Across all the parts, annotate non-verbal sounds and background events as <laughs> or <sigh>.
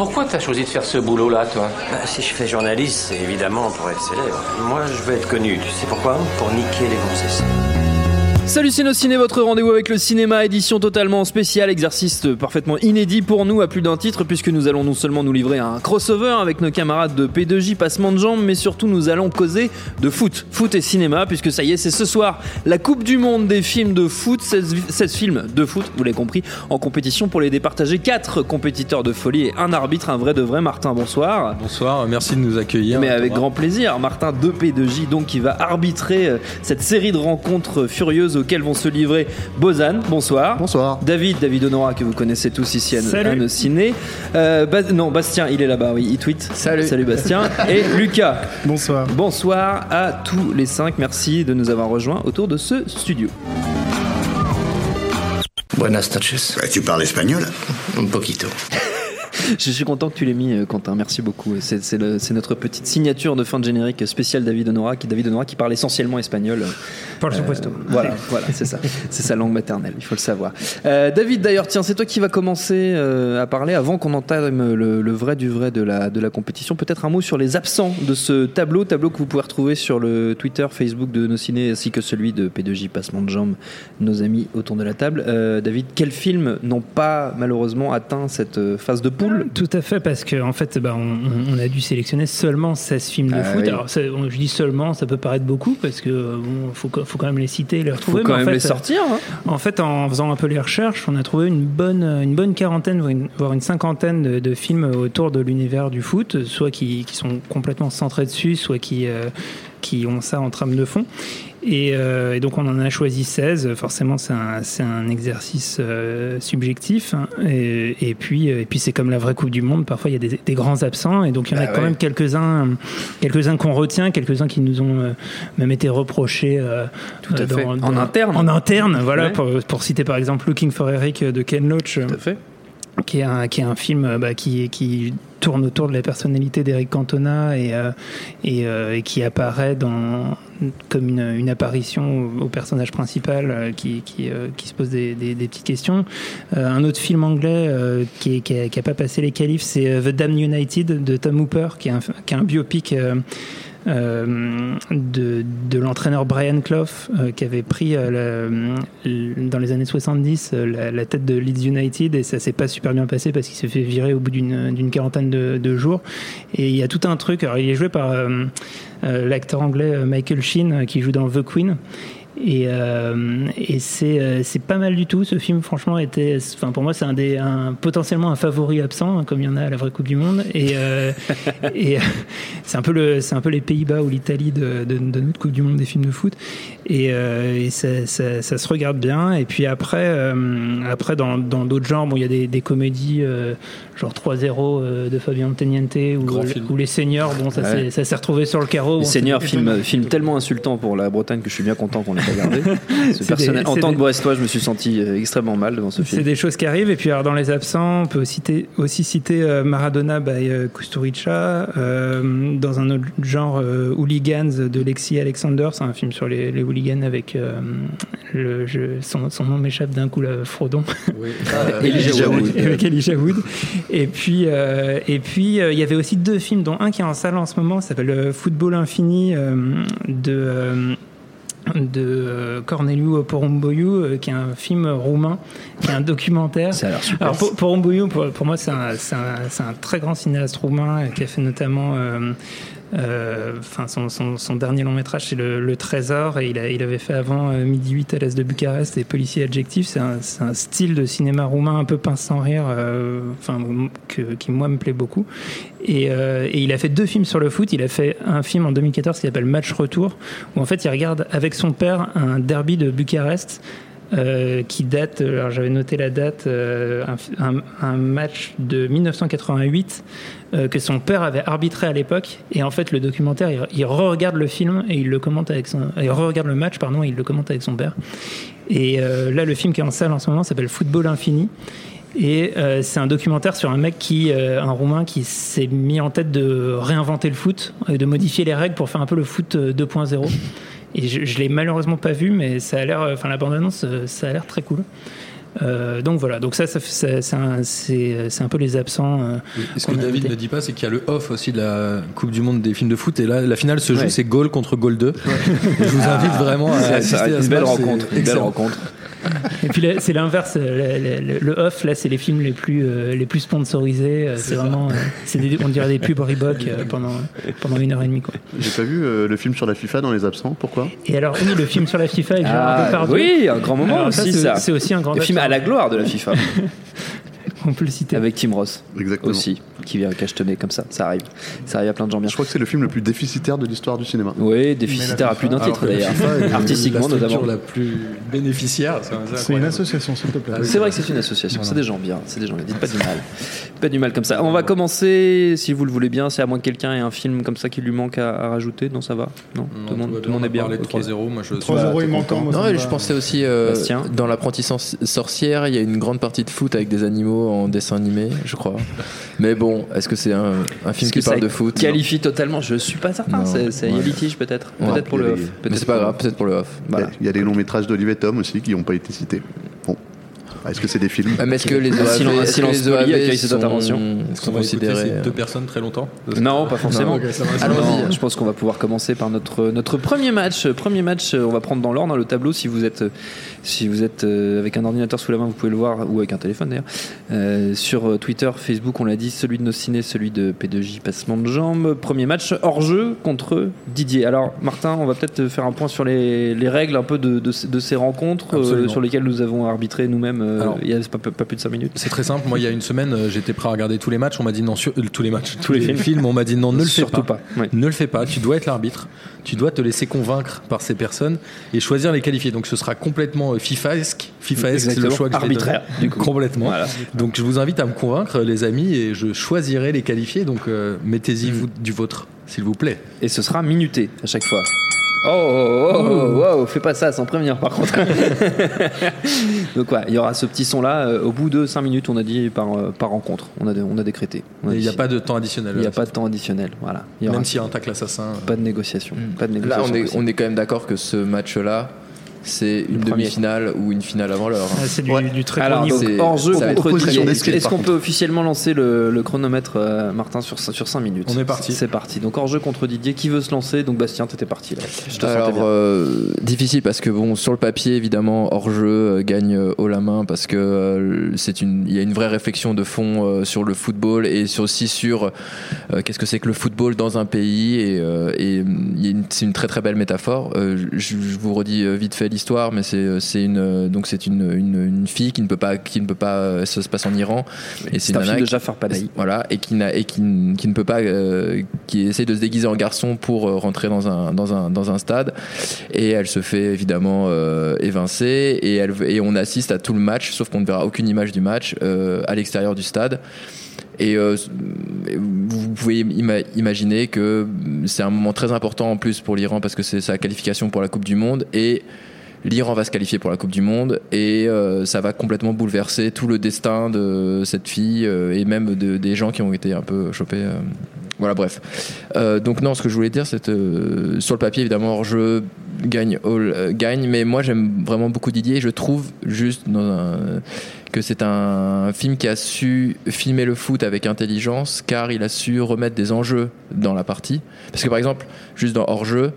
Pourquoi t'as choisi de faire ce boulot-là, toi Bah, si je fais journaliste, c'est évidemment pour être célèbre. Moi, je veux être connu. Tu sais pourquoi? Pour niquer les gonzesses. Salut Ciné, votre rendez-vous avec le cinéma, édition totalement spéciale, exercice parfaitement inédit pour nous à plus d'un titre, puisque nous allons non seulement nous livrer un crossover avec nos camarades de P2J, passement de jambes, mais surtout nous allons causer de foot, foot et cinéma, puisque ça y est, c'est ce soir la Coupe du Monde des films de foot, 16, 16 films de foot, vous l'avez compris, en compétition pour les départager, 4 compétiteurs de folie et un arbitre, un vrai de vrai. Martin, bonsoir. Bonsoir, merci de nous accueillir. Mais avec grand plaisir, Martin de P2J, donc qui va arbitrer euh, cette série de rencontres furieuses auxquelles vont se livrer Bozan, bonsoir. Bonsoir. David, David Honora, que vous connaissez tous ici à, Salut. à nos ciné. Euh, Bas- non, Bastien, il est là-bas, oui, il tweet. Salut. Salut Bastien. <laughs> Et Lucas. Bonsoir. Bonsoir à tous les cinq. Merci de nous avoir rejoints autour de ce studio. Buenas noches. Bah, tu parles espagnol? Un poquito. <laughs> <laughs> Je suis content que tu l'aies mis, euh, Quentin. Merci beaucoup. C'est notre petite signature de fin de générique spéciale David Honora, qui David Honora qui parle essentiellement espagnol. Por supuesto. Euh, voilà, <laughs> voilà, c'est ça. C'est sa langue maternelle, il faut le savoir. Euh, David, d'ailleurs, tiens, c'est toi qui vas commencer euh, à parler avant qu'on entame le, le vrai du vrai de la, de la compétition. Peut-être un mot sur les absents de ce tableau, tableau que vous pouvez retrouver sur le Twitter, Facebook de nos ciné, ainsi que celui de P2J Passement de Jambes, nos amis autour de la table. David, quels films n'ont pas malheureusement atteint cette phase de poule Tout à fait, parce qu'en en fait, bah, on, on a dû sélectionner seulement 16 films de Ah foot. oui. Alors, ça, je dis seulement, ça peut paraître beaucoup, parce que euh, bon, faut, faut quand même les citer, les Faut retrouver. quand mais en même fait, les sortir. hein. En fait, en faisant un peu les recherches, on a trouvé une bonne, une bonne quarantaine, voire une, voire une cinquantaine de, de films autour de l'univers du foot, soit qui, qui sont complètement centrés dessus, soit qui, euh, qui ont ça en trame de fond. Et, euh, et donc on en a choisi 16. Forcément, c'est un, exercice euh, subjectif. hein. Et, et puis, euh, et puis c'est comme la vraie Coupe du Monde. Parfois, il y a des, des grands absents. Et donc, il y en a Bah quand même quelques-uns, quelques-uns qu'on retient, quelques-uns qui nous ont euh, même été reprochés. Tout à fait. En interne. En interne, voilà. Ouais. Pour, pour citer par exemple Looking for Eric de Ken Loach, Tout à fait. Qui est un, qui est un film euh, bah, qui, qui tourne autour de la personnalité d'Eric Cantona et, euh, euh, et qui apparaît dans, comme une, apparition au, personnage principal qui, qui, qui se pose des, des, petites questions. Un autre film anglais qui n'a qui pas passé les qualifs, c'est The Damned United de Tom Hooper, qui est un, qui est un biopic. Euh, de, de l'entraîneur Brian Clough euh, qui avait pris euh, dans les années 70 euh, la, tête de Leeds United et ça s'est pas super bien passé parce qu'il s'est fait virer au bout d'une quarantaine de, de jours. Et il y a tout un truc alors il est joué par l'acteur anglais Michael Sheen qui joue dans The Queen et, euh, et c'est euh, c'est pas mal du tout. Ce film franchement était enfin pour moi c'est un des un, potentiellement un favori absent hein, comme il y en a à la vraie Coupe du Monde. Et, euh, <laughs> et euh, c'est un peu le c'est un peu les Pays-Bas ou l'Italie de, de, de notre Coupe du Monde des films de foot. Et, euh, et ça, ça, ça se regarde bien. Et puis après euh, après dans dans d'autres genres bon il y a des, des comédies euh, genre 3-0 euh, de Fabien Antoniente ou, les seniors. Bon ça Ouais. s'est- ça s'est retrouvé sur le carreau Les Bon, seigneurs film, film tellement insultant pour la Bretagne que je suis bien content qu'on l'ait <laughs> Ce C'est des- en c'est tant des- que Brestois, je me suis senti euh, extrêmement mal devant ce C'est film. des choses qui arrivent. Et puis, alors, dans les absents, on peut aussi citer, aussi citer euh, Maradona by euh, Kusturica. euh, dans un autre genre, euh, Hooligans de Lexi Alexander. C'est un film sur les, les hooligans avec. euh, le, son, son nom m'échappe d'un coup, là, Frodon. <laughs> Elijah Wood. avec Elijah Wood. Et puis, euh, et puis euh, il y avait aussi deux films, dont un qui est en salle en ce moment, ça s'appelle Football Infini euh, de. De euh, Corneliu Porumboiu, euh, qui est un film roumain, qui est un documentaire. Ça a l'air super. Alors pour, Porumboiu, pour, pour moi, c'est un, très grand cinéaste roumain euh, qui a fait notamment Euh, Enfin, son, dernier long métrage, c'est le, Trésor, il, avait fait avant euh, Midi 8 à l'Est de Bucarest et Policier Adjectif. C'est un, style de cinéma roumain un peu pince sans rire, euh, enfin, qui moi me plaît beaucoup. Et, euh, il a fait deux films sur le foot. Il a fait un film en 2014 qui s'appelle Match Retour, où en fait il regarde avec son père un derby de Bucarest. euh, qui date, alors j'avais noté la date, euh, un match de 1988 euh, que son père avait arbitré à l'époque. Et en fait, le documentaire, il, il re-regarde le film et il le commente avec son, il re-regarde le match, pardon, et il le commente avec son père. Et euh, là, le film qui est en salle en ce moment s'appelle Football Infini. Et euh, c'est un documentaire sur un mec qui, un Roumain, qui s'est mis en tête de réinventer le foot, et de modifier les règles pour faire un peu le foot euh, 2.0. Et je, je l'ai malheureusement pas vu, mais ça a l'air, enfin la bande-annonce, euh, ça a l'air très cool. Euh, donc voilà, donc ça, ça fait- ça- c'est un, c'est- c'est un peu les absents. euh, Et ce que David invité. ne dit pas, c'est qu'il y a le off aussi de la Coupe du Monde des films de foot. Et là, la finale se joue, Ouais. c'est goal contre goal 2. Je vous invite vraiment à assister ça, à une ce belle rencontre. Une belle rencontre. Et puis c'est l'inverse. euh, Le, le- le off, là, c'est les films les plus euh, les plus sponsorisés. euh, C'est vraiment, euh, des- on dirait des pubs Reebok euh, pendant pendant une heure et demie quoi. J'ai pas vu euh, le film sur la FIFA dans les absents. Pourquoi? Et alors oui, le film sur la FIFA Gérard Ah, oui, un grand moment Alors, aussi, c'est- ça. C'est aussi un grand. Le film à la gloire de la FIFA, <laughs> <laughs> On peut le citer. avec Tim Ross Exactement. aussi, qui vient cachetonner comme ça. Ça arrive. Ça arrive à plein de gens bien. Je crois que c'est le film le plus déficitaire de l'histoire du cinéma. Oui, déficitaire à plus d'un titre d'ailleurs. Artistiquement la notamment. la plus bénéficiaire. C'est une association, s'il te plaît. Ah oui. C'est vrai que c'est une association, c'est des gens bien, c'est des gens bien. Dites pas du mal. Pas du mal comme ça. On va commencer, si vous le voulez bien, c'est à moins que quelqu'un ait un film comme ça qui lui manque à, à rajouter. Non, ça va? Non, tout le monde, tout le monde est bien? parlé de Ok. 3-0. Moi, je 3 euros, il manquant. moi, Non, je pensais aussi euh, Bastien. dans l'apprenti sor- sorcière, il y a une grande partie de foot avec des animaux en dessin animé, je crois. Mais bon, est-ce que c'est un, un film qui que ça parle de foot? Qualifie totalement, je suis pas certain. C'est Ouais. litige peut-être. Ouais. Peut-être pour le off. des- Mais c'est pas grave, peut-être pour le off. Il y a- Voilà. Il y a les longs métrages d'Olivier Tom aussi qui n'ont pas été cités. Bon. Est-ce que c'est des films? Ah, mais est-ce que les Un OAV, silence- un est-ce que silence les poli OAV accueille cette sont, intervention. Est-ce sont qu'on va écouter considérés ces euh, deux personnes très longtemps? Non, pas forcément. Non, je pense qu'on va pouvoir commencer par notre notre premier match. Premier match, euh, on va prendre dans l'ordre dans le tableau. Si vous êtes si vous êtes euh, avec un ordinateur sous la main, vous pouvez le voir ou avec un téléphone d'ailleurs. Euh, sur euh, Twitter, Facebook, on l'a dit, celui de nos ciné, celui de P2J, passement de jambes. Premier match hors jeu contre Didier. Alors Martin, on va peut-être faire un point sur les, les règles un peu de, de, ces- de ces rencontres sur lesquelles nous avons arbitré nous-mêmes. il y a pas, pas plus de 5 minutes. C'est très simple. Moi, il y a une semaine, j'étais prêt à regarder tous les matchs. On m'a dit non, sur, tous les matchs, tous, les films. On m'a dit non, ne le fais Surtout pas. pas. Ouais. Ne le fais pas. Tu dois être l'arbitre. Tu dois te laisser convaincre par ces personnes et choisir les qualifier. Donc, ce sera complètement euh, FIFA-esque. FIFA-esque, c'est le choix que. Arbitraire, du coup. Complètement. Voilà. Donc, je vous invite à me convaincre, les amis, et je choisirai les qualifiés. Donc, euh, mettez-y vous, du vôtre, s'il vous plaît. Et ce sera minuté à chaque fois. Oh, oh, oh, oh, oh, fais pas ça sans prévenir par contre. <laughs> Donc ouais, il y aura ce petit son là au bout de 5 minutes, on a dit par, euh, par rencontre. On a, on a décrété. Il n'y a pas de temps additionnel. il y a pas de temps additionnel. Voilà. Il y aura Même s'il y a un tacle assassin. pas de négociation. Pas de Là, on est, possible. on est quand même d'accord que ce match-là, c'est une demi-finale ou une finale avant l'heure. Ah, c'est du, Ouais. du très Alors, donc, hors jeu contre Didier. Est-ce qu'on peut officiellement lancer le, le chronomètre, euh, Martin, sur, sur 5 minutes On est parti. C'est parti. Donc hors jeu contre Didier. Qui veut se lancer Donc Bastien, t'étais parti là. Je te sentais Alors bien. euh, difficile parce que bon sur le papier évidemment hors jeu euh, gagne euh, haut la main parce que euh, c'est une il y a une vraie réflexion de fond euh, sur le football et sur, aussi sur euh, qu'est-ce que c'est que le football dans un pays et, euh, et, hum, c'est une très très belle métaphore. Euh, je, je vous redis euh, vite fait l'histoire mais c'est c'est une euh, donc c'est une, une, une fille qui ne peut pas qui ne peut pas euh, ça se passe en Iran et c'est un film de Jafar Panahi. voilà, et qui, n'a, et qui, qui ne peut pas, euh, qui essaie de se déguiser en garçon pour euh, rentrer dans un, dans, un, dans un stade. Et elle se fait évidemment euh, évincer, et, elle, et on assiste à tout le match, sauf qu'on ne verra aucune image du match euh, à l'extérieur du stade. Et euh, vous pouvez ima- imaginer que c'est un moment très important en plus pour l'Iran parce que c'est sa qualification pour la Coupe du Monde et l'Iran va se qualifier pour la Coupe du Monde et euh, ça va complètement bouleverser tout le destin de cette fille euh, et même de, des gens qui ont été un peu chopés. euh. Voilà, bref. Donc non, ce que je voulais dire, c'est sur le papier évidemment hors jeu gagne all, gagne, mais moi j'aime vraiment beaucoup Didier. et Je trouve juste que c'est un film qui a su filmer le foot avec intelligence, car il a su remettre des enjeux dans la partie. Parce que par exemple, juste dans hors jeu,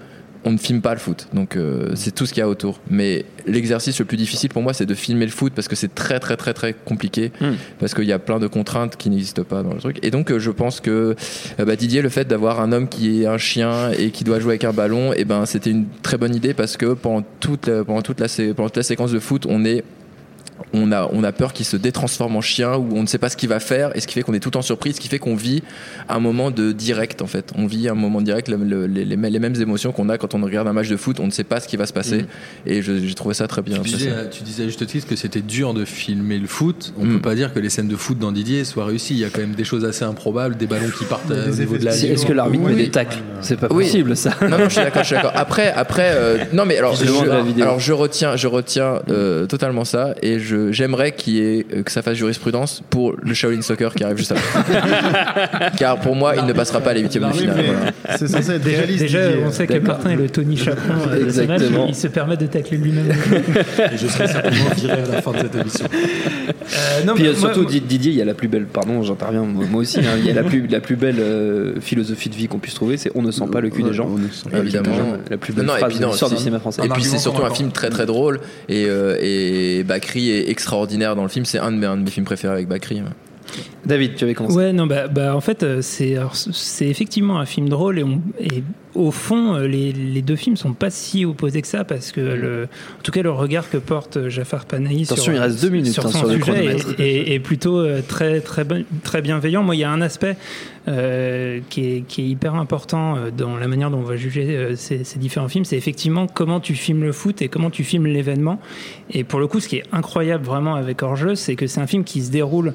on ne filme pas le foot. Donc euh, c'est tout ce qu'il y a autour. Mais l'exercice le plus difficile pour moi, c'est de filmer le foot parce que c'est très très très très compliqué Hmm. parce qu'il y a plein de contraintes qui n'existent pas dans le truc. Et donc euh, je pense que euh, bah, Didier, le fait d'avoir un homme qui est un chien et qui doit jouer avec un ballon, et ben c'était une très bonne idée parce que pendant toute la, pendant toute la, sé- pendant toute la séquence de foot, on est on a, on a peur qu'il se détransforme en chien ou on ne sait pas ce qu'il va faire et ce qui fait qu'on est tout le temps surpris, ce qui fait qu'on vit un moment de direct en fait. On vit un moment direct, le- le- les, les- les mêmes émotions qu'on a quand on regarde un match de foot, on ne sait pas ce qui va se passer et je- j'ai trouvé ça très bien. Tu disais, tu disais à juste titre que c'était dur de filmer le foot. On Mm. peut pas dire que les scènes de foot dans Didier soient réussies. Il y a quand même des choses assez improbables, des ballons qui partent au niveau de la. Est-ce que l'arbitre met Oui. des tacles C'est pas Oui. possible ça. Non, non, je suis d'accord, je suis d'accord. Après, après, euh, <laughs> non, mais alors, retiens, je retiens euh, totalement ça, et je j'aimerais qu'il ait euh, que ça fasse jurisprudence pour le Shaolin Soccer qui arrive juste après. <laughs> Car pour moi, il ne passera pas les huitièmes de finale. voilà. C'est censé être Déjà, réaliste. déjà, Didier. on sait que. Martin est le Tony Chaperon euh. Exactement. Il se permet de tacler lui-même. Et je serai certainement viré à la fin de cette émission. Euh, non, Puis mais euh, surtout moi- Didier, il y a la plus belle, pardon, j'interviens moi aussi, hein, il y a la plus, la plus belle euh, philosophie de vie qu'on puisse trouver, c'est on ne sent pas le cul des gens. On ne sent pas. Évidemment. La plus belle Non, non, et phrase puis de non, l'histoire du c'est- cinéma français. Et puis c'est surtout un film très très drôle et, euh, et Bakri est extraordinaire dans le film. C'est un de mes, un de mes films préférés avec Bakri. David, tu avais commencé. Ouais, non, bah, bah, en fait, euh, c'est c'est effectivement un film drôle et, on, et au fond, euh, les, les deux films sont pas si opposés que ça parce que, le, en tout cas, le regard que porte euh, Jafar Panahi Attention, sur, il reste deux minutes, sur hein, son sur le sujet est, est- est plutôt euh, très, très, très bienveillant. Moi, il y a un aspect euh, qui, est, qui est hyper important dans la manière dont on va juger ces, ces différents films, c'est effectivement comment tu filmes le foot et comment tu filmes l'événement. Et pour le coup, ce qui est incroyable vraiment avec Hors-jeu, c'est que c'est un film qui se déroule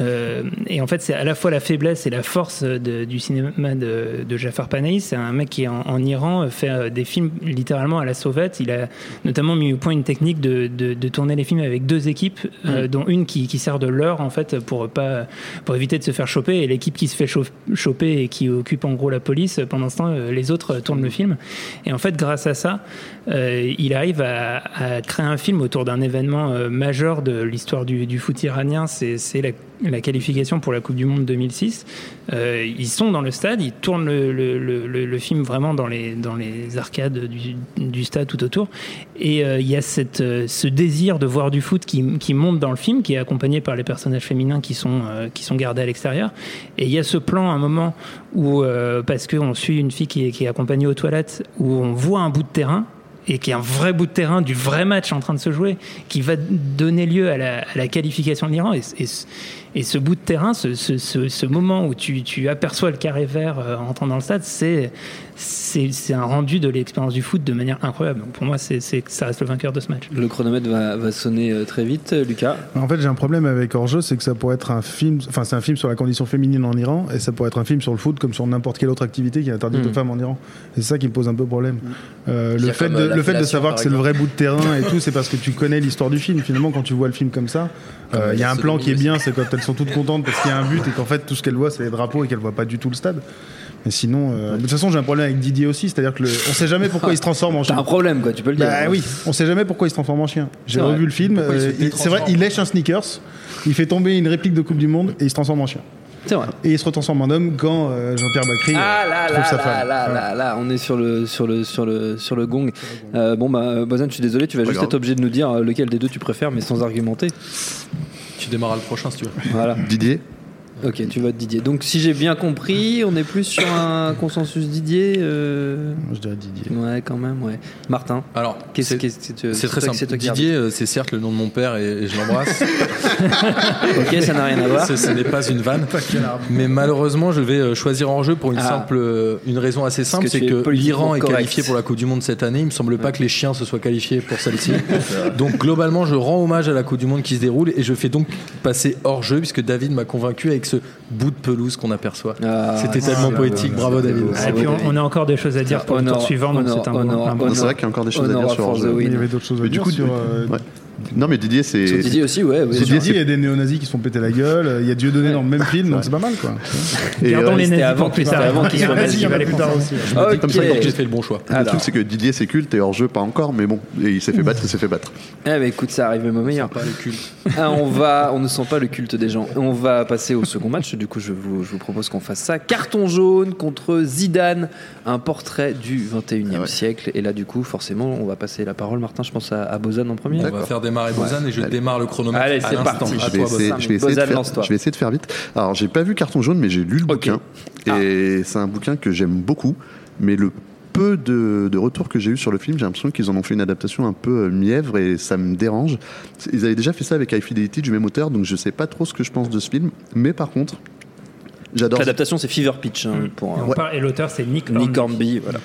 euh, et en fait, c'est à la fois la faiblesse et la force de- du cinéma de, de Jafar Panahi. C'est un mec qui, en, en Iran, euh, fait euh, des films littéralement à la sauvette. Il a notamment mis au point une technique de, de- de tourner les films avec deux équipes, euh, dont une qui, qui sert de leurre, en fait, pour, pas, pour éviter de se faire choper, et l'équipe qui se fait choper et qui occupe en gros la police. Pendant ce temps, les autres tournent le film. Et en fait, grâce à ça, euh, il arrive à, à créer un film autour d'un événement majeur de l'histoire du, du foot iranien. C'est la, la qualification pour la Coupe du Monde 2006. Euh, ils sont dans le stade, ils tournent le, le- le- le- film vraiment dans les, dans les arcades du, du stade tout autour. Et euh, il y a cette, euh, ce désir de voir du foot qui, qui monte dans le film, qui est accompagné par les personnages féminins qui sont, euh, qui sont gardés à l'extérieur. Et il y a ce plan à un moment où, euh, parce qu'on suit une fille qui est, qui est accompagnée aux toilettes, où on voit un bout de terrain et qui est un vrai bout de terrain du vrai match en train de se jouer, qui va donner lieu à la, à la qualification de l'Iran. Et, et et ce bout de terrain, ce, ce- ce- moment où tu, tu aperçois le carré vert euh, en entrant dans le stade, c'est c'est un rendu de l'expérience du foot de manière incroyable. Donc pour moi, c'est ça reste le vainqueur de ce match. Le chronomètre va, va sonner euh, très vite, euh, Lucas. En fait, j'ai un problème avec Hors-jeu, c'est que ça pourrait être un film, enfin, c'est un film sur la condition féminine en Iran, et ça pourrait être un film sur le foot comme sur n'importe quelle autre activité qui est interdite Mm. aux femmes en Iran. Et c'est ça qui me pose un peu problème. Euh, le fait de, euh, le fait de savoir que c'est le vrai bout de terrain et <laughs> tout, c'est parce que tu connais l'histoire du film. Finalement, quand tu vois le film comme ça, euh, il y a un plan qui est bien, c'est quand elles sont toutes contentes parce qu'il y a un but et qu'en fait, tout ce qu'elles voient, c'est les drapeaux et qu'elles voient pas du tout le stade. Mais sinon, euh, de toute façon, j'ai un problème avec Didier aussi, c'est-à-dire que le, on sait jamais pourquoi il se transforme en <laughs> T'as chien. un problème, quoi, tu peux le dire. Bah oui, on sait jamais pourquoi il se transforme en chien. J'ai revu le film, euh, c'est vrai, il lèche un sneakers, il fait tomber une réplique de Coupe du Monde et il se transforme en chien. C'est vrai. Et il se retransforme en homme quand euh, Jean-Pierre Bacry Ah là trouve là sa là femme. là Voilà. là là, on est sur le sur le sur le sur le gong. Euh, bon bah Bozan, je suis désolé, tu vas Pas juste grave. être obligé de nous dire lequel des deux tu préfères, mais sans argumenter. Tu démarras le prochain si tu veux. Voilà. Didier? Ok, tu votes Didier. Donc si j'ai bien compris, on est plus sur un consensus Didier. euh, Je dirais Didier. Ouais, quand même, ouais. Martin, Alors, qu'est-ce c'est que très simple. Didier, euh, c'est certes le nom de mon père et, et je l'embrasse. <laughs> Ok, ça n'a rien à voir. ce ce n'est pas une vanne. Mais malheureusement, je vais euh, choisir en jeu pour une Ah. simple, une raison assez simple, c'est que l'Iran est qualifié pour la Coupe du Monde cette année. Il me semble pas que les chiens se soient qualifiés pour celle-ci. <laughs> donc globalement, je rends hommage à la Coupe du Monde qui se déroule et je fais donc passer hors jeu puisque David m'a convaincu avec ce bout de pelouse qu'on aperçoit. Ah, C'était tellement poétique. Bravo beau, David. Ah, et puis on, a encore des choses à dire pour le Honor- tour suivant, c'est un bon, vrai qu'il y a encore des choses à dire sur. Il y avait d'autres choses à dire sur. Ouais. Non, mais Didier, c'est. Didier aussi, ouais. ouais. Didier, il y a des néo-nazis qui se font péter la gueule, il y a Dieudonné dans le même film, donc c'est pas mal quoi. Et, <laughs> Gardons euh, les c'était nazis avant plus qu'il- tard. avant qu'il Il <laughs> y a soit un nazi, nazi, il va tard aussi. Ok. Comme ça, donc j'ai fait le bon choix. Le truc, c'est que Didier, c'est culte et hors jeu, pas encore, mais bon, et il s'est fait battre, il s'est fait battre. Eh ben écoute, ça arrive même au meilleur. Pas le culte. Ah, on va, on ne sent pas le culte des gens. On va passer au second match. Du coup, je vous, je vous propose qu'on fasse ça. Carton jaune contre Zidane, un portrait du 21e Ah ouais. siècle. Et là, du coup, forcément, on va passer la parole. Martin, je pense à, à Bozan en premier. On va faire démarrer Bozan et je Allez. démarre le chronomètre. Allez, c'est parti. Je vais, essayer, je, vais essayer de Bozan, faire, lance-toi. je vais essayer de faire vite. Alors, j'ai pas vu Carton jaune, mais j'ai lu le. Ah. bouquin. Et c'est un bouquin que j'aime beaucoup. Mais le peu de, de retours que j'ai eu sur le film, j'ai l'impression qu'ils en ont fait une adaptation un peu euh, mièvre et ça me dérange. Ils avaient déjà fait ça avec High Fidelity du même auteur, donc je sais pas trop ce que je pense de ce film. Mais par contre, j'adore. L'adaptation, c'est Fever Pitch hein, pour on euh, parle- et l'auteur, c'est Nick Nick Hornby. Voilà.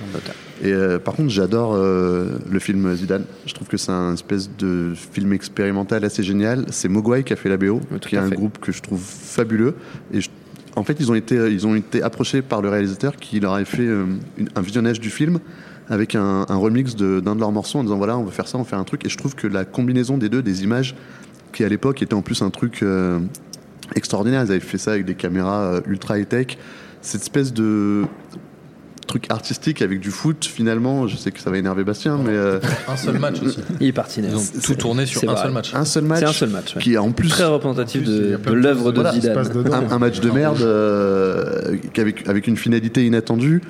Et euh, par contre, j'adore euh, le film Zidane. Je trouve que c'est un espèce de film expérimental assez génial. C'est Mogwai qui a fait la BO, Oui, qui est un groupe que je trouve fabuleux. Et je- en fait, ils ont été, ils ont été approchés par le réalisateur qui leur a fait euh, une- un visionnage du film avec un, un remix de- d'un de, leurs morceaux en disant voilà, on veut faire ça, on va faire un truc. Et je trouve que la combinaison des deux, des images, qui à l'époque était en plus un truc euh, extraordinaire. Ils avaient fait ça avec des caméras euh, ultra high-tech. Cette espèce de truc artistique avec du foot, finalement, je sais que ça va énerver Bastien, mais euh, Un seul match aussi. <laughs> Il est parti. Ils ont tout tourné sur c'est un vrai. seul match. un seul match, C'est un seul match. ouais. qui est en plus Très représentatif de, de de l'œuvre de se Zidane. un, un match de merde euh, qu'avec avec une finalité inattendue.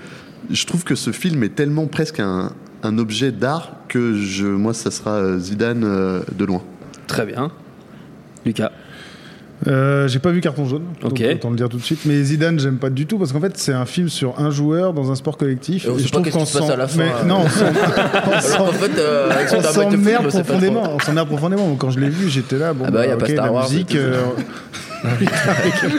Je trouve que ce film est tellement presque un, un objet d'art que je, moi, ça sera Zidane euh, de loin. Très bien. Lucas. Euh, j'ai pas vu Carton jaune, Ok. donc autant le dire tout de suite. Mais Zidane, j'aime pas du tout parce qu'en fait, c'est un film sur un joueur dans un sport collectif. Et on sait je pas trouve qu'on s'en- à la fin, Mais euh. non, on s'en- <laughs> qu'en fait, euh, on s'emmerde profondément. On s'emmerde profondément. Quand je l'ai vu, j'étais là. Bon, Ah bah, y a ok, pas Star la Wars, musique. et euh, <laughs>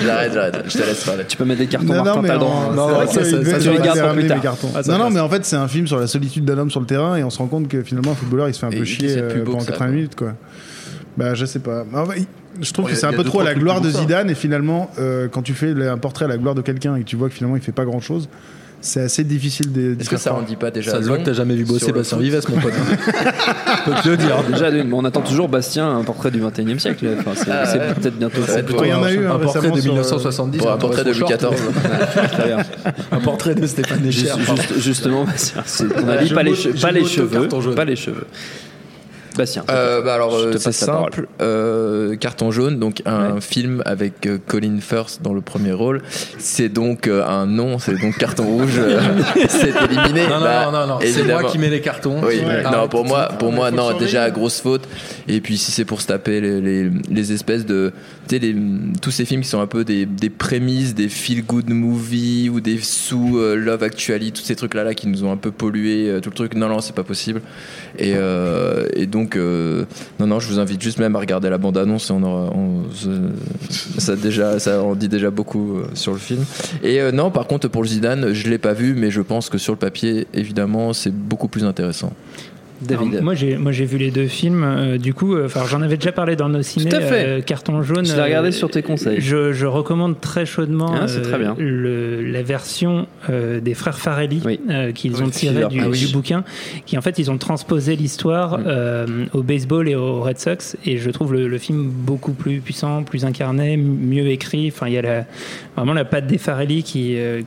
J'arrête, j'arrête. Je te laisse parler. Tu peux mettre des cartons Non, Martin, non, mais t'as le en- droit. c'est Non, vrai ça, ça, ça, les gardes dû pour plus tard. Ah, Non, non, mais en fait, c'est un film sur la solitude d'un homme sur le terrain et on se rend compte que finalement, un footballeur, il se fait un Et peu chier euh, pendant que ça, 80 quoi. minutes, quoi. Bah, je sais pas. Ah, bah, Je trouve que c'est a- un peu trop trois la gloire de ça. Zidane et finalement, euh, quand tu fais un portrait à la gloire de quelqu'un et que tu vois que finalement il fait pas grand chose, c'est assez difficile de. Est-ce que ça en dit pas déjà Ça se voit que t'as jamais vu bosser Bastien Vives, mon pote. <laughs> Je peux te le dire. Déjà, on attend toujours Bastien, un portrait du 21 e siècle. Enfin, c'est Ah, ouais. peut-être bientôt. Ça Il y en a eu un un portrait récemment de sur, euh, 1970. Pour un portrait on de Louis. XIV. <laughs> Un portrait de Stéphane Echer. Juste- juste- justement, Bastien, c'est ton Voilà, avis, je pas les, cheveux. Pas les cheveux. Bastien. Euh, bah alors euh, c'est simple, euh, carton jaune, donc un Ouais. film avec euh, Colin Firth dans le premier rôle. C'est donc euh, un non, c'est donc carton rouge. <laughs> <laughs> c'est éliminé. Non, non, Bah, non, non, non. C'est moi qui mets les cartons. Oui, Ouais. non, pour moi, pour moi, non, déjà grosse faute. Et puis si c'est pour se taper les, les, les espèces de, tu sais, les- tous ces films qui sont un peu des, des prémices, des feel good movies ou des sous euh, Love Actually, tous ces trucs là là qui nous ont un peu pollué euh, tout le truc. Non, non, c'est pas possible. Et, euh, et donc, euh, non, non, je vous invite juste même à regarder la bande annonce. On aura, on- ça- déjà, ça en dit déjà beaucoup euh, sur le film. Et euh, non, par contre, pour le Zidane, je l'ai pas vu, mais je pense que sur le papier, évidemment, c'est beaucoup plus intéressant. David. Moi, j'ai moi j'ai vu les deux films. euh, du coup, euh, enfin, j'en avais déjà parlé dans nos ciné. à fait. euh, Carton jaune. Je l'ai regardé euh, sur tes conseils. Je, je recommande très chaudement Ah, c'est très bien. le- la version euh, des frères Farelli Oui. euh, qu'ils Oui, ont tiré Fever du, bouquin, qui en fait ils ont transposé l'histoire au baseball et au Red Sox, et je trouve le, le film beaucoup plus puissant, plus incarné, mieux écrit. Enfin, il y a la, vraiment la patte des Farelli qui, euh,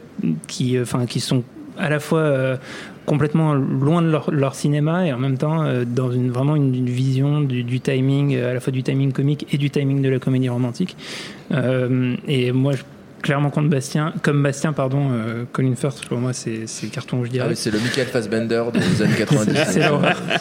qui, euh, enfin, qui sont à la fois euh, complètement loin de leur, cinéma et en même temps euh, dans une vraiment une, vision du, du timing euh, à la fois du timing comique et du timing de la comédie romantique. Euh, et moi je clairement contre Bastien comme Bastien pardon euh, Colin Firth pour moi c'est c'est carton je Ah dirais oui, c'est le Michael Fassbender des années <laughs> 90. c'est l'horreur. <laughs>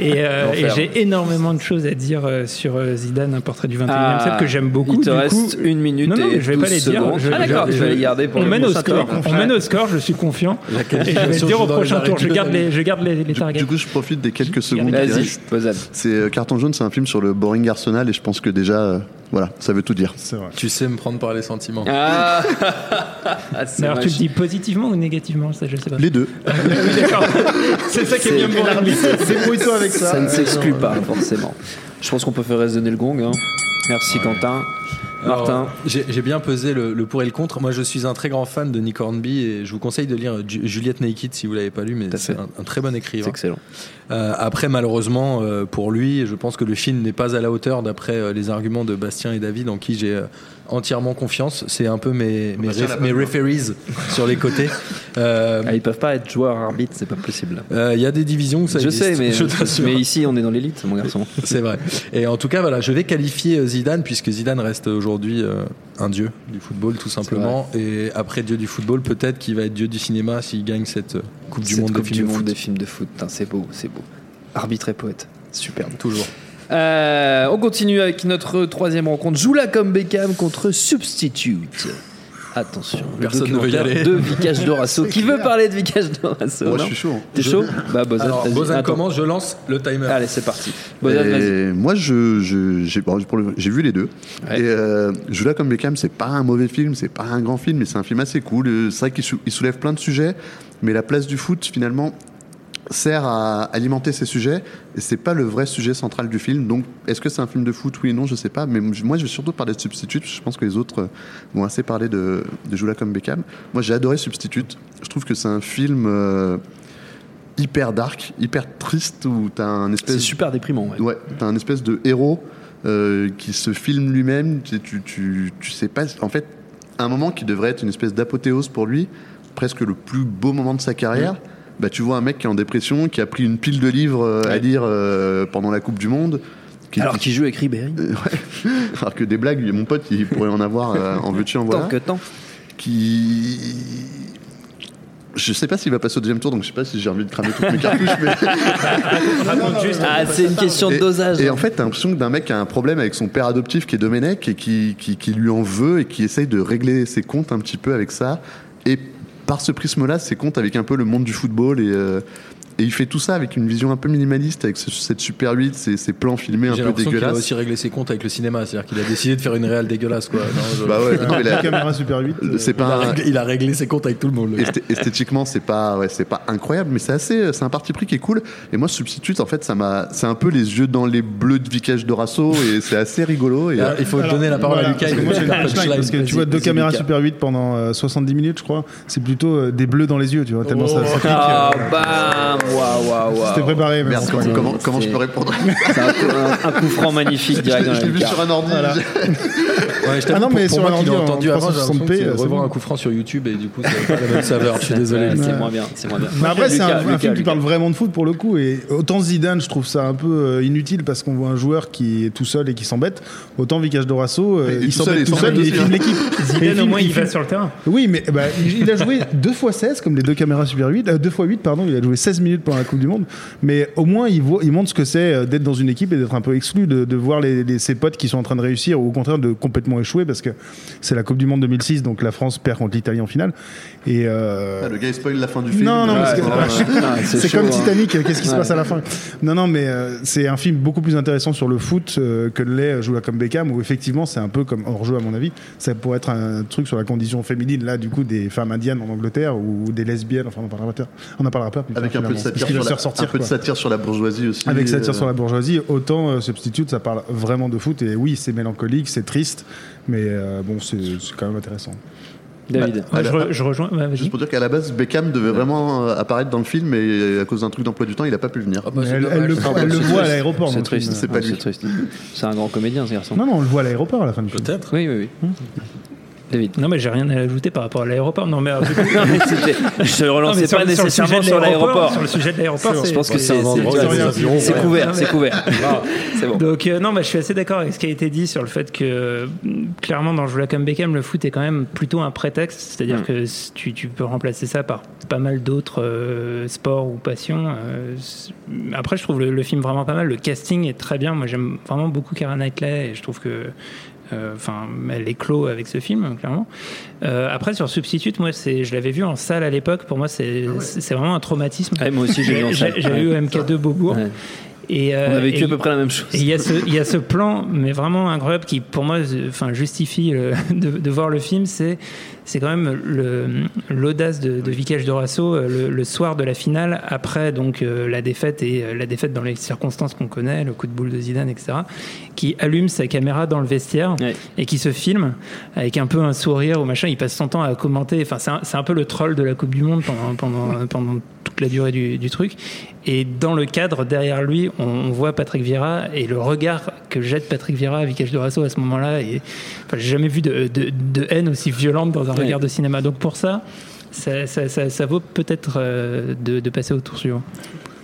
Et, euh, et j'ai énormément de choses à dire euh, sur euh, Zidane, un portrait du 21e Ah, siècle que j'aime beaucoup. Il te Du reste coup, une minute non, non, et je vais pas 12 les dire. Je- ah d'accord, je- vas les garder pour on le mène au score. On mène au score. Je suis confiant. Et je vais le dire au prochain tour. Je de garde les, je garde les, les targets. du coup, je profite des quelques secondes Vas-y. C'est Carton jaune, c'est un film sur le boring Arsenal et je pense que déjà, voilà, ça veut tout dire. Tu sais me prendre par les sentiments. Ah, Ah, alors, tu le dis positivement ou négativement Ça, je sais pas. Les deux. Oui, d'accord. <laughs> C'est ça qui est bien pour l'arbitre. <laughs> Débrouille-toi avec ça. Ça ne Euh, s'exclut pas, forcément. Je pense qu'on peut faire résonner le gong. hein. Merci Quentin. Martin. J'ai bien pesé le, le pour et le contre. Moi, je suis un très grand fan de Nick Hornby et je vous conseille de lire Ju- Juliette Naked si vous l'avez pas lu, mais c'est un, un très bon écrivain. C'est excellent. Euh, après, malheureusement, euh, pour lui, je pense que le film n'est pas à la hauteur d'après euh, les arguments de Bastien et David, en qui j'ai euh, entièrement confiance. C'est un peu mes, ref- referees <laughs> sur les côtés. <laughs> Euh, Ah, ils peuvent pas être joueurs arbitres, c'est pas possible. euh, Il y a des divisions où ça je existe, sais, mais, je mais ici on est dans l'élite, mon garçon. <laughs> C'est vrai. Et en tout cas, voilà, je vais qualifier euh, Zidane puisque Zidane reste aujourd'hui euh, un dieu du football, tout simplement. Et après dieu du football, peut-être qu'il va être dieu du cinéma s'il gagne cette Coupe du Cette Monde Coupe des du films de monde foot. des films de foot. C'est beau, c'est beau. Arbitre et poète, superbe. Toujours. Euh, on continue avec notre troisième rencontre. Joue-la comme Beckham contre Substitute. Attention, le Personne ne veut y aller. de Vicage Dorasso. <laughs> Qui veut parler de Vicage Dorasso Moi, non je suis chaud. T'es chaud Bah, Bozan, Alors, vas-y. Bozan Attends. commence, je lance le timer. Allez, c'est parti. Bozan, vas-y. Et moi, je, je- j'ai, bon, pour le- j'ai vu les deux. Ouais. Et euh, comme Beckham, c'est pas un mauvais film, c'est pas un grand film, mais c'est un film assez cool. Euh, C'est vrai qu'il sou- il soulève plein de sujets, mais la place du foot, finalement, sert à alimenter ces sujets, et c'est pas le vrai sujet central du film. Donc, est-ce que c'est un film de foot, oui ou non, je sais pas. Mais moi, je vais surtout parler de Substitute. Je pense que les autres euh, vont assez parler de, de Joue là comme Beckham. Moi, j'ai adoré Substitute. Je trouve que c'est un film. euh, hyper dark, hyper triste où t'as un espèce C'est super déprimant. Ouais. Ouais, t'as un espèce de héros euh, qui se filme lui-même. Tu, tu, tu, tu sais pas. En fait, un moment qui devrait être une espèce d'apothéose pour lui, presque le plus beau moment de sa carrière. Bah, tu vois un mec qui est en dépression, qui a pris une pile de livres euh, à lire euh, pendant la Coupe du Monde. Qui, Alors qu'il joue avec Ribéry. Euh, <laughs> ouais. Alors que des blagues, mon pote, il pourrait en avoir euh, en veux-tu, en voilà. Tant que tant. Qui. Je sais pas s'il va passer au deuxième tour, donc je sais pas si j'ai envie de cramer toutes mes <laughs> cartouches, mais. <laughs> Ah, c'est une question de Et- dosage. Et en fait, t'as l'impression que d'un mec qui a un problème avec son père adoptif qui est Domenech et qui, qui, qui lui en veut et qui essaye de régler ses comptes un petit peu avec ça. Et par ce prisme-là, ses comptes avec un peu le monde du football et. Euh, et il fait tout ça avec une vision un peu minimaliste, avec ce- cette Super 8, ces, ces plans filmés un J'ai peu l'impression qu'il a dégueulasses. aussi réglé ses comptes avec le cinéma, c'est-à-dire qu'il a décidé de faire une réelle dégueulasse quoi. Non, je- Bah ouais, non, mais la- La caméra Super 8. euh, il, a un- réglé, il a réglé ses comptes avec tout le monde. le esthétiquement c'est pas ouais, c'est pas incroyable mais c'est assez c'est un parti pris qui est cool et moi substitute en fait ça m'a c'est un peu les yeux dans les bleus de Vicage Dorasso et c'est assez rigolo et Ah, il faut Alors, donner la parole voilà, à Lucas. parce que il moi, punchline, parce que tu vois deux caméras Lucas. Super 8 pendant euh, 70 minutes, je crois. C'est plutôt euh, des bleus dans les yeux, tu vois, tellement ça, ça pique. Ah, euh, bam Waouh, waouh, waouh. C'était préparé, mais merde comment, je peux répondre C'est un, coup- un- un coup franc magnifique je direct je la l'ai vu sur un ordi Voilà. <laughs> Ouais, je t'avoue, Ah non, mais pour sur moi qui entendu avant, j'ai 360p, l'impression que c'est euh, c'est revoir bon. un coup franc sur YouTube et du coup, c'est pas la même saveur. Je suis <laughs> désolé. C'est moins bien, c'est moins bien. Mais après, c'est un, film qui parle vraiment de foot pour le coup. Et autant Zidane, je trouve ça un peu euh, inutile parce qu'on voit un joueur qui est tout seul et qui s'embête. Autant Vicage Dorasso, euh, Il il tout seul et s'embête tout il s'embête filme hein. l'équipe. Zidane, au moins, il va sur le terrain. Oui, mais bah, il a joué 2 x 16, comme les deux caméras Super 8. euh, 2 x 8, pardon, il a joué 16 minutes pendant la Coupe du Monde. Mais au moins, il, montre ce que c'est euh, d'être dans une équipe et d'être un peu exclu, de, de voir ses potes qui sont en train de réussir ou au contraire de complètement échouer parce que c'est la Coupe du Monde 2006, donc la France perd contre l'Italie en finale. Et euh, Ah, le gars il spoil la fin du film non, non, <laughs> Ah, c'est comme hein. Titanic, euh, qu'est-ce qui se passe à la fin? Non, non, mais euh, c'est un film beaucoup plus intéressant sur le foot euh, que l'est Joue comme Beckham, où effectivement c'est un peu comme hors-jeu à mon avis. Ça pourrait être un truc sur la condition féminine, là, du coup, des femmes indiennes en Angleterre ou des lesbiennes, enfin on en parlera pas. On en parlera pas plus avec tard, un peu de satire sur la, ressortir, un peu de satire sur la bourgeoisie aussi Avec satire euh, sur la bourgeoisie, autant euh, Substitute, ça parle vraiment de foot. Et oui, c'est mélancolique, c'est triste, mais euh, bon, c'est quand même intéressant. David. Ouais, à je, la- re- je rejoins. Juste pour dire qu'à la base, Beckham devait vraiment euh, apparaître dans le film, mais à cause d'un truc d'emploi du temps, il a pas pu venir. Ah bah, elle, le, Ah bah, elle le c'est voit à l'aéroport. C'est triste, c'est pas Ouais, lui. c'est triste. C'est un grand comédien, ce garçon. Non, non, on le voit à l'aéroport à la fin du film. Peut-être. Oui, oui, oui. David. Non, mais j'ai rien à ajouter par rapport à l'aéroport. Non, mais, euh, <laughs> Non, mais je ne relançais pas nécessairement sur l'aéroport. Sur le sujet de l'aéroport, Je pense que c'est couvert, c'est couvert. <laughs> C'est bon. Donc euh, non, je suis assez d'accord avec ce qui a été dit sur le fait que mm, clairement dans Joue comme Beckham, le foot est quand même plutôt un prétexte, c'est-à-dire Mm. que tu, peux remplacer ça par pas mal d'autres euh, sports ou passions. euh, après, je trouve le, film vraiment pas mal, le casting est très bien. Moi, j'aime vraiment beaucoup Karen Knightley et je trouve que euh, Enfin, elle est clos avec ce film, clairement. Euh, après, sur Substitute, moi, c'est, je l'avais vu en salle à l'époque. Pour moi, c'est, c'est c'est vraiment un traumatisme. Ah, moi aussi, j'ai vu en salle. J'ai eu au MK2 Beaubourg. Et, euh, On a vécu à peu près la même chose. Il y, a ce- il y a ce plan, mais vraiment incroyable, qui pour moi enfin, justifie <laughs> de, de voir le film. C'est c'est quand même l'audace de, de Vikesh Dorasso euh, le, le soir de la finale, après donc euh, la défaite et euh, la défaite dans les circonstances qu'on connaît, le coup de boule de Zidane, etc., qui allume sa caméra dans le vestiaire et qui se filme avec un peu un sourire ou machin. Il passe son temps à commenter. Enfin, c'est un, peu le troll de la Coupe du Monde pendant, pendant, pendant toute la durée du, du truc. Et dans le cadre, derrière lui, on, on voit Patrick Vieira et le regard que jette Patrick Vieira à Vikesh Dorasso à ce moment-là. Et enfin, j'ai jamais vu de, de- de haine aussi violente dans un Ouais. regard de cinéma. Donc pour ça, ça, ça- ça- ça vaut peut-être euh, de, de passer au tour suivant.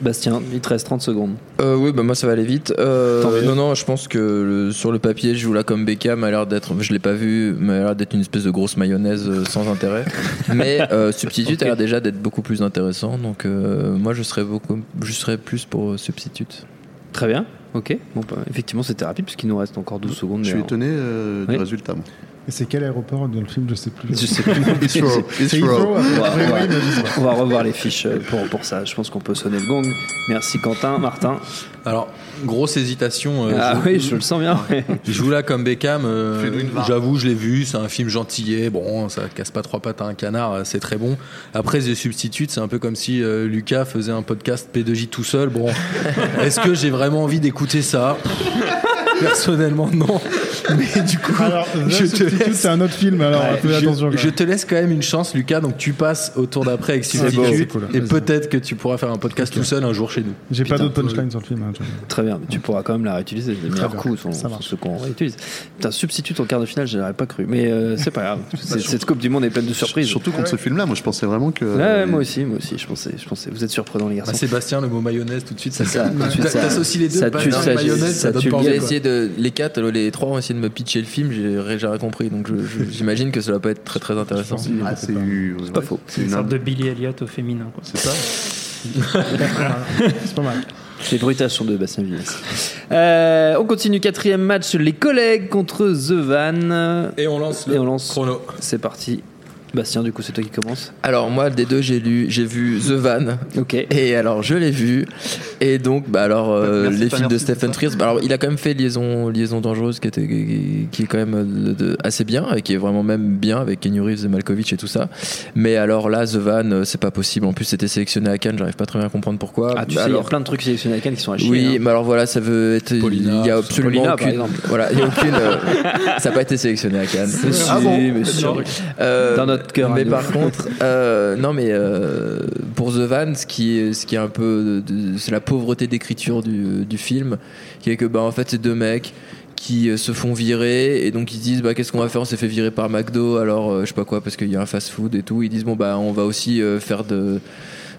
Bastien, il te reste 30 secondes. Euh, oui, bah moi ça va aller vite. Euh, non, non, je pense que le- sur le papier, je joue là comme Beckham, a l'air d'être, je l'ai pas vu, mais a l'air d'être une espèce de grosse mayonnaise euh, sans intérêt. <laughs> mais euh, Substitute a l'air déjà d'être beaucoup plus intéressant, donc euh, moi je serais beaucoup, je serais plus pour Substitute. Très bien. Ok. Bon, bah, effectivement, c'était rapide puisqu'il nous reste encore 12 secondes. Je suis étonné euh, Oui. du résultat. moi. Et c'est quel aéroport dans le film Je sais plus. Je sais <laughs> plus. Heathrow. Heathrow. On va, on on revoir les fiches euh, pour, pour ça. Je pense qu'on peut sonner le gong. Merci Quentin. Martin. Alors, grosse hésitation. euh, Ah je- oui, je le sens bien. ouais. Je joue là comme Beckham. euh. J'avoue, je l'ai vu. C'est un film gentillet. Bon, ça casse pas trois pattes à un canard. C'est très bon. Après, The Substitute, c'est un peu comme si euh, Lucas faisait un podcast P2J tout seul. Bon, <laughs> est-ce que j'ai vraiment envie d'écouter ça? Personnellement, non. <laughs> Mais du coup, Alors, je te Substitute, laisse. c'est un autre film, alors fais je, attention. je te laisse quand même une chance, Lucas. Donc tu passes au tour d'après avec beau, Substitute. cool. Et peut-être que tu pourras faire un podcast tout seul un jour chez nous. J'ai pas d'autres punchlines sur le film. hein, Très bien, mais tu pourras quand même la réutiliser. Les meilleurs coups sont, Ça sont ceux qu'on réutilise. Putain, substitute en quart de finale, je n'aurais pas cru. Mais euh, c'est pas grave. <laughs> C'est- Cette Coupe du Monde est pleine de surprises. Surtout contre ce film-là, moi je pensais vraiment que. Ouais, ouais, moi aussi, moi aussi, je pensais, je pensais. Vous êtes surprenants les garçons. Bah, Sébastien, le mot mayonnaise, tout de suite, ça, ça, T'associes les deux, ça tue, ça- mayonnaise, ça tue pas essayé de, les quatre, les trois ont essayé de me pitcher le film, j'ai j'ai jamais compris, donc <laughs> j'imagine que ça va pas être très très intéressant. Ah, c'est pas ouais, faux. C'est Une une sorte de Billy Elliot au féminin. C'est ça. <laughs> C'est pas mal. Les bruitages sont de Bastien Villas. Euh, on continue, quatrième match, les collègues contre The Van. Et on lance Et le on lance. chrono. C'est parti. Bastien, du coup, c'est toi qui commence. Alors moi des deux j'ai lu, j'ai vu The Van. Ok. Et alors je l'ai vu et donc bah alors euh, Merci, les films de Stephen. Frears. bah, alors il a quand même fait liaison liaison dangereuse qui était qui, qui est quand même euh, de- assez bien et qui est vraiment même bien avec Kenny Reeves et Malkovich et tout ça. Mais alors là The Van euh, c'est pas possible. En plus c'était sélectionné à Cannes, j'arrive pas très bien à comprendre pourquoi. Ah, tu Bah, sais, il y a alors plein de trucs sélectionnés à Cannes qui sont à chier. oui, hein. mais alors voilà, ça veut être. Il y a absolument Paulina, aucune. Voilà, il y a aucune. euh, ça n'a pas été sélectionné à Cannes. <laughs> Mais si, Ah bon mais si. Euh, Dans notre cœur, Mais par contre, <laughs> euh, non, mais euh, pour The Van, ce qui est, ce qui est un peu, c'est la pauvreté d'écriture du, du film, qui est que bah en fait c'est deux mecs qui euh, se font virer et donc ils se disent bah qu'est-ce qu'on va faire? On s'est fait virer par McDo alors euh, je sais pas quoi parce qu'il y a un fast food et tout. Ils disent bon bah on va aussi euh, faire de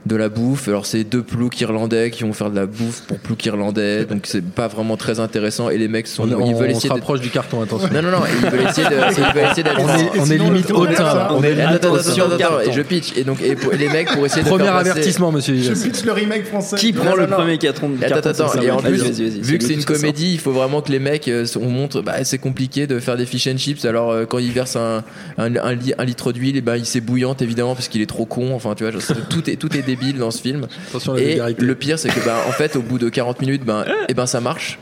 de la bouffe alors c'est deux ploucs irlandais qui vont faire de la bouffe pour ploucs irlandais donc c'est pas vraiment très intéressant et les mecs sont On, ils on veulent se essayer de- rapproche du carton, attention. non non non ils veulent essayer de ils veulent essayer d'être On est, on est limite hautain. On est Attends, limite attends, attends, attends, attends, et je pitch. Et donc, et, pour- et les mecs pour essayer de Premier faire passer- avertissement, monsieur Je pitch le remake français. Qui prend Non, le premier carton Attends, carton, attends, ça, et en plus, vu que c'est une se comédie, il faut vraiment que les mecs, euh, on montre, bah, c'est compliqué de faire des fish and chips. Alors, euh, quand ils versent un, un, un li- un litre d'huile, et ben, il s'est bouillante évidemment parce qu'il est trop con. Enfin, tu vois, tout est, tout est débile dans ce film. Attention à la Et vulgarité. le pire, c'est que, ben, en fait, au bout de 40 minutes, ben, et ben, ça marche.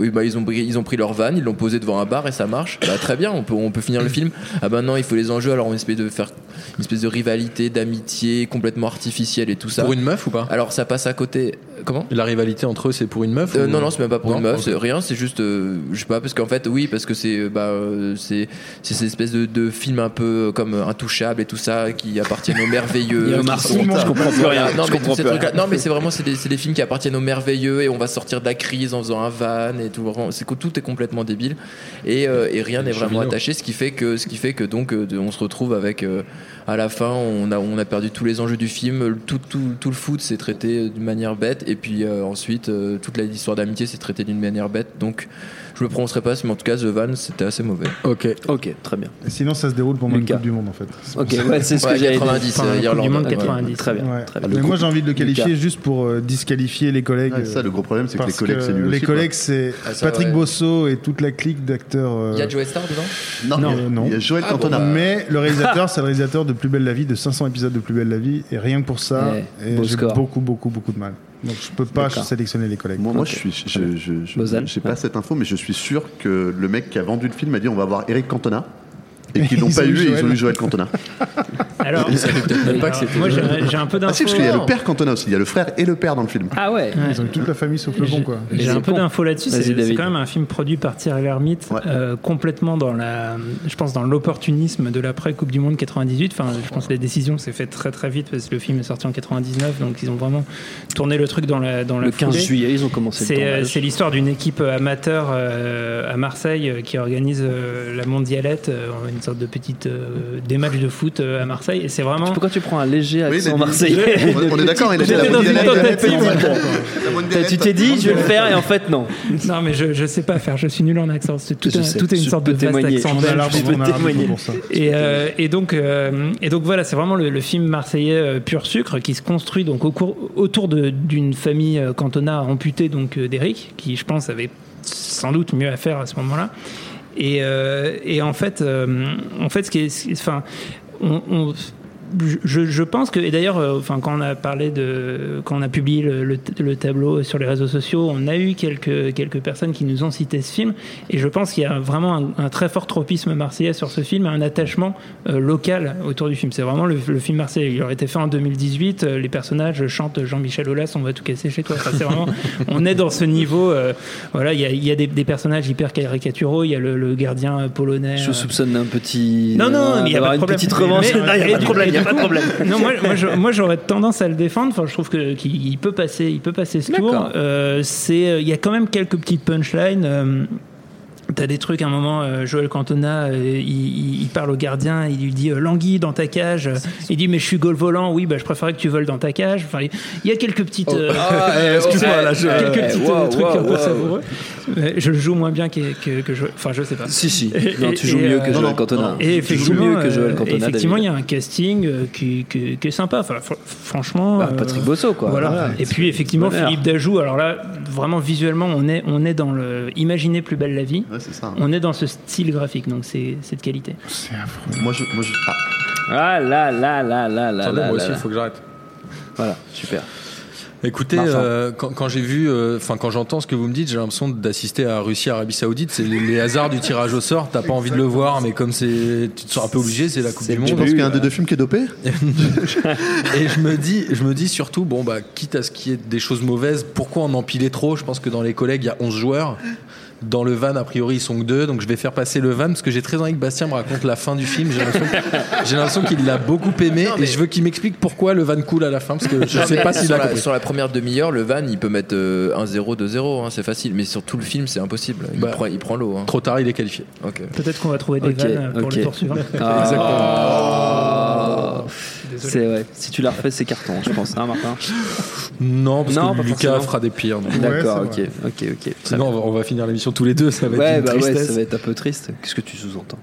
Oui, bah, ils ont, pris, ils ont pris leur van, ils l'ont posé devant un bar et ça marche. Bah, très bien, on peut, on peut finir le film. Ah ben non, il faut les enjeux, alors on essaie de faire une espèce de rivalité, d'amitié complètement artificielle et tout ça. Pour une meuf ou pas? Alors ça passe à côté. Comment? La rivalité entre eux, c'est pour une meuf Euh, ou- non non c'est même pas pour Non une meuf rien c'est juste euh, je sais pas parce qu'en fait oui parce que c'est euh, bah euh, c'est c'est cette espèce de, de film un peu comme euh, intouchable et tout ça qui appartiennent aux merveilleux. <laughs> Il y a qui Omar sont- je comprends plus rien, non je mais ces non mais c'est vraiment c'est des, c'est des films qui appartiennent aux merveilleux et on va sortir de la crise en faisant un van et tout vraiment c'est que tout est complètement débile. Et, euh, et rien n'est vraiment attaché ce qui fait que ce qui fait que donc euh, on se retrouve avec euh, à la fin on a perdu tous les enjeux du film tout tout, le foot s'est traité d'une manière bête et puis euh, ensuite euh, toute l'histoire d'amitié s'est traitée d'une manière bête. Donc je le prononcerai pas mais en tout cas The Van c'était assez mauvais Ok. Ok, très bien. Et Sinon, ça se déroule pendant Lucas. une Coupe du Monde en fait. Ok, ouais, c'est ce Ouais, que dire. 90 Enfin, euh, Coupe du Irlande Monde ouais. 90. Très bien. Ouais. Très bien. Mais moi j'ai envie de le qualifier Lucas. juste pour euh, disqualifier les collègues. Ça, le gros problème, c'est que les collègues, c'est nul Les aussi, collègues, c'est Ah, Patrick ouais. Bosso et toute la clique d'acteurs. euh, il y a Joe Star dedans? Non, Non. il y a- Joël Ah, bon, Cantona. bah. Mais le réalisateur, <laughs> c'est le réalisateur de Plus belle la vie, de 500 épisodes de Plus belle la vie, et rien que pour ça, j'ai beaucoup, beaucoup, beaucoup de mal. Donc je peux pas sélectionner les collègues. Moi, je suis, je, je, je, pas cette info, mais je suis sûr que le mec qui a vendu le film a dit on va voir Eric Cantona. Et qu'ils l'ont Ils pas eu et ils Joël. ont eu Joël Cantona. <laughs> Alors, même pas que c'était moi j'ai un peu Ah si, d'infos. parce qu'il y a le père Cantona aussi. Il y a le frère et le père dans le film. Ah ouais. Ils ont eu toute la famille sauf le bon, quoi. J'ai un peu d'infos là-dessus. C'est quand même un film produit par Thierry Lhermitte, Ouais. euh, complètement dans la, je pense dans l'opportunisme de l'après Coupe du Monde 98. Enfin, je pense que la décision s'est faite très très vite parce que le film est sorti en 99, donc ils ont vraiment tourné le truc dans la dans la Le 15 foulée. juillet, ils ont commencé le C'est euh, c'est l'histoire d'une équipe amateur euh, à Marseille qui organise euh, la mondialette, euh, une sorte de petite euh, des matchs de foot euh, à Marseille. Et c'est vraiment Pourquoi tu prends un léger Oui, accent mais- marseillais On- on est d'accord, il la dans une tentative. Tu t'es dit, je vais le faire, et en fait, non. <laughs> Non, mais je, je sais pas faire, je suis nul en accent. C'est tout, Je un- sais, tout est une sorte de vaste témoigner. accent témoigner. Et, euh, et, donc, euh, et donc voilà, c'est vraiment le, film marseillais pur sucre qui se construit donc autour d'une famille Cantona amputée donc d'Eric, qui je pense avait sans doute mieux à faire à ce moment-là. Et, euh, et en fait, euh, en fait, ce qui est, enfin, on- on- je, je pense que, et d'ailleurs, euh, enfin, quand on a parlé de, quand on a publié le, le- le tableau sur les réseaux sociaux, on a eu quelques, quelques personnes qui nous ont cité ce film, et je pense qu'il y a vraiment un, un très fort tropisme marseillais sur ce film, un attachement euh, local autour du film. C'est vraiment le, le film marseillais. Il aurait été fait en 2018, euh, les personnages chantent Jean-Michel Aulas, on va tout casser chez toi. Enfin, c'est vraiment, <laughs> on est dans ce niveau. euh, voilà, il y a, y a des, des personnages hyper caricaturaux. Il y a le, le gardien polonais. Je euh, soupçonne d'un petit. non, non, mais il n'y a d'avoir pas de une petite revanche. Mais- <laughs> Non, il n'y a et pas de du- problème, il n'y a et pas de problème. Non, moi, moi, j'aurais tendance à le défendre. Enfin, je trouve que qu'il il peut passer, il peut passer ce tour. Euh, c'est, euh, il y a quand même quelques petites punchlines. T'as des trucs, à un moment, euh, Joël Cantona, euh, il, parle au gardien, il lui dit euh, Languille dans ta cage. Il dit Mais je suis goal volant, oui, bah, je préférais que tu voles dans ta cage. Enfin, il y a quelques petites. euh, Ah, <laughs> excuse-moi, là, je- quelques petits wow, trucs un peu wow. savoureux. Mais Je le joue moins bien que, que, que je. Enfin, je sais pas. Si, si. Et- Non, et- tu joues et, mieux euh, que non, Joël non, Cantona. Et Tu joues effectivement, mieux que Joël Cantona. effectivement, il y a un casting qui, qui- qui est sympa. Enfin, fr- franchement. Bah, euh, Patrick Bosso, quoi. Voilà. Voilà. Et puis effectivement. Philippe Dajou. Alors là, vraiment visuellement, on est, on est dans le. Imaginez plus belle la vie. Ouais, c'est ça. On est dans ce style graphique, donc c'est de qualité. C'est affreux. Moi, je, moi, je, ah, Ah là là là là là Attendez, moi là aussi, il faut que j'arrête. Voilà, super. Écoutez, euh, quand, quand j'ai vu, euh, enfin quand j'entends ce que vous me dites, j'ai l'impression d'assister à Russie-Arabie Saoudite. C'est les, les hasards du tirage au sort. T'as pas envie de le voir, mais comme c'est, tu te sens un peu obligé, c'est la Coupe du le je Monde. pense qu'il y a un des deux films qui est dopé. <laughs> Et je me dis, je me dis surtout, bon bah, quitte à ce qu'il y ait des choses mauvaises, pourquoi en empiler trop? Je pense que dans les collègues, il y a 11 joueurs. Dans le van, a priori, ils sont que deux, donc je vais faire passer le van parce que j'ai très envie que Bastien me raconte la fin du film. J'ai l'impression, qu'il l'a beaucoup aimé et je veux qu'il m'explique pourquoi le van coule à la fin parce que je Non, sais pas s'il sur, a la, compris. sur la première demi-heure, le van, il peut mettre euh, 1-0, 2-0, hein, c'est facile. Mais sur tout le film, c'est impossible. Il, Bah. prend, l'eau. hein. Trop tard, il est qualifié. Ok. Peut-être qu'on va trouver des Ok, vannes pour ok. le tour suivant. Ah. Désolé. C'est ouais. Si tu la refais, c'est carton, je pense, hein, Martin. <laughs> Non, parce Non, que Lucas forcément. fera des pires. D'accord, ok, ok, ok. Très Sinon, on va, on va finir l'émission tous les deux. Ça va être Ouais, une bah ouais, ça va être un peu triste. Qu'est-ce que tu sous-entends?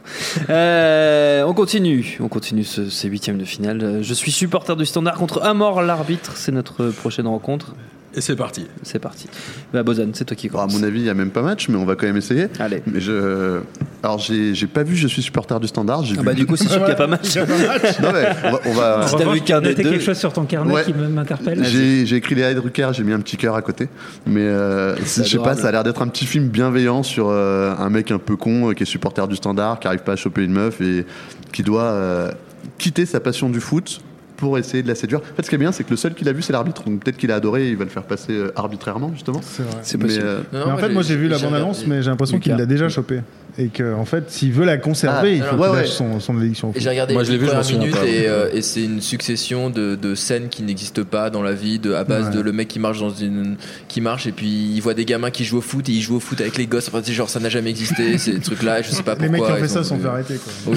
Euh, On continue, on continue ce- ces huitièmes de finale. Euh, Je suis supporter du Standard contre Amor l'arbitre. C'est notre prochaine rencontre. Et c'est parti. C'est parti. Bah Bozan, c'est toi qui Bon, à commence. mon avis, il n'y a même pas match, mais on va quand même essayer. Allez. Mais je, alors j'ai j'ai pas vu, je suis supporter du Standard. j'ai Ah vu- bah du coup, c'est sûr qu'il n'y a pas <laughs> match. non mais on va, on va- <laughs> Si t'as vu qu'un des deux. quelque chose sur ton carnet Ouais. qui m'interpelle. J'ai j'ai écrit les Drucker, j'ai mis un petit cœur à côté. Mais euh, je sais pas, ça a l'air d'être un petit film bienveillant sur euh, un mec un peu con euh, qui est supporter du standard, qui arrive pas à choper une meuf et qui doit euh, quitter sa passion du foot pour essayer de la séduire. En fait, ce qui est bien, c'est que le seul qu'il a vu, c'est l'arbitre. Donc peut-être qu'il a adoré et il va le faire passer euh, arbitrairement, justement. C'est vrai. C'est Mais, possible. euh, Non, non, Mais en fait, moi j'ai vu la bande-annonce, mais j'ai l'impression qu'il l'a déjà chopé. Et qu'en fait, s'il veut la conserver, Ah, il faut ouais, qu'il ouais. lâche son, son au Et foot. j'ai regardé Moi, je l'ai les vu, je pas, et, euh, et c'est une succession de, de scènes qui n'existent pas dans la vie, de, à base Ouais. de le mec qui marche dans une, qui marche et puis il voit des gamins qui jouent au foot et il joue au foot avec les gosses. Enfin, c'est genre ça n'a jamais existé <laughs> ces trucs là. Je sais pas Les pourquoi. mecs qui ont fait ça ont sont fait arrêter. Quoi.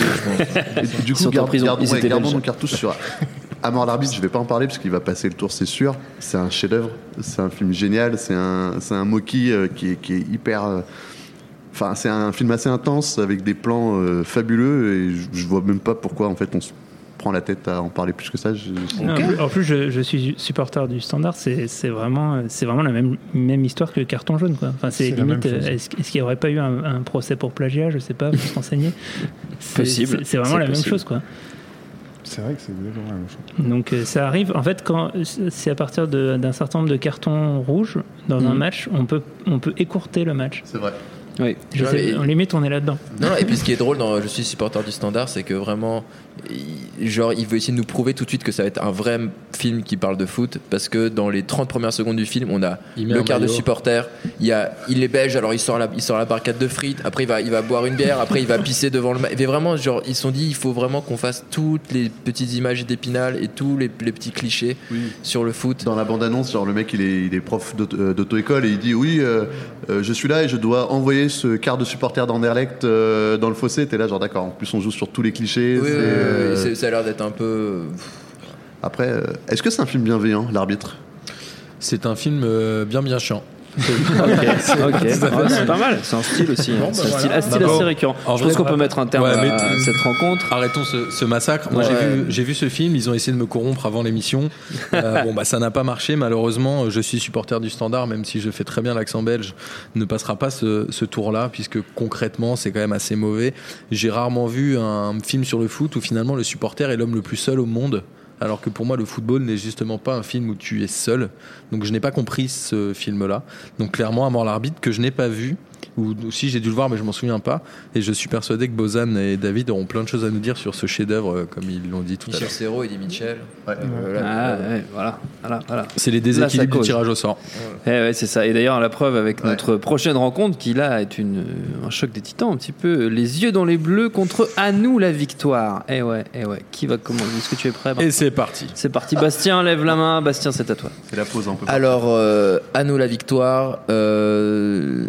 Du Ils coup, en gardons, nos cartouches sur <laughs> Amor l'arbitre. Je vais pas en parler parce qu'il va passer le tour, c'est sûr. C'est un chef-d'œuvre. C'est un film génial. C'est un, c'est un Moki euh, qui, est, qui est hyper. euh, Enfin, c'est un film assez intense avec des plans euh, fabuleux et je, je vois même pas pourquoi en fait on se prend la tête à en parler plus que ça. Je- je- Non, en plus- En plus, je, je suis supporter du standard. C'est c'est vraiment, c'est vraiment la même, même histoire que le carton jaune. Quoi. Enfin, c'est C'est la limite. même chose. Est-ce est-ce qu'il n'y aurait pas eu un, un procès pour plagiat? Je sais pas. Faut se renseigner. <laughs> C'est- Possible. c'est- C'est vraiment C'est la même possible. chose, quoi. C'est vrai que c'est exactement la même chose. Donc euh, ça arrive. En fait, quand c'est à partir de- d'un certain nombre de cartons rouges dans un Mhm. match, on peut on peut écourter le match. C'est vrai. Oui. Je Ouais, sais, mais- en limite, on est là-dedans. Non, et puis ce qui est drôle dans Je suis supporter du standard, c'est que vraiment, genre, il veut essayer de nous prouver tout de suite que ça va être un vrai film qui parle de foot, parce que dans les 30 premières secondes du film, on a le quart de supporter, il, y a, il est belge, alors il sort, la, il sort la barcade de frites, après il va, il va boire une bière, après il va pisser devant le. ma- Mais vraiment, genre, ils se sont dit, il faut vraiment qu'on fasse toutes les petites images d'épinal et tous les, les petits clichés sur le foot. Dans la bande-annonce, genre le mec il est, il est prof euh, d'auto-école et il dit oui, euh, euh, je suis là et je dois envoyer ce quart de supporter d'Anderlecht euh, dans le fossé. T'es là, genre d'accord. En plus, on joue sur tous les clichés. Oui, oui, euh, ça a l'air d'être un peu. Après, euh, est-ce que c'est un film bienveillant, l'arbitre? C'est un film euh, bien bien chiant. Ok, <laughs> Ouais, c'est pas mal. C'est un style aussi. hein. Bon, bah c'est un style, voilà. un style assez récurrent. en Je pense qu'on peut mettre un terme Ouais, mais- à cette rencontre. Arrêtons ce, ce massacre. Moi, Ouais. j'ai vu, ce film. Ils ont essayé de me corrompre avant l'émission. Euh, <laughs> bon, bah, ça n'a pas marché. Malheureusement, je suis supporter du Standard, même si je fais très bien l'accent belge, ne passera pas ce, ce tour-là, puisque concrètement, c'est quand même assez mauvais. J'ai rarement vu un film sur le foot où finalement le supporter est l'homme le plus seul au monde. Alors que pour moi, le football n'est justement pas un film où tu es seul. Donc, je n'ai pas compris ce film-là. Donc, clairement, à mort l'arbitre, que je n'ai pas vu, ou si j'ai dû le voir, mais je m'en souviens pas. Et je suis persuadé que Bozan et David auront plein de choses à nous dire sur ce chef-d'œuvre, euh, comme ils l'ont dit tout à Michel l'heure. Serrault et dit Michel. Ouais. Euh, là, Ah, ouais, voilà, voilà, voilà. C'est les déséquilibres du tirage au sort. Eh ouais, c'est ça. Et d'ailleurs, la preuve avec notre prochaine rencontre, qui là est une, un choc des titans, un petit peu les yeux dans les bleus contre à nous la victoire. Eh ouais, eh ouais. Qui va comment Est-ce que tu es prêt Et c'est parti. C'est parti. Bastien, lève la main. Bastien, c'est à toi. C'est la pause un peu. Alors, euh, à nous la victoire. euh,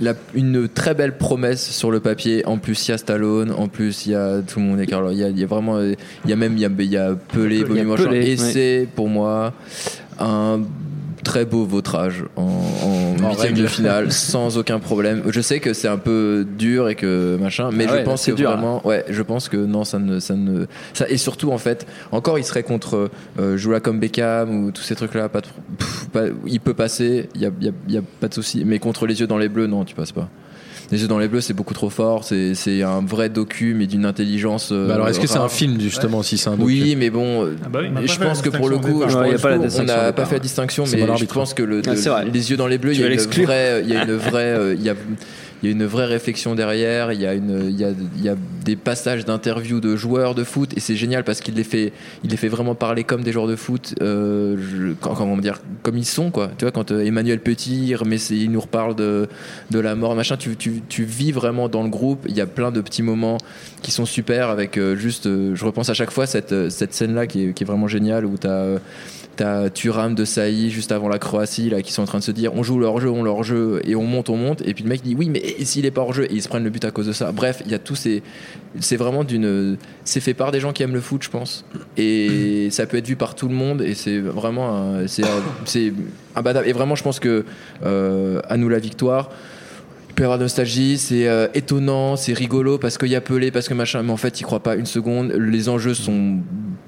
la- une très belle promesse sur le papier. En plus, il y a Stallone. En plus, il y a tout le monde. Il y a, il y a vraiment. Il y a même il y a, il y a Pelé, Montchamp. Pelé, Et c'est pour moi un très beau vautrage en, en En huitième de finale <laughs> sans aucun problème. Je sais que c'est un peu dur et que machin, mais Ah je ouais, pense que dur, là. vraiment, ouais, je pense que non, ça ne, ça ne, ça et surtout en fait, encore il serait contre euh, Joue là comme Beckham ou tous ces trucs là, pas, de- pff, pas- il peut passer, il y a, y a- y a pas de souci, mais contre les yeux dans les bleus, non, tu passes pas. Les yeux dans les bleus, c'est beaucoup trop fort. C'est c'est un vrai docu, mais d'une intelligence. euh, Bah alors, est-ce que c'est un film, justement, si c'est un docu Oui, mais bon, Ah bah oui. On je pense que pour le coup, pas au n'a départ. pas fait la distinction, C'est mais je pense que le, Ah, vrai. les yeux dans les bleus, il y a une vraie, il y a une vraie, euh, il y a une vraie réflexion derrière, il y a, des passages d'interviews de joueurs de foot et c'est génial parce qu'il les fait, vraiment parler comme des joueurs de foot, euh, comment dire, comme ils sont quoi. Tu vois quand euh, Emmanuel Petit, ses- il nous reparle de, la mort, machin, tu, vis vraiment dans le groupe. Il y a plein de petits moments qui sont super avec euh, juste, je repense à chaque fois cette, euh, cette scène là qui est, qui est vraiment géniale où tu as T'as Thuram de Saï juste avant la Croatie là qui sont en train de se dire on joue leur jeu, on leur jeu et on monte, on monte et puis le mec dit oui mais s'il est pas hors jeu et ils se prennent le but à cause de ça. Bref, il y a tous ces c'est vraiment d'une c'est fait par des gens qui aiment le foot je pense et ça peut être vu par tout le monde et c'est vraiment c'est c'est imbattable et vraiment je pense que euh, à nous la victoire peut y avoir de nostalgie, c'est euh, étonnant, c'est rigolo parce qu'il y a Pelé, parce que machin, mais en fait, il croit pas une seconde. Les enjeux sont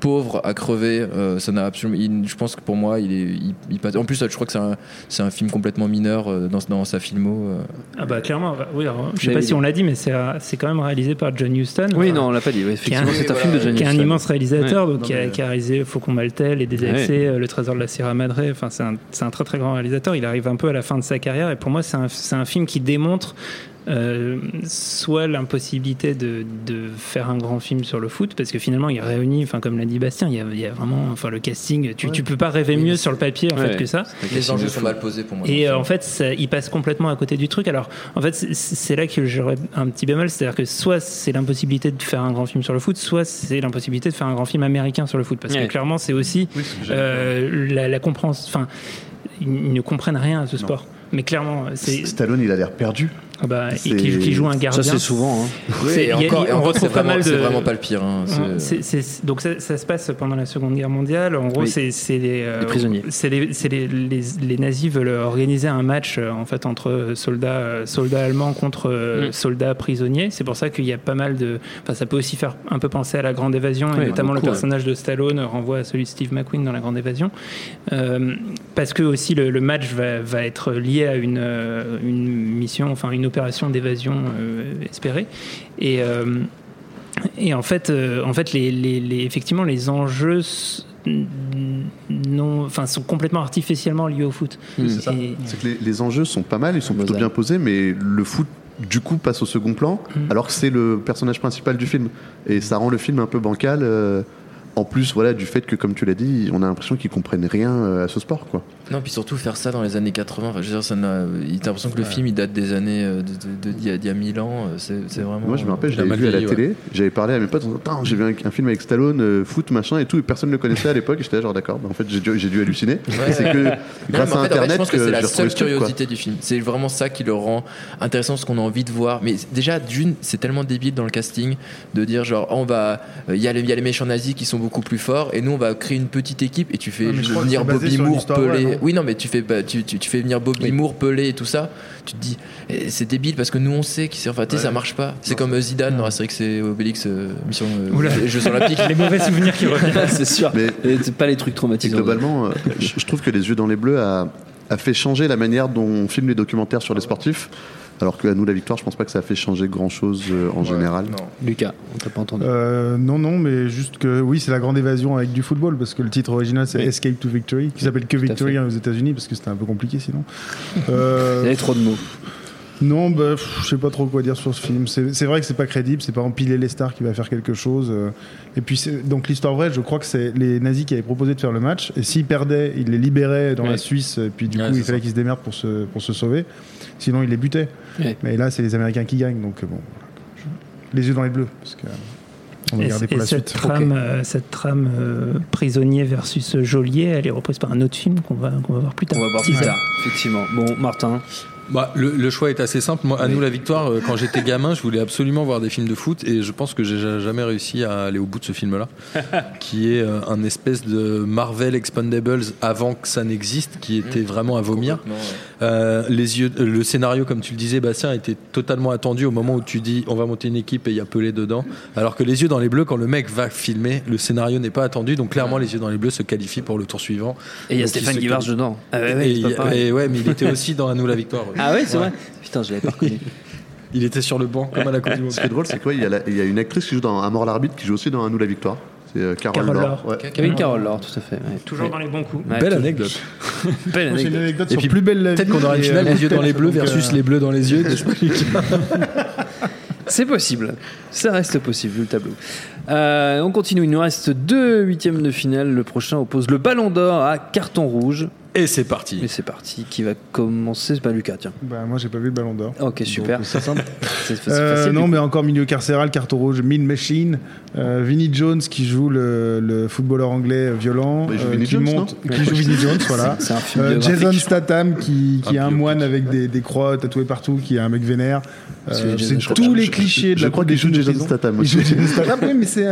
pauvres à crever. euh, ça n'a absolument. il- je pense que pour moi, il est. il- il passe- en plus, je crois que c'est un, c'est un film complètement mineur euh, dans, dans sa filmo. euh. Ah bah clairement, oui. alors, je sais pas si on l'a dit, mais c'est c'est quand même réalisé par John Huston. Oui, Enfin, non, on l'a pas dit. Oui, un- effectivement, c'est un film de Johnny qui est un Huston. immense réalisateur, Ouais. donc, qui, a, qui a réalisé Faucon Maltais, Les euh, Le Trésor de la Sierra Madre. Enfin, c'est un, c'est un très très grand réalisateur. Il arrive un peu à la fin de sa carrière, et pour moi, c'est un, c'est un film qui démontre euh, soit l'impossibilité de, de faire un grand film sur le foot, parce que finalement, il réunit, enfin comme l'a dit Bastien, il y a, il y a vraiment, enfin le casting. Tu, tu peux pas rêver mieux sur le papier en Ouais. fait que ça. Les enjeux sont mal posés pour moi. Et euh, le en fait, ça- il passe complètement à côté du truc. Alors, en fait, c'est- c'est là que j'aurais un petit bémol, c'est-à-dire que soit c'est l'impossibilité de faire un grand film sur le foot, soit c'est l'impossibilité de faire un grand film américain sur le foot, parce Ouais. que clairement, c'est aussi euh, la, la compréhension. Enfin, ils ne comprennent rien à ce sport. Mais clairement, c'est Stallone, il a l'air perdu. Ah bah, et qui, qui joue un gardien. Ça, c'est souvent. hein. <laughs> Oui, et encore, et on encore, retrouve pas vraiment, mal de- c'est vraiment pas le pire. hein, c'est- donc ça, ça se passe pendant la Seconde Guerre mondiale. En gros, Oui. c'est les, euh, Les prisonniers. C'est les, c'est les, les- les nazis veulent organiser un match euh, en fait entre soldats euh, soldats allemands contre Mm. soldats prisonniers. C'est pour ça qu'il y a pas mal de. Enfin, ça peut aussi faire un peu penser à la Grande Évasion, et notamment le ouais. personnage de Stallone renvoie à celui de Steve McQueen dans la Grande Évasion, Euh, parce que aussi le, le match va, va être lié à une, une mission, enfin une opération d'évasion euh, espérée. Et euh, et en fait, euh, en fait les, les- les- effectivement, les enjeux non, enfin, sont complètement artificiellement liés au foot. C'est que les, les enjeux sont pas mal, ils sont plutôt bien posés, mais le foot du coup passe au second plan, alors que c'est le personnage principal du film. Et ça rend le film un peu bancal. euh, en plus, voilà, du fait que, comme tu l'as dit, on a l'impression qu'ils comprennent rien à ce sport, quoi. Non, puis surtout faire ça dans les années 80. Enfin, je veux dire, ça n'a- il- t'as l'impression que le Ouais. film il date des années euh, de- de- de- d'il y, a- d'il y a 1000 ans. euh, C'est vraiment. Moi, je me rappelle, je Il a l'avais vu à la ouais. télé, j'avais parlé à mes potes, en disant, Attends, j'ai vu un, un film avec Stallone, euh, foot, machin et tout, et personne ne le connaissait à l'époque, et j'étais genre d'accord, bah, en fait, j'ai dû, halluciner. Ouais, Et c'est que Non, grâce en à fait, en fait, Internet, je pense que c'est la seule truc, curiosité du film. C'est vraiment ça qui le rend intéressant, ce qu'on a envie de voir. Mais déjà, d'une, c'est tellement débile dans le casting de dire genre, oh, on va, il y, a les- il y a les méchants nazis qui sont beaucoup plus forts, et nous, on va créer une petite équipe, et tu fais je venir Bobby Moore, Pelé. Oui, non, mais tu fais, bah, tu, tu, tu fais venir Bobby Moore, Pelé et tout ça. Tu te dis, eh, c'est débile parce que nous, on sait qu'ils enfin, Ouais. ça marche pas. C'est comme euh, Zidane dans Astérix et Obélix, euh, mission euh, <laughs> Jeux olympiques. Les mauvais souvenirs qui reviennent. <laughs> c'est sûr. Mais Et c'est pas les trucs traumatisants. globalement, euh, je, je trouve que Les Yeux dans les Bleus a, a fait changer la manière dont on filme les documentaires sur les sportifs. Alors que à nous la victoire, je pense pas que ça a fait changer grand chose en général. Lucas, on t'a pas entendu. Euh, non, non, mais juste que oui, c'est la grande évasion avec du football parce que le titre original c'est Oui. Escape to Victory, qui s'appelle que Victory hein, aux États-Unis parce que c'était un peu compliqué sinon. Euh, <laughs> Il y avait trop de mots. Non, bah, je sais pas trop quoi dire sur ce film. C'est vrai que c'est pas crédible, c'est pas empiler les stars qui va faire quelque chose. euh. Et puis, donc l'histoire vraie, je crois que c'est les nazis qui avaient proposé de faire le match. Et s'ils perdaient, ils les libéraient dans Ouais. la Suisse. Et puis, du Ouais, coup, il fallait qu'ils se démerdent pour se, pour se sauver. Sinon, ils les. Ouais. Mais là, c'est les Américains qui gagnent. Donc, euh, bon. Les yeux dans les bleus. Parce que, euh, on va Et, garder et pour la cette suite. trame, euh, cette trame euh, prisonnier versus geôlier, elle est reprise par un autre film qu'on va, qu'on va voir plus tard. On va voir plus tard, effectivement. Bon, Martin. Bah, le, le choix est assez simple. Moi, à nous la victoire, euh, quand j'étais gamin, je voulais absolument voir des films de foot et je pense que j'ai ja- jamais réussi à aller au bout de ce film-là, <laughs> qui est euh, un espèce de Marvel Expendables avant que ça n'existe, qui était vraiment à vomir. Ouais. Euh, les yeux, le scénario, comme tu le disais, Bastien, était totalement attendu au moment où tu dis on va monter une équipe et il y a Pelé dedans. Alors que les yeux dans les bleus, quand le mec va filmer, le scénario n'est pas attendu. Donc clairement, les yeux dans les bleus se qualifient pour le tour suivant. Et il y a Stéphane Guivarch dedans. Ah et, et ouais, mais il était aussi dans À nous la victoire. Ah ouais, c'est Ouais. vrai Putain, je l'avais pas reconnu. Il était sur le banc comme à la Coupe du Monde. Ce qui est drôle, c'est quoi il y, a la- il y a une actrice qui joue dans Un mort l'arbitre qui joue aussi dans Un nous la victoire. C'est euh, Carole, Carole Laure. Laure. Ouais. Kevin Carroll, Laure, tout à fait. ouais. Toujours Ouais. dans les bons coups. Ouais, Belle tout- anecdote. <laughs> Belle Moi, j'ai une anecdote. anecdote Et sur puis, plus belle la Peut-être vie qu'on aura une et, finale euh, les yeux dans les bleus donc, versus euh, les bleus dans les yeux. <laughs> C'est possible. Ça reste possible, vu le tableau. Euh, on continue. Il nous reste deux huitièmes de finale. Le prochain oppose le Ballon d'Or à carton rouge. Et c'est parti. Et c'est parti. Qui va commencer? C'est pas Lucas, tiens. Bah, moi, j'ai pas vu le ballon d'or. Ok, super. C'est simple. <laughs> C'est c'est Euh, facile. non, mais encore milieu carcéral, carton rouge, Mean Machine, euh, Vinnie Jones qui joue le, le footballeur anglais violent, Bah, il joue euh, Vinnie qui Jones, monte, non qui joue Vinnie Jones, <laughs> voilà. C'est un film Euh. Jason Statham qui, qui est Un moine avec des, des croix tatouées partout, qui est un mec vénère. Euh, Jason c'est Statham- tous les clichés de je la qu'il des joue Jason. Statham Il aussi. joue Jason Statham, oui, mais c'est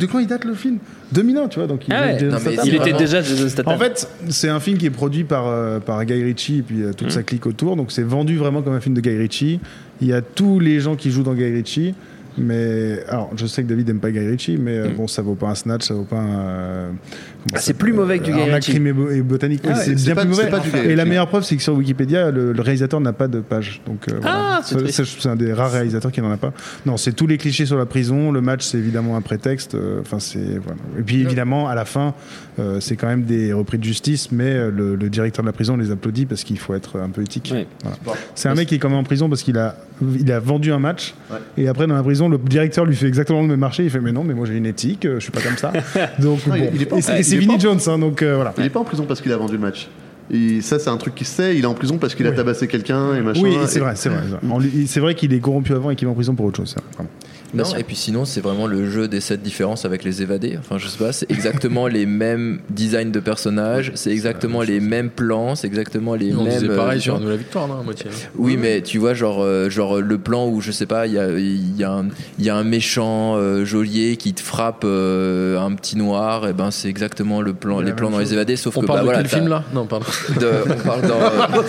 de quand il date le film? 2001, tu vois. Donc il Ah ouais. Non. Il était déjà Jason Statham. En fait, c'est un film qui est produit par, euh, par Guy Ritchie et puis euh, toute sa clique autour. Donc c'est vendu vraiment comme un film de Guy Ritchie. Il y a tous les gens qui jouent dans Guy Ritchie. Mais alors, je sais que David n'aime pas Guy Ritchie, mais euh, bon, ça vaut pas un snatch, ça vaut pas un. Euh, comment Ah, c'est plus mauvais que du Guy Arnaque, Ritchie. crime et, bo- et botanique. Ah ouais, c'est bien pas- plus mauvais. pas du Guy et la meilleure preuve, c'est que sur Wikipédia, le, le réalisateur n'a pas de page. Donc euh, Ah, voilà. c'est un des rares réalisateurs qui n'en a pas. Non, c'est tous les clichés sur la prison. Le match, c'est évidemment un prétexte. euh, Enfin, c'est voilà. Et puis évidemment, à la fin, euh, c'est quand même des repris de justice, mais euh, le, le directeur de la prison les applaudit parce qu'il faut être un peu éthique. Ouais. Voilà. C'est un mec qui est quand même en prison parce qu'il a, il a vendu un match. Ouais. Et après, dans la prison, le directeur lui fait exactement le même marché. Il fait Mais non, mais moi j'ai une éthique, euh, je suis pas comme ça. <laughs> Donc, Non, il- bon. il est pas- c'est Vinnie pas- Jones, hein, donc euh, voilà. Il est pas en prison parce qu'il a vendu le match. Et ça, c'est un truc qu'il sait. Il est en prison parce qu'il a tabassé quelqu'un et machin. Oui, c'est Et- vrai, c'est vrai. <laughs> c'est vrai. Qu'il est corrompu avant et qu'il est en prison pour autre chose. Non, et puis sinon, c'est vraiment le jeu des sept différences avec les évadés. Enfin, je sais pas, c'est exactement <laughs> les mêmes designs de personnages, c'est exactement les mêmes plans, c'est exactement les On mêmes. pareil euh, sur nous la victoire, non, à moitié. Oui, mais tu vois, genre, euh, genre le plan où je sais pas, il y a, il y, a un- il y a un méchant euh, geôlier qui te frappe euh, un petit noir, et ben c'est exactement le plan, La les plans dans les évadés, sauf On que parle bah de voilà. quel film là? Non, pardon. <laughs> De- on parle dans. <laughs> euh,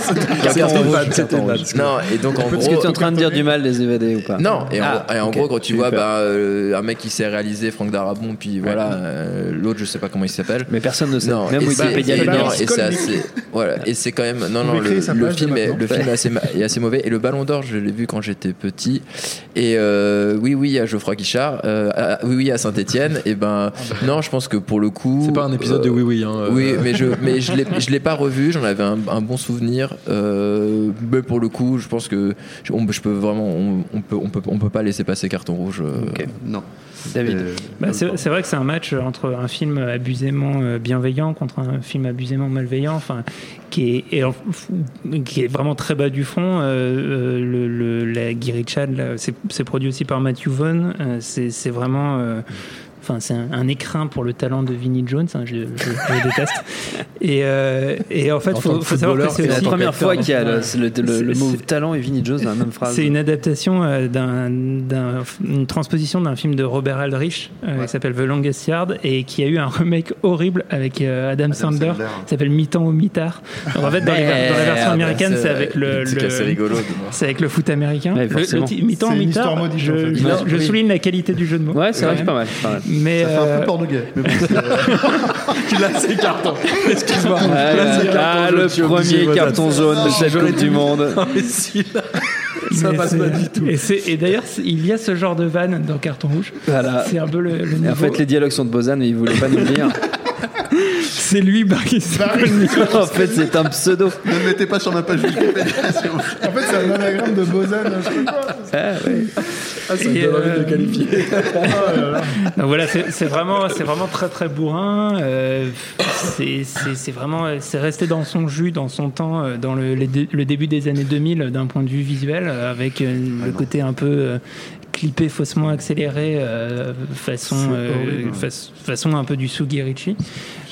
C'était. Non, et donc en Est-ce que gros. tu es en train de dire du mal des évadés ou pas? Non, et en, Ah, gros, quand tu Eu vois bah, euh, un mec qui s'est réalisé, Franck Darabon, puis voilà, euh, l'autre, je sais pas comment il s'appelle. Mais personne ne sait. Non, Même et c'est- Wikipédia et non, et c'est assez, voilà, et c'est quand même, non, non, le, film, est, maintenant. le film est assez, ma- est assez mauvais. Et le Ballon d'Or, je l'ai vu quand j'étais petit. Et euh, oui, oui, à Geoffroy Guichard, euh, à- oui, oui, à Saint-Étienne. Et ben, non, je pense que pour le coup, C'est pas un épisode de Oui Oui. Hein, euh, oui, mais je, mais je l'ai, je l'ai pas revu. J'en avais un, un bon souvenir. Euh, mais pour le coup, je pense que je, on- je peux vraiment, on, on peut, on peut, on peut pas laisser passer carton rouge. euh. Non. Euh, Bah, c'est c'est vrai que c'est un match entre un film abusément euh, bienveillant contre un film abusément malveillant, enfin, qui est, et en- qui est vraiment très bas du front. Euh, euh, le, le- la Guy Chad, c'est c'est produit aussi par Matthew Vaughn. Euh, c'est c'est vraiment. Enfin, c'est un, un écrin pour le talent de Vinnie Jones, hein, je, je- je le déteste. Et, euh, et en fait, En faut, savoir que c'est la première fois qu'il y a le, Ouais. le, le- le C'est- mot talent et Vinnie Jones dans la même phrase. c'est une adaptation euh, d'un, d'un- une transposition d'un film de Robert Aldrich euh, qui s'appelle The Longest Yard et qui a eu un remake horrible avec euh, Adam, Sandler, Sandler. qui s'appelle Mi-temps au mi-tard. En fait, dans, les- dans la version américaine, c'est avec le, c'est avec le foot américain. Mi-temps une mi-tard. Je, souligne la qualité du jeu de mots. Ouais, c'est vrai pas mal. Mais Ça fait un euh, peu porno gay. Mais bon, c'est- Là, c'est carton. Excuse-moi. Ah, Là, ah, le premier carton jaune de cette Coupe du Monde. Non, mais si, là, ça mais passe pas du tout. Et, d'ailleurs, il y a ce genre de vanne dans Carton Rouge. Voilà. C'est un peu le, le Et en fait, les dialogues sont de Bozan, mais il voulait pas nous le dire. <laughs> <laughs> c'est lui, Barry. en fait, c'est un pseudo. Ne le mettez pas sur ma page Wikipédia. En fait, c'est un anagramme de Bozan, je sais pas. Ah, ouais. Ah, ça me Et, donne envie de euh, le qualifier. Donc voilà, c'est c'est vraiment, c'est vraiment très très bourrin. Euh, c'est c'est- c'est vraiment, c'est resté dans son jus, dans son temps, euh, dans le, début des années 2000 d'un point de vue visuel, euh, avec euh, le côté un peu clippé, faussement accéléré, euh, façon, euh, faç- façon un peu du Sugi Richie.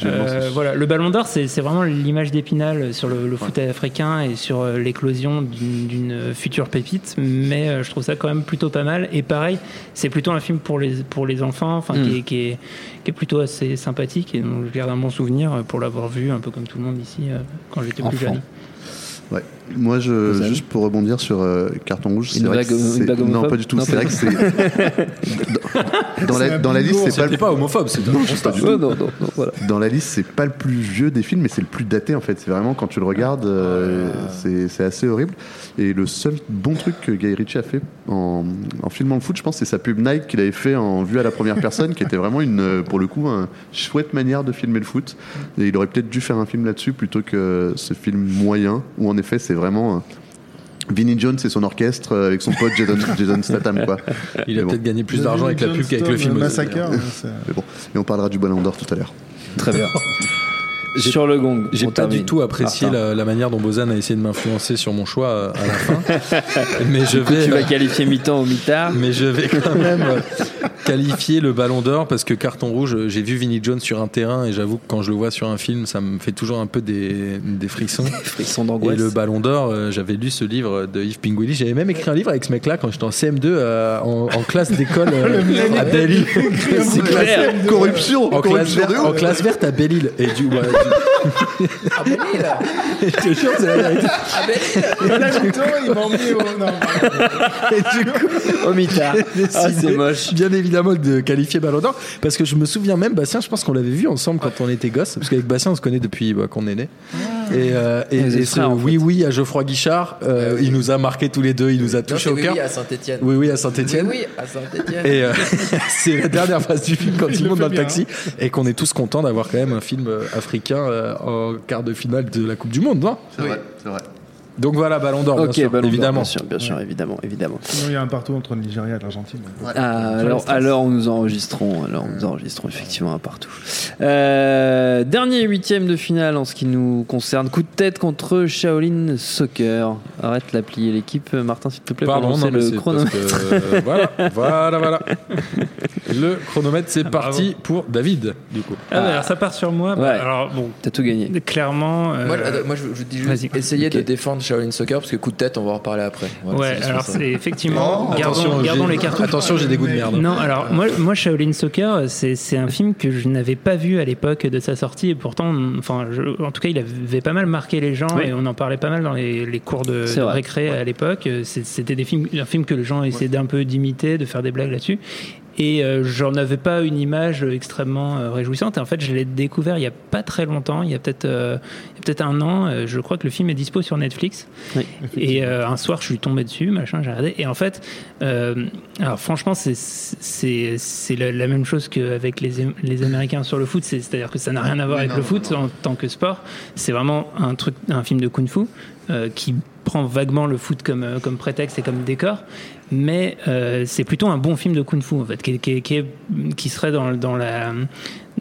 Je Euh, voilà, le Ballon d'Or, c'est vraiment l'image d'Épinal sur le, le foot africain et sur l'éclosion d'une future pépite. Mais je trouve ça quand même plutôt pas mal. Et pareil, c'est plutôt un film pour les pour les enfants, enfin Mm. qui, est, qui, est, qui est plutôt assez sympathique et dont je garde un bon souvenir pour l'avoir vu un peu comme tout le monde ici quand j'étais plus jeune. Ouais. Moi, je, juste pour rebondir sur euh, Carton Rouge, c'est vrai blague- Non, homophobe pas du tout. Non, C'est vrai que c'est. Dans, <laughs> dans la, dans liste, c'est pas, le- pas homophobe, Non, pas du tout. non, non, non, voilà. Dans la liste, c'est pas le plus vieux des films, mais c'est le plus daté en fait. C'est vraiment quand tu le regardes, euh, c'est c'est assez horrible. Et le seul bon truc que Guy Ritchie a fait en, en filmant le foot, je pense, c'est sa pub Nike qu'il avait fait en vue à la première personne, qui était vraiment une, euh, pour le coup, une chouette manière de filmer le foot. Et il aurait peut-être dû faire un film là-dessus plutôt que ce film moyen, où en effet, c'est vraiment. euh, Vinnie Jones et son orchestre euh, avec son pote Jason, <laughs> Jason Statham quoi. Il a bon. peut-être gagné plus d'argent avec la pub qu'avec le film. aussi, Massacre. hein, c'est- Mais bon, et on parlera du Ballon d'Or tout à l'heure. Très bien. <laughs> J'ai- Sur le gong. J'ai on pas du tout apprécié la, la manière dont Bozan a essayé de m'influencer sur mon choix euh, à la fin. <laughs> mais je vais, tu vas qualifier mi-temps au mi-tard. mais je vais quand même euh, qualifier le Ballon d'Or parce que carton rouge. euh, J'ai vu Vinnie Jones sur un terrain et j'avoue que quand je le vois sur un film, ça me fait toujours un peu des, des frissons. <laughs> Frisson Et d'angoisse. le Ballon d'Or, j'avais lu ce livre de Yves Pinguili. J'avais même écrit un livre avec ce mec-là quand j'étais en CM2 euh, en, en classe d'école euh, <laughs> à Belle-Île. C'est clair. Corruption En classe, Corruption de verte, en classe verte à Belle-Île. Et du, ouais, du- je te jure, c'est la vérité. Voilà, Victor, il m'a emmené au. Non, Et du coup, Au mi-tard. Ah, c'est moche. bien évidemment de qualifier Ballon d'Or parce que je me souviens même Bastien je pense qu'on l'avait vu ensemble quand on était gosse parce qu'avec Bastien on se connaît depuis bah, qu'on est né et, euh, et, et ce oui oui à Geoffroy Guichard euh, il nous a marqué tous les deux il nous a touché au oui, cœur oui, à Saint-Etienne. oui oui à Saint-Etienne Oui, oui, à Saint-Etienne. et euh, <laughs> c'est la dernière phase du film quand Il monte dans le taxi et qu'on est tous contents d'avoir quand même un film euh, africain euh, en quart de finale de la Coupe du Monde non? C'est vrai, c'est vrai. Donc voilà Ballon d'Or bien Ok, sûr, Ballon d'Or, évidemment Bien sûr, bien sûr, évidemment, évidemment. Sinon, il y a un partout entre le Nigeria et l'Argentine. Ah, alors, alors nous enregistrons, alors nous enregistrons effectivement un partout. Euh, dernier huitième de finale en ce qui nous concerne. Coup de tête contre Shaolin Soccer. Arrête la plier l'équipe, Martin s'il te plaît. pour Pardon, non, le chronomètre. parce que, euh, voilà, <laughs> voilà, voilà. Le chronomètre, c'est Ah, parti pour David, du coup. Ah, bah, alors ça part sur moi. Bah, Ouais. Alors bon, T'as tout gagné. clairement. euh, Moi, je, je dis juste, essayez de défendre Shaolin Soccer parce que coup de tête, on va en reparler après. Voilà, ouais, alors c'est effectivement. gardons Attention, gardons les cartouches. Attention, j'ai des goûts de merde. Non, alors moi, moi Shaolin Soccer, c'est c'est un film que je n'avais pas vu à l'époque de sa sortie et pourtant, enfin, je- en tout cas, il avait pas mal marqué les gens Oui. et on en parlait pas mal dans les, les cours de, de récré à l'époque. C'était des films, un film que les gens essayaient d'un peu d'imiter, de faire des blagues là-dessus. Et euh, j'en avais pas une image extrêmement euh, réjouissante. Et en fait, je l'ai découvert il y a pas très longtemps, il y a peut-être euh, peut-être un an. Euh, je crois que le film est dispo sur Netflix. Oui, et euh, un soir, je suis tombé dessus, machin, j'ai regardé. Et en fait, euh, alors franchement, c'est c'est c'est la, la même chose qu'avec les les Américains sur le foot. C'est- C'est-à-dire que ça n'a rien à voir avec le foot en tant que sport. C'est vraiment un truc, un film de kung-fu euh, qui prend vaguement le foot comme comme prétexte et comme décor mais euh, c'est plutôt un bon film de kung-fu en fait, qui serait dans, dans la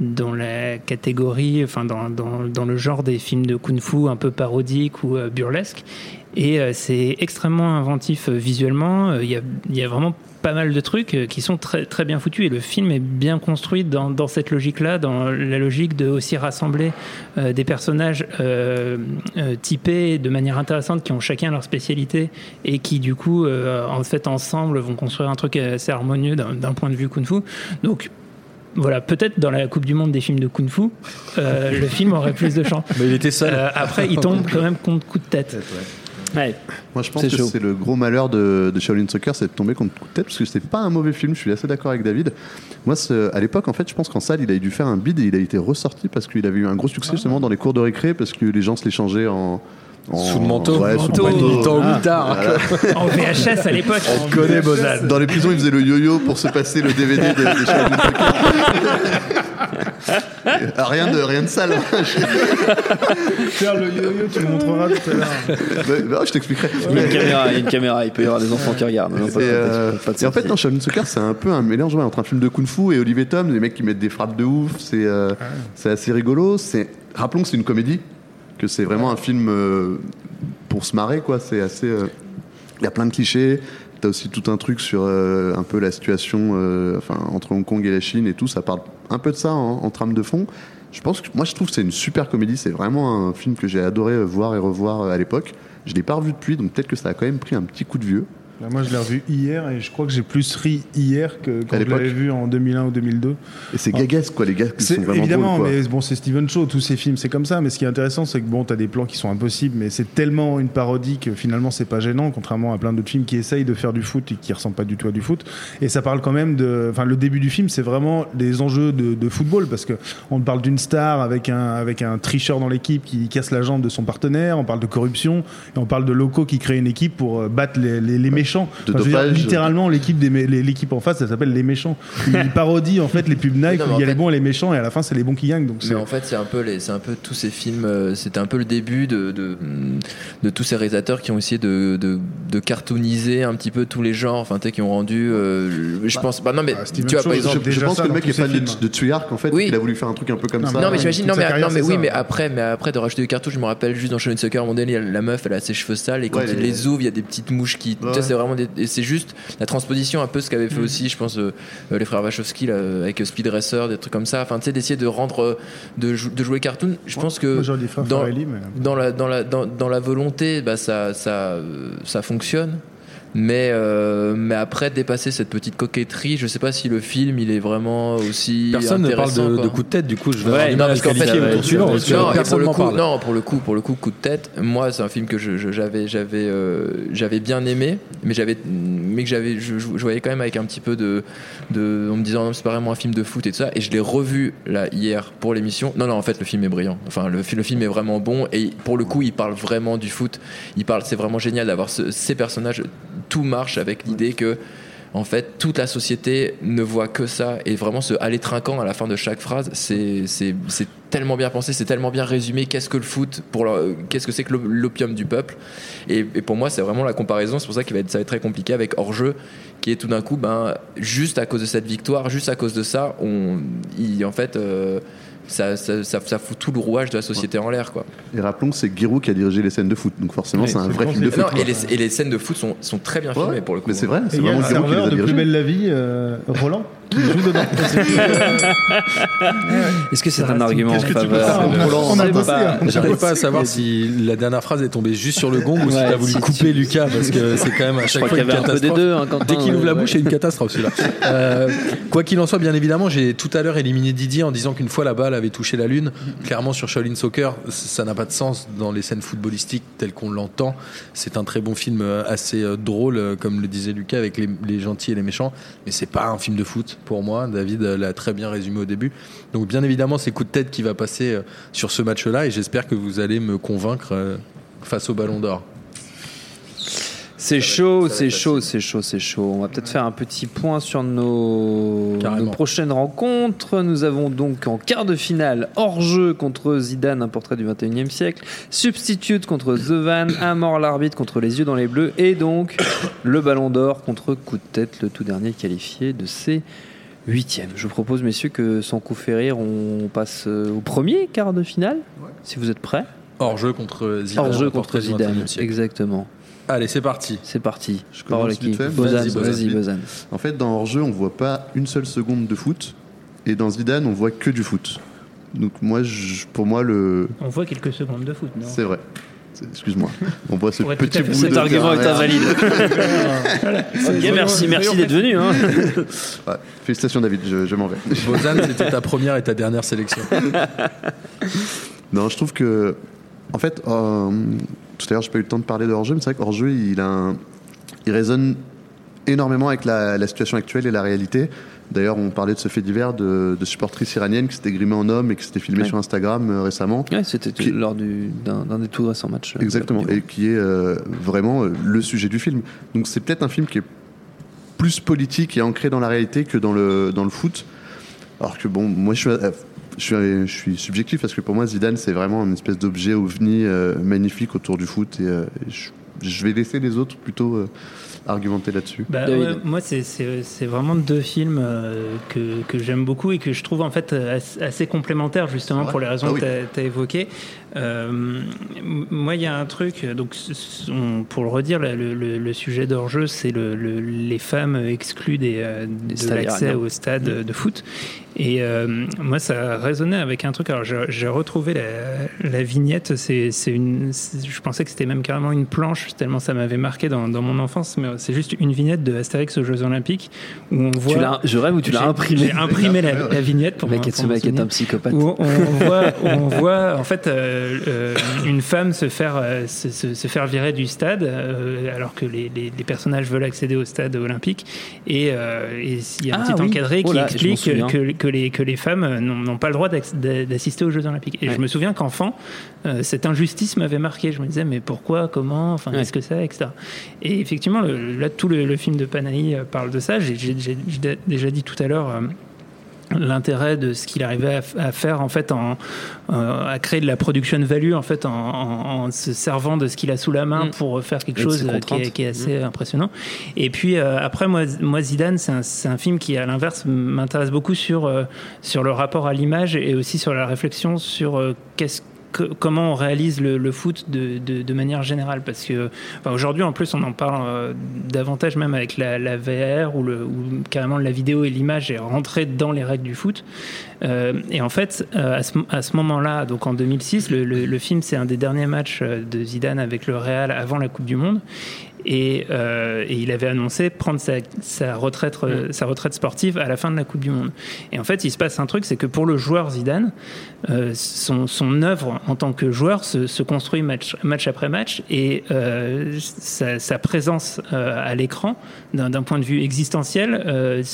dans la catégorie, enfin dans, dans, dans le genre des films de kung-fu un peu parodiques ou euh, burlesques. Et euh, c'est extrêmement inventif euh, visuellement. Euh, Il y, a, y a vraiment pas mal de trucs qui sont très, très bien foutus et le film est bien construit dans, dans cette logique-là, dans la logique de aussi rassembler des personnages typés de manière intéressante qui ont chacun leur spécialité et qui du coup en fait ensemble vont construire un truc assez harmonieux d'un point de vue kung-fu. Donc voilà, peut-être dans la Coupe du Monde des films de Kung Fu, euh, <laughs> le film aurait plus de chance. Mais il était seul. Euh, après, il tombe quand même contre coup de tête. Ouais. Moi, je pense C'est que chaud. c'est le gros malheur de, de Shaolin Soccer, c'est de tomber contre coup de tête, parce que c'était pas un mauvais film. Je suis assez d'accord avec David. Moi, à l'époque, en fait, je pense qu'en salle, il a dû faire un bid et il a été ressorti parce qu'il avait eu un gros succès justement dans les cours de récré, parce que les gens se l'échangeaient en, en- Sous le manteau. Ouais, sous le Manteau. Il Ah, voilà. <laughs> En VHS à l'époque. On connaît Bozal. Dans les prisons, ils faisaient le yo-yo pour se passer le DVD de, de Shaolin Soccer. <laughs> Ah, rien de rien de sale. <laughs> Faire le yo-yo, tu le montreras tout à l'heure. Bah, je t'expliquerai. Il y a une caméra, il y a une caméra, il peut y avoir des enfants qui regardent. Non, pas- Et, pas- euh, pas- pas de et en fait, dans Shaolin Soccer, c'est un peu un mélange ouais, entre un film de Kung Fu et Olivier Tom, des mecs qui mettent des frappes de ouf. C'est euh, c'est assez rigolo. C'est rappelons que c'est une comédie, que c'est vraiment un film euh, pour se marrer, quoi. C'est assez. euh, Il y a plein de clichés. T'as aussi tout un truc sur euh, un peu la situation, entre Hong Kong et la Chine et tout. Ça parle un peu de ça en trame de fond. Je pense moi, je trouve que c'est une super comédie. C'est vraiment un film que j'ai adoré voir et revoir à l'époque. Je l'ai pas revu depuis, donc peut-être que ça a quand même pris un petit coup de vieux. Là, moi, je l'ai revu hier et je crois que j'ai plus ri hier que quand je l'avais vu en 2001 ou 2002. Et c'est gaguesque, quoi, les gars qui C'est sont vraiment évidemment, drôles, quoi. mais bon, c'est Steven Shaw, tous ces films, c'est comme ça. Mais ce qui est intéressant, c'est que bon, t'as des plans qui sont impossibles, mais c'est tellement une parodie que finalement, c'est pas gênant, contrairement à plein d'autres films qui essayent de faire du foot et qui ressemblent pas du tout à du foot. Et ça parle quand même de, enfin, le début du film, c'est vraiment des enjeux de, de football parce que on parle d'une star avec un avec un tricheur dans l'équipe qui casse la jambe de son partenaire. On parle de corruption et on parle de locaux qui créent une équipe pour euh, battre les, les- les méchants. De Enfin, je veux dire, dopage. littéralement, l'équipe des mé- les- l'équipe en face, ça s'appelle les méchants. Ils <laughs> parodient en fait les pubs Nike Non, où il y a les bons et les méchants et à la fin, c'est les bons qui gagnent. Donc Mais en fait, c'est un peu les, c'est un peu tous ces films. euh, C'était un peu le début de, de, de tous ces réalisateurs qui ont essayé de, de, de cartooniser un petit peu tous les genres. Enfin, tu sais, qui ont rendu. euh, je pense. Bah non, mais bah, Steven tu vois, Shaw, par exemple. je, je déjà pense ça que le mec est fan de, Tsuyark en fait. Oui. Il a voulu faire un truc un peu comme Non, ça. Non mais j'imagine non mais, carrière, non, mais c'est oui ça, mais après mais après de rajouter des cartouches je me rappelle juste dans Shaolin Soccer a la meuf elle a ses cheveux sales et quand il les- ouvre il y a des petites mouches qui tu sais, vraiment des- c'est juste la transposition un peu ce qu'avaient fait aussi je pense euh, euh, les frères Wachowski là, avec euh, Speed Racer des trucs comme ça. Enfin tu sais d'essayer de rendre euh, de, jou- de jouer cartoon. Je pense que dans- la dans la dans, dans la volonté bah ça ça euh, ça fonctionne mais euh, mais après dépasser cette petite coquetterie je sais pas si le film il est vraiment aussi Personne ne parle de, coup de tête, du coup, je vais Ouais, Non, parce qu'en fait, non, pour le coup, parle. non, pour le coup, pour le coup, coup de tête. Moi, c'est un film que je- j'avais, j'avais, euh, j'avais bien aimé, mais j'avais, mais que j'avais, je, voyais quand même avec un petit peu de, de en me disant non, c'est pas vraiment un film de foot et tout ça. Et je l'ai revu là hier pour l'émission. Non, non, en fait, le film est brillant. Enfin, le, le film est vraiment bon et pour le coup, il parle vraiment du foot. Il parle, c'est vraiment génial d'avoir ce- ces personnages. Tout marche avec l'idée que en fait, toute la société ne voit que ça et vraiment ce aller trinquant à la fin de chaque phrase, c'est tellement bien pensé, c'est tellement bien résumé. Qu'est-ce que le foot pour Qu'est-ce que c'est que l'op- l'opium du peuple? Et, et pour moi, c'est vraiment la comparaison. C'est pour ça être, ça va être très compliqué avec hors-jeu, qui est tout d'un coup, ben, juste à cause de cette victoire, juste à cause de ça, on, il, en fait, euh, ça, ça, ça- ça fout tout le rouage de la société en l'air, quoi. Et rappelons que c'est Giroud qui a dirigé les scènes de foot, donc forcément Oui, c'est un vrai film de foot. Non, et, les, et les scènes de foot sont, sont très bien Ouais, filmées pour le coup. Mais c'est vrai, c'est vraiment le Giroud qui les de Plus belle la vie, euh, Roland, qui joue dedans. <laughs> Est-ce que c'est un argument en faveur On a- pas- hein. J'arrive pas à savoir si la dernière phrase est tombée juste sur le gong ou si Ouais, t'as voulu si couper Lucas parce que c'est quand même à chaque fois qu'il y une catastrophe. hein, Dès qu'il ouvre la ouais. bouche, c'est une catastrophe celui-là. <laughs> Euh, quoi qu'il en soit, bien évidemment, j'ai tout à l'heure éliminé Didier en disant qu'une fois la balle avait touché la lune. Clairement, sur Shaolin Soccer, ça n'a pas de sens dans les scènes footballistiques telles qu'on l'entend. C'est un très bon film euh, assez euh, drôle, euh, comme le disait Lucas, avec les, les gentils et les méchants. Mais c'est pas un film de foot pour moi. David l'a très bien résumé au début. Donc, bien évidemment, c'est coup de tête qui va passer euh, sur ce match-là et j'espère que vous allez me convaincre euh, face au Ballon d'Or. C'est chaud, c'est chaud, c'est chaud, c'est chaud. On va peut-être faire un petit point sur nos, prochaines rencontres. Nous avons donc en quart de finale hors-jeu contre Zidane, un portrait du 21e siècle. Substitute contre The Van, à mort l'arbitre contre les yeux dans les bleus. Et donc le ballon d'or contre coup de tête, le tout dernier qualifié de ces huitièmes. Je vous propose, messieurs, que sans coup férir, on passe euh, au premier quart de finale, si vous êtes prêts. Hors-jeu contre Zidane. Hors-jeu un contre Zidane, 21e siècle. exactement. Allez, c'est parti. C'est parti. Je Parole commence à qui Vas-y, Bozan. En fait, dans hors-jeu, on voit pas une seule seconde de foot. Et dans Zidane, on voit que du foot. Donc moi, je- pour moi, le... On voit quelques secondes de foot, non? C'est vrai. Excuse-moi. On voit ce petit bout Cet de argument est invalide. <laughs> merci, merci d'être venu. Hein. <laughs> Ouais. Félicitations, David. Je, je m'en vais. <laughs> Bozan, c'était ta première et ta dernière sélection. Non, je trouve que, en fait, euh, tout à l'heure, j'ai pas eu le temps de parler de hors-jeu, mais c'est vrai qu'hors-jeu, il, a un- il résonne énormément avec la, la situation actuelle et la réalité. D'ailleurs, on parlait de ce fait divers de, de supportrice iranienne qui s'était grimée en homme et qui s'était filmée Ouais. sur Instagram euh, récemment. Ouais, c'était Qui- lors du- d'un des tout récents matchs. euh, Exactement, et qui est euh, vraiment euh, le sujet du film. Donc c'est peut-être un film qui est plus politique et ancré dans la réalité que dans le, dans le foot. Alors que bon, moi je suis, je suis, je suis subjectif parce que pour moi Zidane c'est vraiment une espèce d'objet ovni magnifique autour du foot et, je, je vais laisser les autres plutôt argumenter là-dessus. Bah, ouais, moi, c'est- c'est c'est vraiment deux films euh, que, que j'aime beaucoup et que je trouve en fait euh, assez, assez complémentaires justement pour les raisons Ah oui. que tu as, évoquées. Euh, moi, il y a un truc, donc on- pour le redire, là, le, le- le sujet d'hors-jeu, c'est le, le- les femmes exclues des, euh, de l'accès au stade de foot. Et euh, moi, ça résonnait avec un truc. Alors, j'ai retrouvé la, la vignette. C'est une. Je pensais que c'était même carrément une planche, tellement ça m'avait marqué dans, dans mon enfance. Mais c'est juste une vignette de Astérix aux Jeux Olympiques où on voit. Tu je rêve où tu l'as imprimé. J'ai imprimé la, la vignette pour Le mec, est- ce pour m'en mec est un psychopathe. où on voit, on voit en fait euh, une femme se faire, euh, se, se- se faire virer du stade euh, alors que les, les- les personnages veulent accéder au stade olympique et euh, et il y a un Ah petit oui. encadré Oh qui là, explique que, que les, que les femmes euh, n'ont pas le droit d'assister aux Jeux olympiques. Et Ouais. je me souviens qu'enfant, euh, cette injustice m'avait marqué. Je me disais mais pourquoi, comment, enfin Ouais. qu'est-ce que c'est, etc. Et effectivement, le- là tout le, le film de Panahi euh, parle de ça. J'ai déjà dit tout à l'heure. L'intérêt de ce qu'il arrivait à, faire en fait en euh, à créer de la production value en fait en, en- en se servant de ce qu'il a sous la main Mm. pour faire quelque chose qui est, contraintes. qui est assez impressionnant et puis euh, après moi moi Zidane c'est un, c'est un film qui à l'inverse m'intéresse beaucoup sur euh, sur le rapport à l'image et aussi sur la réflexion sur euh, qu'est-ce comment on réalise le, foot de, manière générale? Parce que enfin, aujourd'hui en plus on en parle euh, davantage même avec la, VR ou, carrément la vidéo et l'image est rentrée dans les règles du foot. Euh, et en fait euh, à ce, moment-là donc en 2006 le, film c'est un des derniers matchs de Zidane avec le Real avant la Coupe du Monde et, euh, et il avait annoncé prendre sa, sa retraite, euh, sa retraite sportive à la fin de la Coupe du Monde. Et en fait, il se passe un truc, c'est que pour le joueur Zidane, euh, son, son œuvre en tant que joueur se, se construit match, match après match et sa, sa présence à l'écran, d'un point de vue existentiel,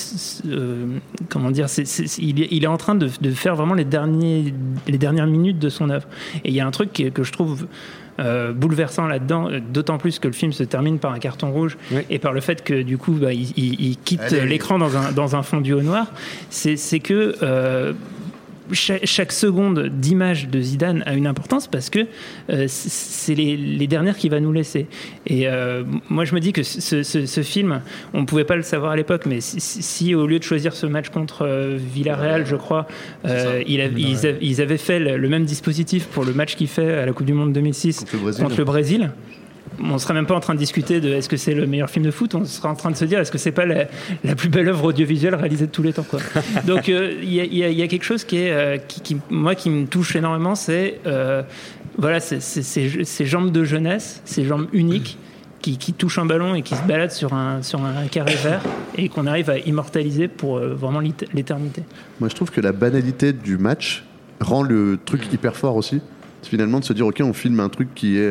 comment dire, il, est, il est en train de, de faire vraiment les, derniers, les dernières minutes de son œuvre. Et il y a un truc que je trouve euh, bouleversant là-dedans, euh, d'autant plus que le film se termine par un carton rouge et par le fait que du coup bah, il, il- il quitte l'écran dans un, dans un fondu au noir, c'est c'est que euh, chaque, chaque seconde d'image de Zidane a une importance parce que euh, c'est les, les dernières qu'il va nous laisser. Et euh, moi, je me dis que ce, ce- ce film, on ne pouvait pas le savoir à l'époque, mais si, au lieu de choisir ce match contre euh, Villarreal, je crois, il a- ils, a- ils avaient fait le, le même dispositif pour le match qu'il fait à la Coupe du Monde 2006 Contre le Brésil. contre le Brésil. On serait même pas en train de discuter de est-ce que c'est le meilleur film de foot, on serait en train de se dire est-ce que c'est pas la, la plus belle œuvre audiovisuelle réalisée de tous les temps. Quoi. <laughs> Donc euh, il y, a- y y quelque chose qui est, euh, qui, qui- moi, qui me touche énormément, c'est euh, voilà, ces jambes de jeunesse, ces jambes uniques. Qui, qui touchent un ballon et qui se baladent sur un, sur un carré vert et qu'on arrive à immortaliser pour euh, vraiment l'ét- l'éternité. Moi, je trouve que la banalité du match rend le truc hyper fort aussi. C'est Finalement, de se dire, OK, on filme un truc qui est.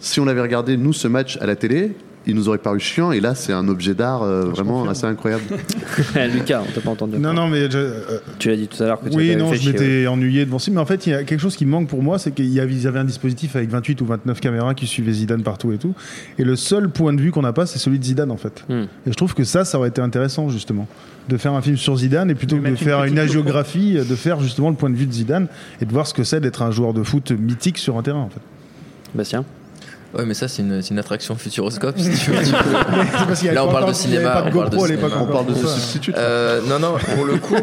euh, si on avait regardé, nous, ce match à la télé, il nous aurait paru chiant, et là, c'est un objet d'art euh, vraiment assez incroyable. <laughs> Lucas, on t'a pas entendu. Non, non, mais je- euh, Tu l'as dit tout à l'heure que tu oui, non, fait je m'étais ouais. ennuyé devant ça. Mais en fait, il y a quelque chose qui manque pour moi, c'est qu'ils avaient un dispositif avec 28 ou 29 caméras qui suivaient Zidane partout et tout. Et le seul point de vue qu'on n'a pas, c'est celui de Zidane, en fait. Hmm. Et je trouve que ça, ça aurait été intéressant, justement. De faire un film sur Zidane et plutôt que de faire une, agiographie, de faire justement le point de vue de Zidane et de voir ce que c'est d'être un joueur de foot mythique sur un terrain, en fait. Bastien? Ouais, mais ça, c'est une, attraction futuroscope, si tu veux. tu <laughs> peux- C'est parce qu'il y avait Là, on parle de cinéma. on parle de GoPro à l'époque cinéma. On parle de ce substitut. Euh, non, non, pour le coup.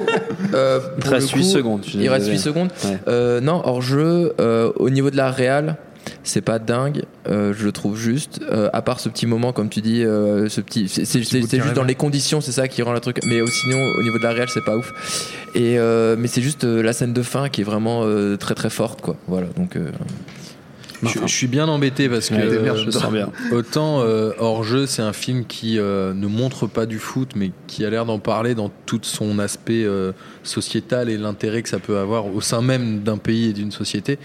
euh, Il pour reste coup, 8 secondes. Il reste désolé. 8 secondes. Ouais. Euh, non, hors jeu, euh, au niveau de la réal, c'est pas dingue, euh, je le trouve juste. Euh, à part ce petit moment, comme tu dis, euh, ce petit, c'est juste dans les conditions, c'est ça qui rend le truc. Mais sinon, au niveau de la réal, c'est pas ouf. Et euh, mais c'est juste euh, la scène de fin qui est vraiment euh, très très forte, quoi. Voilà, donc. Je, je suis bien embêté parce que Ouais, je sens bien. autant euh, hors jeu c'est un film qui euh, ne montre pas du foot mais qui a l'air d'en parler dans tout son aspect euh, sociétal et l'intérêt que ça peut avoir au sein même d'un pays et d'une société.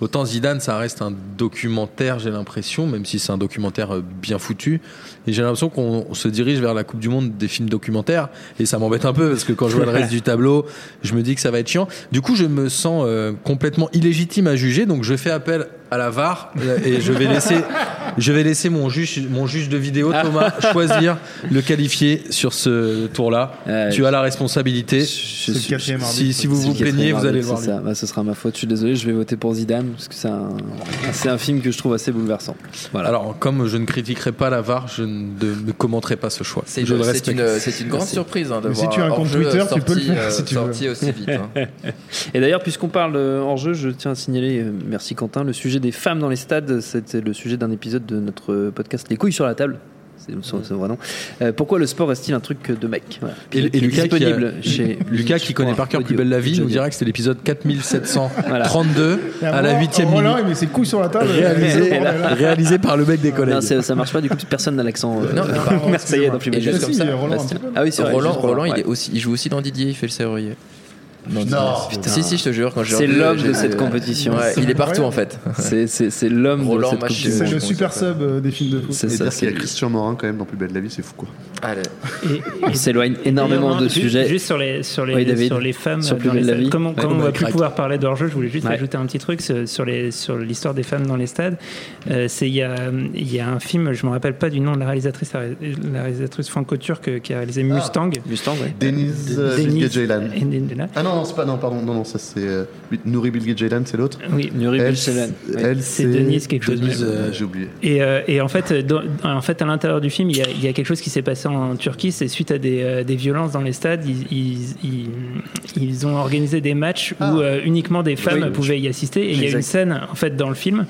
Autant Zidane ça reste un documentaire j'ai l'impression même si c'est un documentaire euh, bien foutu et j'ai l'impression qu'on on se dirige vers la Coupe du Monde des films documentaires et ça m'embête un peu parce que quand je vois le reste du tableau je me dis que ça va être chiant. Du coup je me sens euh, complètement illégitime à juger donc je fais appel à la VAR euh, et je vais laisser je vais laisser mon juge mon juge de vidéo Thomas <laughs> choisir le qualifié sur ce tour là. Ouais, tu as la responsabilité. je Si, arbitre. si vous vous plaignez, vous allez voir. ça. Bah, ce sera ma faute. Je suis désolé. Je vais voter pour Zidane parce que c'est un, c'est un film que je trouve assez bouleversant. Voilà. Alors, comme je ne critiquerai pas la VAR, je ne, de- ne commenterai pas ce choix. C'est je le c'est respecte. une, c'est une grande surprise hein, de Mais si voir tu as un compte hors-jeu Twitter, tu peux le sorti, faire euh, si tu veux. sorti aussi vite. hein. <laughs> Et d'ailleurs, puisqu'on parle euh, hors jeu, je tiens à signaler, euh, merci Quentin, le sujet des femmes dans les stades, c'était le sujet d'un épisode de notre podcast Les couilles sur la table. C'est son, son vrai nom. Euh, pourquoi le sport reste-t-il un truc de mec? Voilà. Et, Lucas, qui, a- chez Lucas qui connaît par cœur Plus belle la vie, nous dira que c'était l'épisode 4732 <laughs> à la 8 Roland, minute, il met ses couilles sur la table. réalisé, là, réalisé par le mec des collègues. c'est- ça marche pas, du coup, personne n'a l'accent euh, mais <laughs> marseillais dans Plus belle la vie. peu. Ah oui, c'est. Roland, Roland, il joue aussi dans Didier, il fait le serrurier. Non, Putain. Si, si, je te jure, quand j'ai C'est l'homme j'ai- de cette compétition. Ouais, il est partout en fait. <laughs> C'est- C'est c'est l'homme de Roland cette Machine. du C'est le super sub euh, des films de foot. C'est Et ça, dire qu'il y a c'est- Christian Morin quand même dans Plus belle la vie, c'est fou quoi. Allez. Il s'éloigne énormément de sujets. Juste sur les, sur les, Oui, David. sur les femmes. Sur euh, Plus dans les belle la vie. Comme on, Ouais, comme on va plus pouvoir parler d'hors-jeu, je voulais juste Ouais. ajouter un petit truc sur sur les sur l'histoire des femmes dans les stades. Euh, c'est il y a il y a un film, je me rappelle pas du nom de la réalisatrice, la, ré- la réalisatrice franco-turque qui a réalisé Mustang. Mustang, ouais. Denise euh, Denise- là, Ah non, non, c'est pas, non, pardon, non, non, ça c'est. euh, Nouri Bilge Ceylan, c'est l'autre. Oui, Nuri Elle, Bilge Ceylan. c'est- Oui. elle, c'est Denise quelque chose. Denise, euh, J'ai oublié. Et, euh, et en fait, dans- en fait, à l'intérieur du film, il y, a, il y a quelque chose qui s'est passé en Turquie. C'est suite à des, euh, des violences dans les stades, ils, ils, ils- ils ont organisé des matchs où euh, uniquement des femmes Oui, pouvaient y assister. Et il y a une scène en fait dans le film.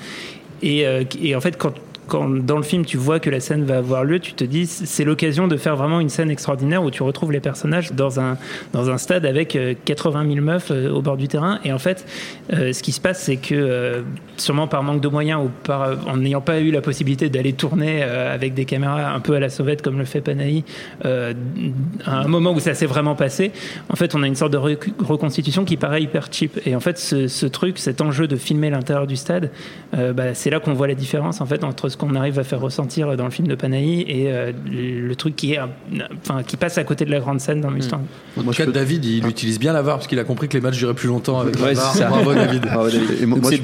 Et, euh, et en fait, quand quand dans le film tu vois que la scène va avoir lieu, tu te dis c'est l'occasion de faire vraiment une scène extraordinaire où tu retrouves les personnages dans un dans un stade avec euh, 80 000 meufs euh, au bord du terrain. Et en fait, euh, ce qui se passe, c'est que euh, sûrement par manque de moyens ou en n'ayant pas eu la possibilité d'aller tourner euh, avec des caméras un peu à la sauvette comme le fait Panahi, euh, à un moment où ça s'est vraiment passé, en fait, on a une sorte de rec- reconstitution qui paraît hyper cheap. Et en fait, ce, truc, cet enjeu de filmer l'intérieur du stade, euh, bah, c'est là qu'on voit la différence en fait entre ce qu'on arrive à faire ressentir dans le film de Panahi et euh, le truc qui est, enfin, qui passe à côté de la grande scène dans Mustang. En tout cas, David, il utilise bien la VAR parce qu'il a compris que les matchs duraient plus longtemps avec Ouais, la VAR. ça. Bravo, David. C'est je-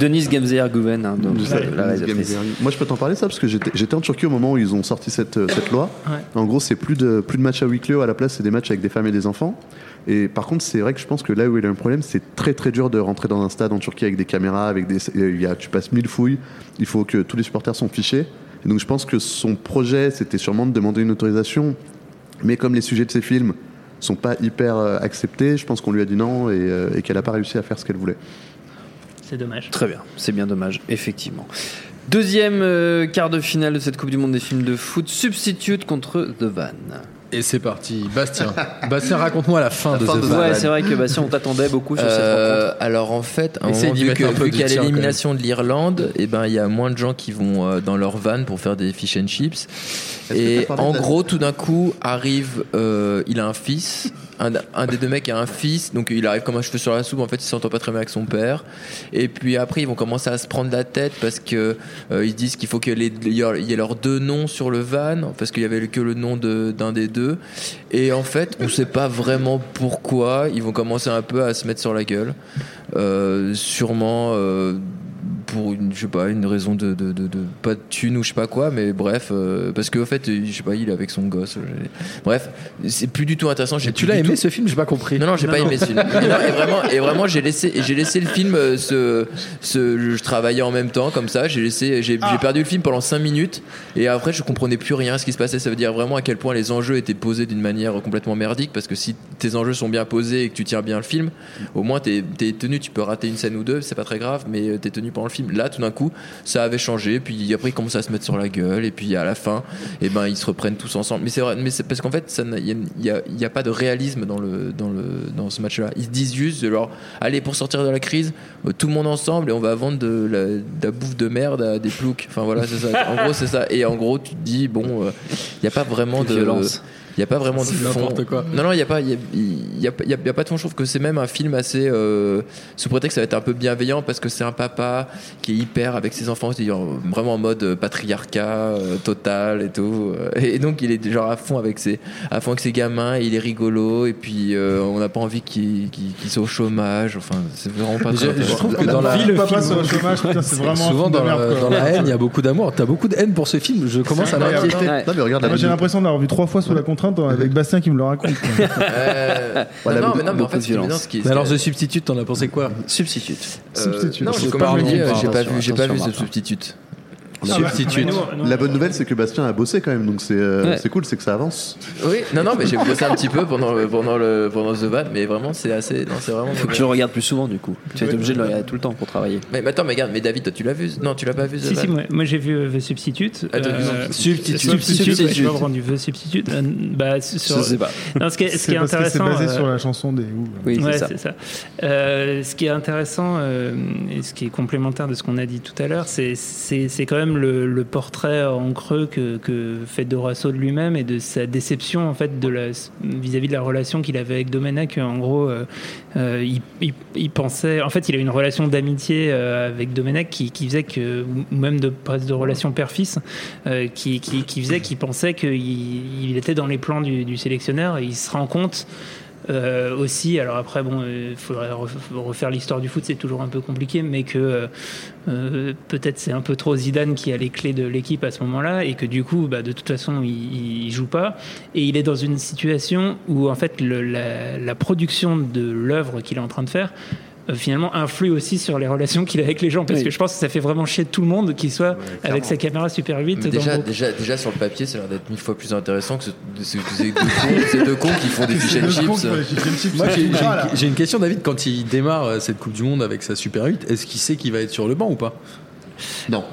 hein, Denise réalisatrice. Gamzeri. Moi, je peux t'en parler ça parce que j'étais en Turquie au moment où ils ont sorti cette, euh, cette loi. Ouais. En gros, c'est plus de, plus de matchs à huis clos. À la place, c'est des matchs avec des femmes et des enfants. Et par contre, c'est vrai que je pense que là où il y a un problème, c'est très très dur de rentrer dans un stade en Turquie avec des caméras, avec des, il y a, tu passes mille fouilles. Il faut que tous les supporters sont fichés. Et donc, je pense que son projet, c'était sûrement de demander une autorisation. Mais comme les sujets de ces films sont pas hyper euh, acceptés, je pense qu'on lui a dit non et, euh, et qu'elle n'a pas réussi à faire ce qu'elle voulait. C'est dommage. Très bien, c'est bien dommage, effectivement. Deuxième euh, quart de finale de cette Coupe du Monde des films de foot, Substitute contre The Van. Et c'est parti. Bastien. <laughs> Bastien, raconte-moi la fin La de fin. Ouais, c'est vrai que Bastien, on t'attendait beaucoup sur cette Euh, rencontre. alors en fait, un moment, vu qu'il y a l'élimination de l'Irlande, et ben il y a moins de gens qui vont euh, dans leur van pour faire des fish and chips. Et en gros, tout d'un coup, arrive, euh, il a un fils. <laughs> Un, des deux mecs a un fils, donc il arrive comme un cheveu sur la soupe. En fait, il s'entend pas très bien avec son père. Et puis après, ils vont commencer à se prendre la tête parce que euh, ils disent qu'il faut qu'il y ait leurs deux noms sur le van, parce qu'il y avait que le nom d'un des deux. Et en fait, on sait pas vraiment pourquoi. Ils vont commencer un peu à se mettre sur la gueule. Euh, sûrement euh, pour une, je sais pas, une raison de, de, de, de- pas de thune ou je sais pas quoi, mais bref, euh, parce qu'au fait, je sais pas, il est avec son gosse. j'ai- Bref, c'est plus du tout intéressant. J'ai Tu l'as aimé tout- ce film J'ai pas compris. non, non, j'ai pas aimé ce film. <laughs> Et, non, et vraiment, et vraiment, j'ai laissé, j'ai laissé le film. euh, Se, se, je travaillais en même temps, comme ça. J'ai laissé, j'ai, j'ai perdu le film pendant 5 minutes. Et après, je comprenais plus rien à ce qui se passait. Ça veut dire vraiment à quel point les enjeux étaient posés d'une manière complètement merdique. Parce que si tes enjeux sont bien posés et que tu tiens bien le film, au moins t'es, t'es tenu. Tu peux rater une scène ou deux, c'est pas très grave, mais euh, t'es tenu pendant le film. Là, tout d'un coup, ça avait changé. Puis après, ils commençaient à se mettre sur la gueule. Et puis à la fin, et ben, ils se reprennent tous ensemble. Mais c'est vrai, mais c'est parce qu'en fait, il y, a- a, a pas de réalisme dans le dans le dans ce match-là. Ils se disent juste, genre, allez, pour sortir de la crise, euh, tout le monde ensemble et on va vendre de la, bouffe de merde à des ploucs. Enfin voilà, c'est ça. En gros, c'est ça. Et en gros, tu te dis, bon, euh, il n'y a pas vraiment de violence. Il n'y a pas vraiment de C'est fond. n'importe quoi. Non, non, il n'y a, pas- il y a, y a, il y a- il y a pas de fond. Je trouve que c'est même un film assez. euh, sous prétexte ça va être un peu bienveillant parce que c'est un papa qui est hyper avec ses enfants, c'est-à-dire vraiment en mode euh, patriarcat euh, total et tout. Euh, Et donc il est genre à fond avec ses, à fond avec ses gamins, et il est rigolo et puis euh, on n'a pas envie qu'il qu'il- qu'il soit au chômage. Enfin, c'est vraiment pas Je- je trouve que dans la- vu le papa sur le chômage, c'est vraiment Souvent dans, merde, la, quoi. dans la haine, il y a beaucoup d'amour. T'as beaucoup de haine pour ce film. Je commence à m'inquiéter. Ouais. Non, mais regarde la Moi j'ai l'impression d'avoir vu trois fois sous la contrainte avec Bastien qui me le raconte. Euh, Voilà, <laughs> non, non, mais non, mais en fait, violence. ce qui Mais alors, The Substitute, t'en as pensé quoi? Substitute. Euh, Substitute. Non, Je j'ai sais comme pas, je le dis, non, j'ai pas attention, vu, j'ai pas vu Martin. substitute. Substitute. La bonne nouvelle, c'est que Bastien a bossé quand même, donc c'est euh, Ouais. c'est cool, c'est que ça avance. Oui, non, non, mais j'ai bossé un petit peu pendant le, pendant le, pendant The Van, mais vraiment, c'est assez, non, c'est vraiment. Faut que tu le regardes plus souvent du coup. Tu es obligé de le regarder tout le temps pour travailler. Mais, mais attends, mais regarde, mais David, toi, tu l'as vu Non, tu l'as pas vu The Si, Van si, moi, moi, j'ai vu euh, The Substitute. Ah, t'as vu Euh, Substitute. Substitute, Substitute. je du The Substitute. Euh, bah, sur- Je sais pas. Non, ce qui est, ce qui C'est est parce que c'est intéressant. basé euh, sur la chanson des Who. Oui, Ouais, c'est ça. c'est ça. Euh, ce qui est intéressant euh, et ce qui est complémentaire de ce qu'on a dit tout à l'heure, c'est c'est c'est quand même le, portrait en creux que, fait Dorasso de lui-même et de sa déception en fait de la vis-à-vis de la relation qu'il avait avec Domenech. En gros, euh, euh, il, pensait, en fait, il a une relation d'amitié euh, avec Domenech qui, faisait que, ou même de presque de relation père-fils, qui, faisait qu'il pensait qu'il il était dans les plans du, du sélectionneur et il se rend compte euh, aussi, alors après, bon, il faudrait ref- refaire l'histoire du foot, c'est toujours un peu compliqué, mais que euh, peut-être c'est un peu trop Zidane qui a les clés de l'équipe à ce moment-là, et que du coup, bah, de toute façon, il, il joue pas, et il est dans une situation où en fait la, production de l'œuvre qu'il est en train de faire finalement influe aussi sur les relations qu'il a avec les gens parce Oui. que je pense que ça fait vraiment chier tout le monde qu'il soit avec sa caméra Super 8 Mais dans le déjà, déjà, déjà, sur le papier, ça a l'air d'être mille fois plus intéressant que ce- ce- que ces deux <laughs> deux cons qui font des fish and chips. Moi, j'ai j'ai une, j'ai une question, David. Quand il démarre euh, cette Coupe du Monde avec sa Super 8, est-ce qu'il sait qu'il va être sur le banc ou pas? Non.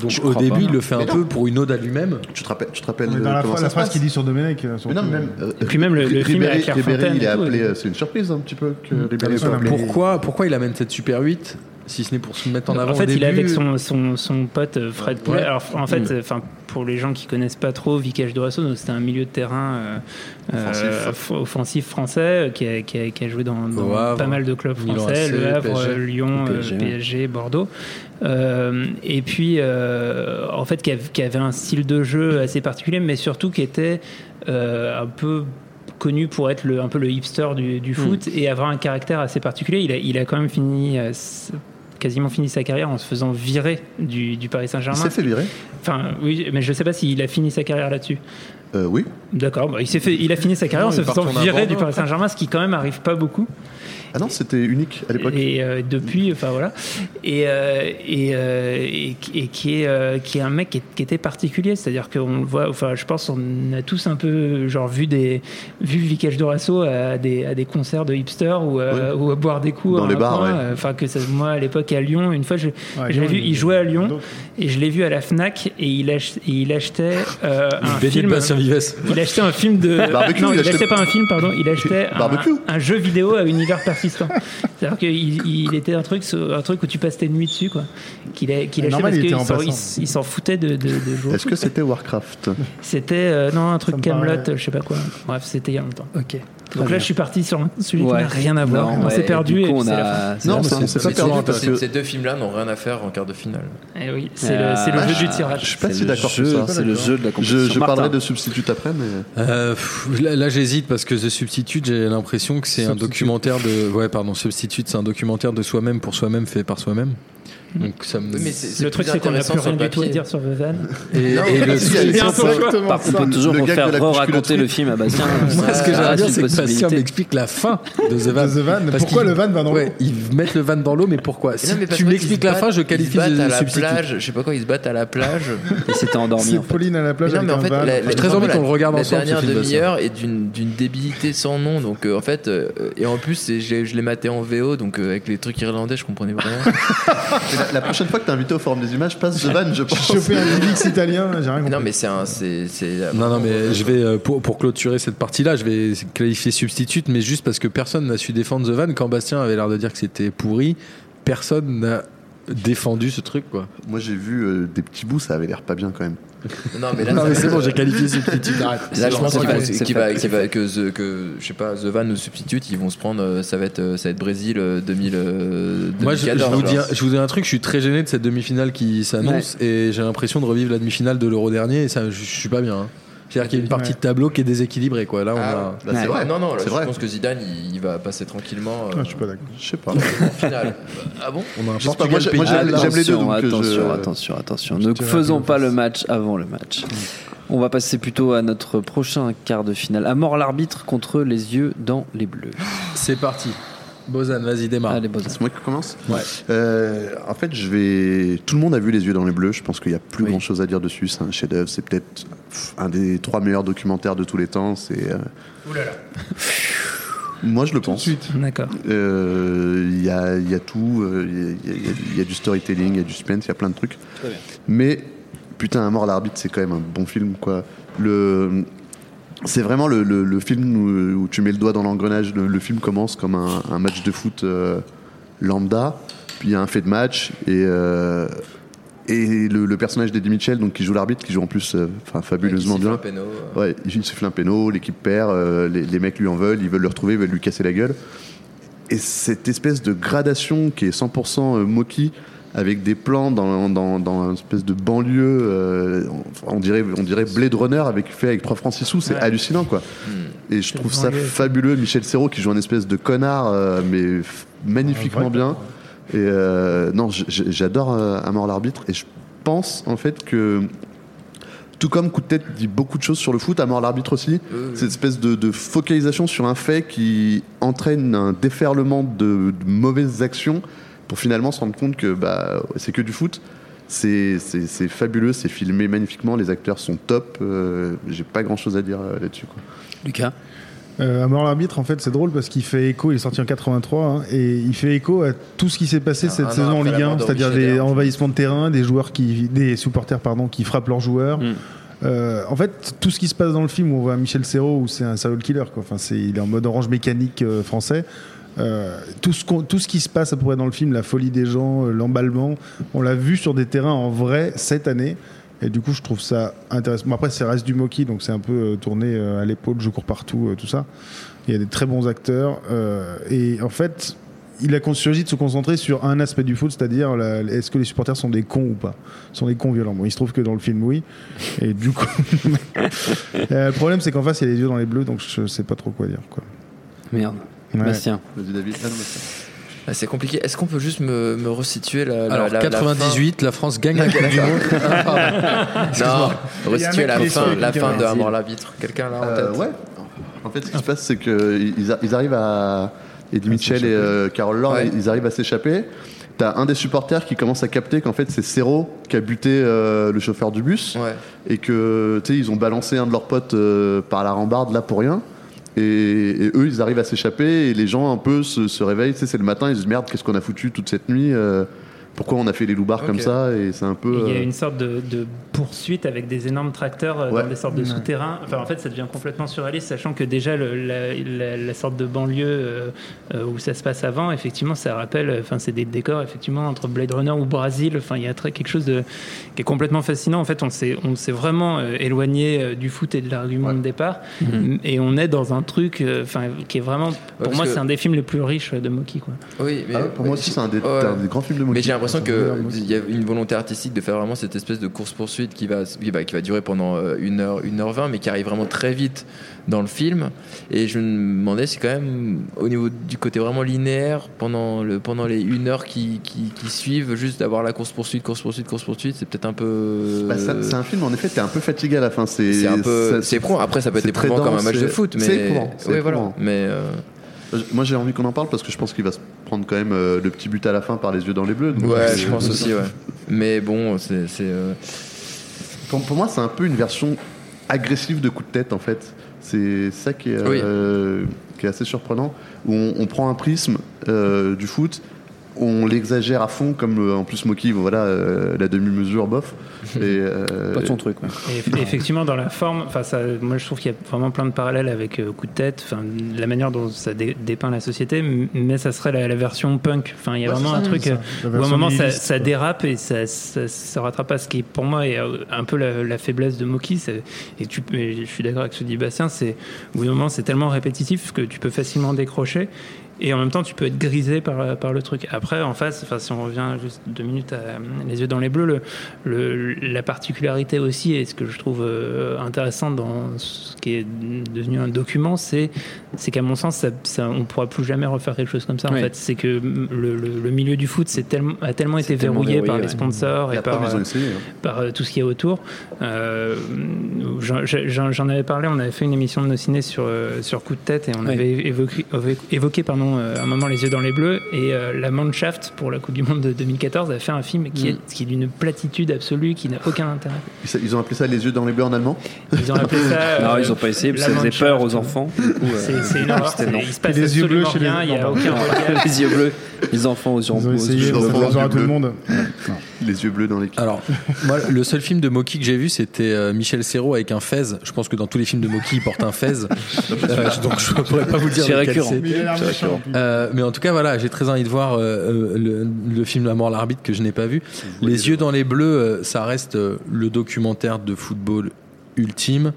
Donc Je au début, pas. il le fait un non. peu pour une ode à lui-même. Tu te rappelles, tu te rappelles Mais dans la, comment phrase- ça la phrase qu'il dit sur Domenech. euh, Mais non, mais même. euh, Et puis même le- le film Ribéry, avec Ribéry, il est appelé. ouais. euh, C'est une surprise un petit peu que Mm. Ribéry soit appelé. Pourquoi, pourquoi il amène cette Super 8 si ce n'est pour se mettre en avant En fait, au début il est avec son, son, son pote euh, Fred Poulet. Ouais. Alors, en fait, Mm. enfin, pour les gens qui connaissent pas trop, Vikesh Dorasso, c'était un milieu de terrain euh, Offensif. euh, offensif français euh, qui a, qui a- qui a joué dans, dans Au Havre, pas mal de clubs français, Le Havre, PSG. Lyon, PSG. Bordeaux. Euh, et puis, euh, en fait, qui, av- qui avait un style de jeu assez particulier, mais surtout qui était euh, un peu connu pour être le, un peu le hipster du, du foot et avoir un caractère assez particulier. Il a, il a quand même fini, quasiment fini sa carrière en se faisant virer du, du Paris Il Saint-Germain. s'est fait virer. Enfin, oui, mais je sais pas s'il a fini sa carrière là-dessus. Euh, oui. D'accord, bah, il, fait, il a fini sa carrière Non, en se il faisant virer du. Paris Saint-Germain, ce qui quand même arrive pas beaucoup. Ah non, c'était unique à l'époque. Et euh, depuis, enfin voilà. Et, euh, et, euh, et, et qui, est, euh, qui est un mec qui, est- qui était particulier. C'est-à-dire qu'on le voit, enfin, je pense qu'on a tous un peu genre, vu, des, vu Dorasso à des, à des concerts de hipsters ou, à- ou à boire des coups Dans les bars, ouais. Enfin, que ça, moi, à l'époque, à Lyon, une fois, je, je l'ai Lyon, vu, il- jouait à Lyon et je l'ai vu à la Fnac et il, ach- et il achetait euh, un film. Il achetait un film de. Barbecue, non, il il, achetait- achetait pas un film, pardon. Il achetait un, un jeu vidéo à univers persistant. C'est-à-dire qu'il il était un truc, un truc où tu passes tes nuits dessus, quoi. Qu'il a- qu'il parce il était qu'il en s'en- passant. il s- il s'en foutait de, de, de jouer. Est-ce que c'était Warcraft? C'était euh, non un truc me Camelot, paraît- je sais pas quoi. Bref, c'était il y a longtemps. Ok. Donc là, je suis parti sur un sujet qui Ouais. n'a rien à voir. Non, on ouais, s'est perdu du et coup, on c'est a- la fin. c'est Non, mais s'est pas perdu parce ces- que Ces deux films-là n'ont rien à faire en quart de finale. Eh oui, c'est le, c'est le Ah, jeu du je tirage. suis pas C'est si d'accord sur ça. C'est le jeu de la compétition. Je, je parlerai de substitut après, mais. Euh, pff, là, là, j'hésite parce que The Substitute, j'ai l'impression que c'est un Substitute. documentaire de. Ouais, pardon, Substitute, c'est un documentaire de soi-même pour soi-même fait par soi-même. Donc ça me. mais c'est- Le truc, c'est qu'on n'a intéressant plus rien le du tout à dire sur The Van. Et, Non, et le si, il y a C'est un peu Exactement Par contre, on peut toujours Le la re-raconter culotte le film à Bastien. <laughs> Moi, ce que j'aimerais reste c'est que Bastien m'explique la fin de The Van. The Van. Parce Pourquoi le van va dans l'eau ils mettent le van dans l'eau, mais pourquoi Si Non, mais parce tu m'expliques ils se la fin, je ils se qualifie battent de à la substitut. plage. Je sais pas quoi, ils se battent à la plage. Et c'était endormi C'est. Pauline à la plage Mais non, mais en fait, la, J'ai la- très envie qu'on la- le regarde la ensemble, ce dernière film, demi-heure est d'une débilité sans nom. Donc, euh, en fait, euh, et en plus, je l'ai maté en VO, donc avec les trucs irlandais, je comprenais vraiment. La, la prochaine fois que t'es invité au Forum des images, passe The Van, <laughs> je pense. Choper un Divix italien, j'ai rien compris. non, mais c'est un. c'est- c'est- Non, non, mais je vais, euh, pour, pour clôturer cette partie-là, je vais qualifier substitute, mais juste parce que personne n'a su défendre The Van. Quand Bastien avait l'air de dire que c'était pourri, personne n'a défendu ce truc, quoi. Moi, j'ai vu euh, des petits bouts, ça avait l'air pas bien quand même. <laughs> Non, mais là, Non, ça- mais c'est bon, j'ai qualifié substitute, arrête. Là, je pense qu'il va, c'est qu'il fait, va, va- que, The, que, je sais pas, The Van ou Substitute, ils vont se prendre, euh, ça va être, euh, ça va être Brésil euh, 2000, euh, Moi, je, je 2014, vous dis, je vous dis un truc, je suis très gêné de cette demi-finale qui s'annonce et j'ai l'impression de revivre la demi-finale de l'Euro dernier et ça, je, je suis pas bien. hein. C'est-à-dire qu'il y a une partie Ouais. de tableau qui est déséquilibrée, quoi. Là, on Ah, a. Bah, c'est Ouais. vrai. Non, non, là, c'est je vrai. pense que Zidane, il, il va passer tranquillement. euh, Ah, je suis pas d'accord. Je sais pas. en finale. <laughs> Ah bon On a un Je sais pas, Portugal moi, j'ai- moi, pays. j'aime- les deux, donc, euh, attention, je- attention, attention. Je Ne faisons pas le match avant le match. On va passer plutôt à notre prochain quart de finale. À mort l'arbitre contre les yeux dans les bleus. C'est parti. Bozan, vas-y, démarre. Allez, Bozan. C'est moi qui commence Ouais. Euh, en fait, je vais. Tout le monde a vu Les Yeux dans les Bleus. Je pense qu'il n'y a plus Oui. grand chose à dire dessus. C'est un chef-d'œuvre. C'est peut-être un des trois meilleurs documentaires de tous les temps. C'est. euh, <laughs> Moi, je le pense. D'accord. Euh, Il y, a, il y a tout. euh, Il y y, a- il y a du storytelling, il y a du suspense, il y a plein de trucs. Mais putain, à mort l'arbitre, c'est quand même un bon film, quoi. Le. C'est vraiment le, le- le film où, où tu mets le doigt dans l'engrenage. Le, le film commence comme un, un match de foot euh, lambda, puis il y a un fait de match et euh, et le, personnage d'Eddie Mitchell, donc qui joue l'arbitre, qui joue en plus, euh, fabuleusement Qui siffle bien. un péno. Ouais, il siffle un péno, l'équipe perd, les, les mecs lui en veulent, ils veulent le retrouver, ils veulent lui casser la gueule. Et cette espèce de gradation qui est 100% moquis, avec des plans dans, dans, dans une espèce de banlieue, euh, on, dirait, on dirait Blade Runner avec, fait avec 3 francs 6 sous, c'est Ouais. hallucinant quoi. Hmm. Et je trouve ça banlieue. fabuleux. Michel Serrault qui joue un espèce de connard, euh, mais magnifiquement vrai bien. Et euh, non, j'adore euh, À mort l'arbitre et je pense en fait que tout comme Coup de tête dit beaucoup de choses sur le foot, à mort l'arbitre aussi, cette espèce de, de focalisation sur un fait qui entraîne un déferlement de, de mauvaises actions pour finalement se rendre compte que bah, c'est que du foot. C'est c'est- c'est fabuleux, c'est filmé magnifiquement, les acteurs sont top. euh, J'ai pas grand chose à dire euh, là-dessus. quoi. Lucas? Euh, à mort l'arbitre, en fait, c'est drôle parce qu'il fait écho, il est sorti en 83, hein, et il fait écho à tout ce qui s'est passé Un- cette saison en Ligue mort 1, de c'est-à-dire des Eder. envahissements de terrain, des joueurs qui, des supporters pardon, qui frappent leurs joueurs. Mm. Euh, en fait, tout ce qui se passe dans le film, où on voit Michel Serrault, où c'est un serial killer, quoi. Enfin, c'est, il est en mode orange mécanique euh, français. Euh, tout, ce tout ce qui se passe à peu près dans le film, la folie des gens, euh, l'emballement, on l'a vu sur des terrains en vrai cette année. Et du coup, je trouve ça intéressant. Bon, après, c'est reste du Moki, donc c'est un peu euh, tourné à l'épaule, je cours partout, tout ça. Il y a des très bons acteurs. et en fait, il a choisi de se concentrer sur un aspect du foot, c'est-à-dire est-ce que les supporters sont des cons ou pas? Sont des cons violents. Bon, il se trouve que dans le film, oui. Et du coup, <laughs> le problème, c'est qu'en face, il y a les yeux dans les bleus, donc je sais pas trop quoi dire. Quoi. Merde. Ouais. Bastien. Vas-y, David. Ah, non, Ah, c'est compliqué. Est-ce qu'on peut juste me, me resituer la, la- Alors, la- la 98, la, France gagne la Coupe du. Monde. <laughs> Ah, Non, resituer la fin, la fin de sur- Amour l'arbitre. Quelqu'un là en Euh, tête ouais. En fait, ce qui se passe, c'est qu'ils ils arrivent à. Eddie Mitchell et euh, Carol Lord, Ouais. ils arrivent à s'échapper. T'as un des supporters qui commence à capter qu'en fait c'est Cero qui a buté euh, le chauffeur du bus Ouais. et que tu sais ils ont balancé un de leurs potes euh, par la rambarde là pour rien. Et, eux ils arrivent à s'échapper et les gens un peu se, réveillent. Tu c'est le matin ils se disent merde qu'est-ce qu'on a foutu toute cette nuit. Pourquoi on a fait les loupards comme Ok. ça et c'est un peu. Il y a euh, une sorte de, de poursuite avec des énormes tracteurs euh, Ouais. dans des sortes de souterrains. Enfin, en fait, ça devient complètement surréaliste, sachant que déjà le- la, la- la sorte de banlieue euh, où ça se passe avant, effectivement, ça rappelle. Enfin, c'est des décors effectivement entre Blade Runner ou Brésil. Enfin, il y a très, quelque chose de, qui est complètement fascinant. En fait, on s'est on s'est vraiment euh, éloigné euh, du foot et de l'argument de départ, Mhm. et on est dans un truc, euh, enfin, qui est vraiment. Pour moi, que- c'est un des films les plus riches de Moki, quoi. Oui, mais ah pour moi aussi c'est un des, Ouais. un des grands films de Moki. L'impression qu'il y a une volonté artistique de faire vraiment cette espèce de course-poursuite qui va, qui, va, qui va durer pendant euh, 1 heure, 1 heure 20, mais qui arrive vraiment très vite dans le film. Et je me demandais si, quand même, au niveau du côté vraiment linéaire, pendant, le, pendant les 1 heure qui, qui, qui suivent, juste d'avoir la course-poursuite, course-poursuite, course-poursuite, c'est peut-être un peu. Bah, c'est un film en effet t'es un peu fatigué à la fin. C'est un peu. C'est. Après, ça peut être éprouvant comme un match de foot, c'est éprouvant, Ouais, voilà. Mais. euh, Moi j'ai envie qu'on en parle parce que je pense qu'il va se prendre quand même euh, le petit but à la fin par les yeux dans les bleus. donc, Ouais, euh, je pense aussi, ouais. Mais bon, c'est. euh, Pour, pour moi c'est un peu une version agressive de coup de tête en fait. C'est ça qui est, euh, qui est assez surprenant. Où on, on prend un prisme euh, du foot, on l'exagère à fond comme euh, en plus Moki, voilà euh, la demi-mesure bof. <laughs> Et, euh, Pas de son truc. ouais. Et eff- effectivement, dans la forme, enfin, ça, moi je trouve qu'il y a vraiment plein de parallèles avec euh, Coup de tête, enfin, la manière dont ça dé- dépeint la société, mais ça serait la, la version punk. Enfin, il y a Ouais, vraiment un ça, truc où à un moment ça, dérape et ça, rattrape pas. Ce qui pour moi est un peu la, la faiblesse de Moki. Et, tu, et je suis d'accord avec ce que dit Bastien, c'est au bout d'un moment c'est tellement répétitif que tu peux facilement décrocher. Et en même temps, tu peux être grisé par, par le truc. Après, en face, enfin, si on revient juste deux minutes à euh, Les yeux dans les bleus, le, le- la particularité aussi, et ce que je trouve euh, intéressant dans ce qui est devenu un document, c'est c'est qu'à mon sens, ça, ça- on ne pourra plus jamais refaire quelque chose comme ça. En Oui. fait, c'est que le, le- le milieu du foot tellement, a tellement été tellement verrouillé, par les sponsors et par, euh, essayé. hein. par euh, tout ce qui est autour. Euh, j'en- avais parlé, on avait fait une émission de nos ciné sur, euh, sur coup de tête et on Oui. avait évoqué, évoqué pardon, euh, un moment Les yeux dans les bleus et euh, la Mannschaft pour la Coupe du Monde de 2014 a fait un film qui est, qui est d'une platitude absolue, qui n'a aucun intérêt. Ils, ils ont appelé ça les yeux dans les bleus en allemand? Ils ont appelé ça. <laughs> Non, euh, ils ont pas essayé, parce que ça faisait peur aux enfants. Euh, C'est c'est une horreur, non. il se passe les yeux bleus chez les- rien, il n'y a non, aucun <laughs> les yeux bleus, les enfants aux yeux Ils ont essayé, ça bleus. à yeux tout le bleus. monde. Non. Les yeux bleus dans l'équipe. Alors, moi, le seul film de Moki que j'ai vu, c'était euh, Michel Serrault avec un fez. Je pense que dans tous les films de Moki, il porte un fez. <laughs> Euh, donc, je pourrais pas vous dire C'est récurrent. Euh, mais en tout cas, voilà, j'ai très envie de voir euh, euh, le, le film La mort l'arbitre que je n'ai pas vu. Les yeux dans les bleus, ça reste le documentaire de football ultime.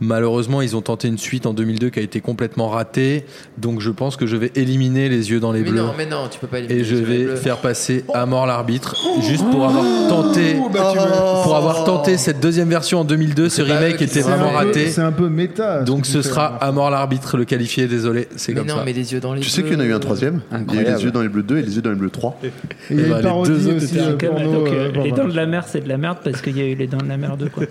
Malheureusement, ils ont tenté une suite en 2002 qui a été complètement ratée. Donc, je pense que je vais éliminer les yeux dans les Mais bleus. non, mais non, tu peux pas éliminer Et je vais bleus. faire passer à mort l'arbitre, juste pour avoir tenté, bah, tu veux- pour avoir tenté cette deuxième version en 2002. Ce remake était vraiment peu- raté. C'est un peu méta. Donc ce sera à mort l'arbitre, le qualifié. Désolé, c'est comme non, ça. mais les yeux dans les Tu sais qu'il y en a eu un troisième Il y a eu les yeux dans les bleus 2 et les yeux dans les bleus 3. Et il y a bah, une les deux autres aussi étaient euh, donc, euh, euh, les dents de la mer, c'est de la merde parce qu'il y a eu les dents de la mer 2. Quoi.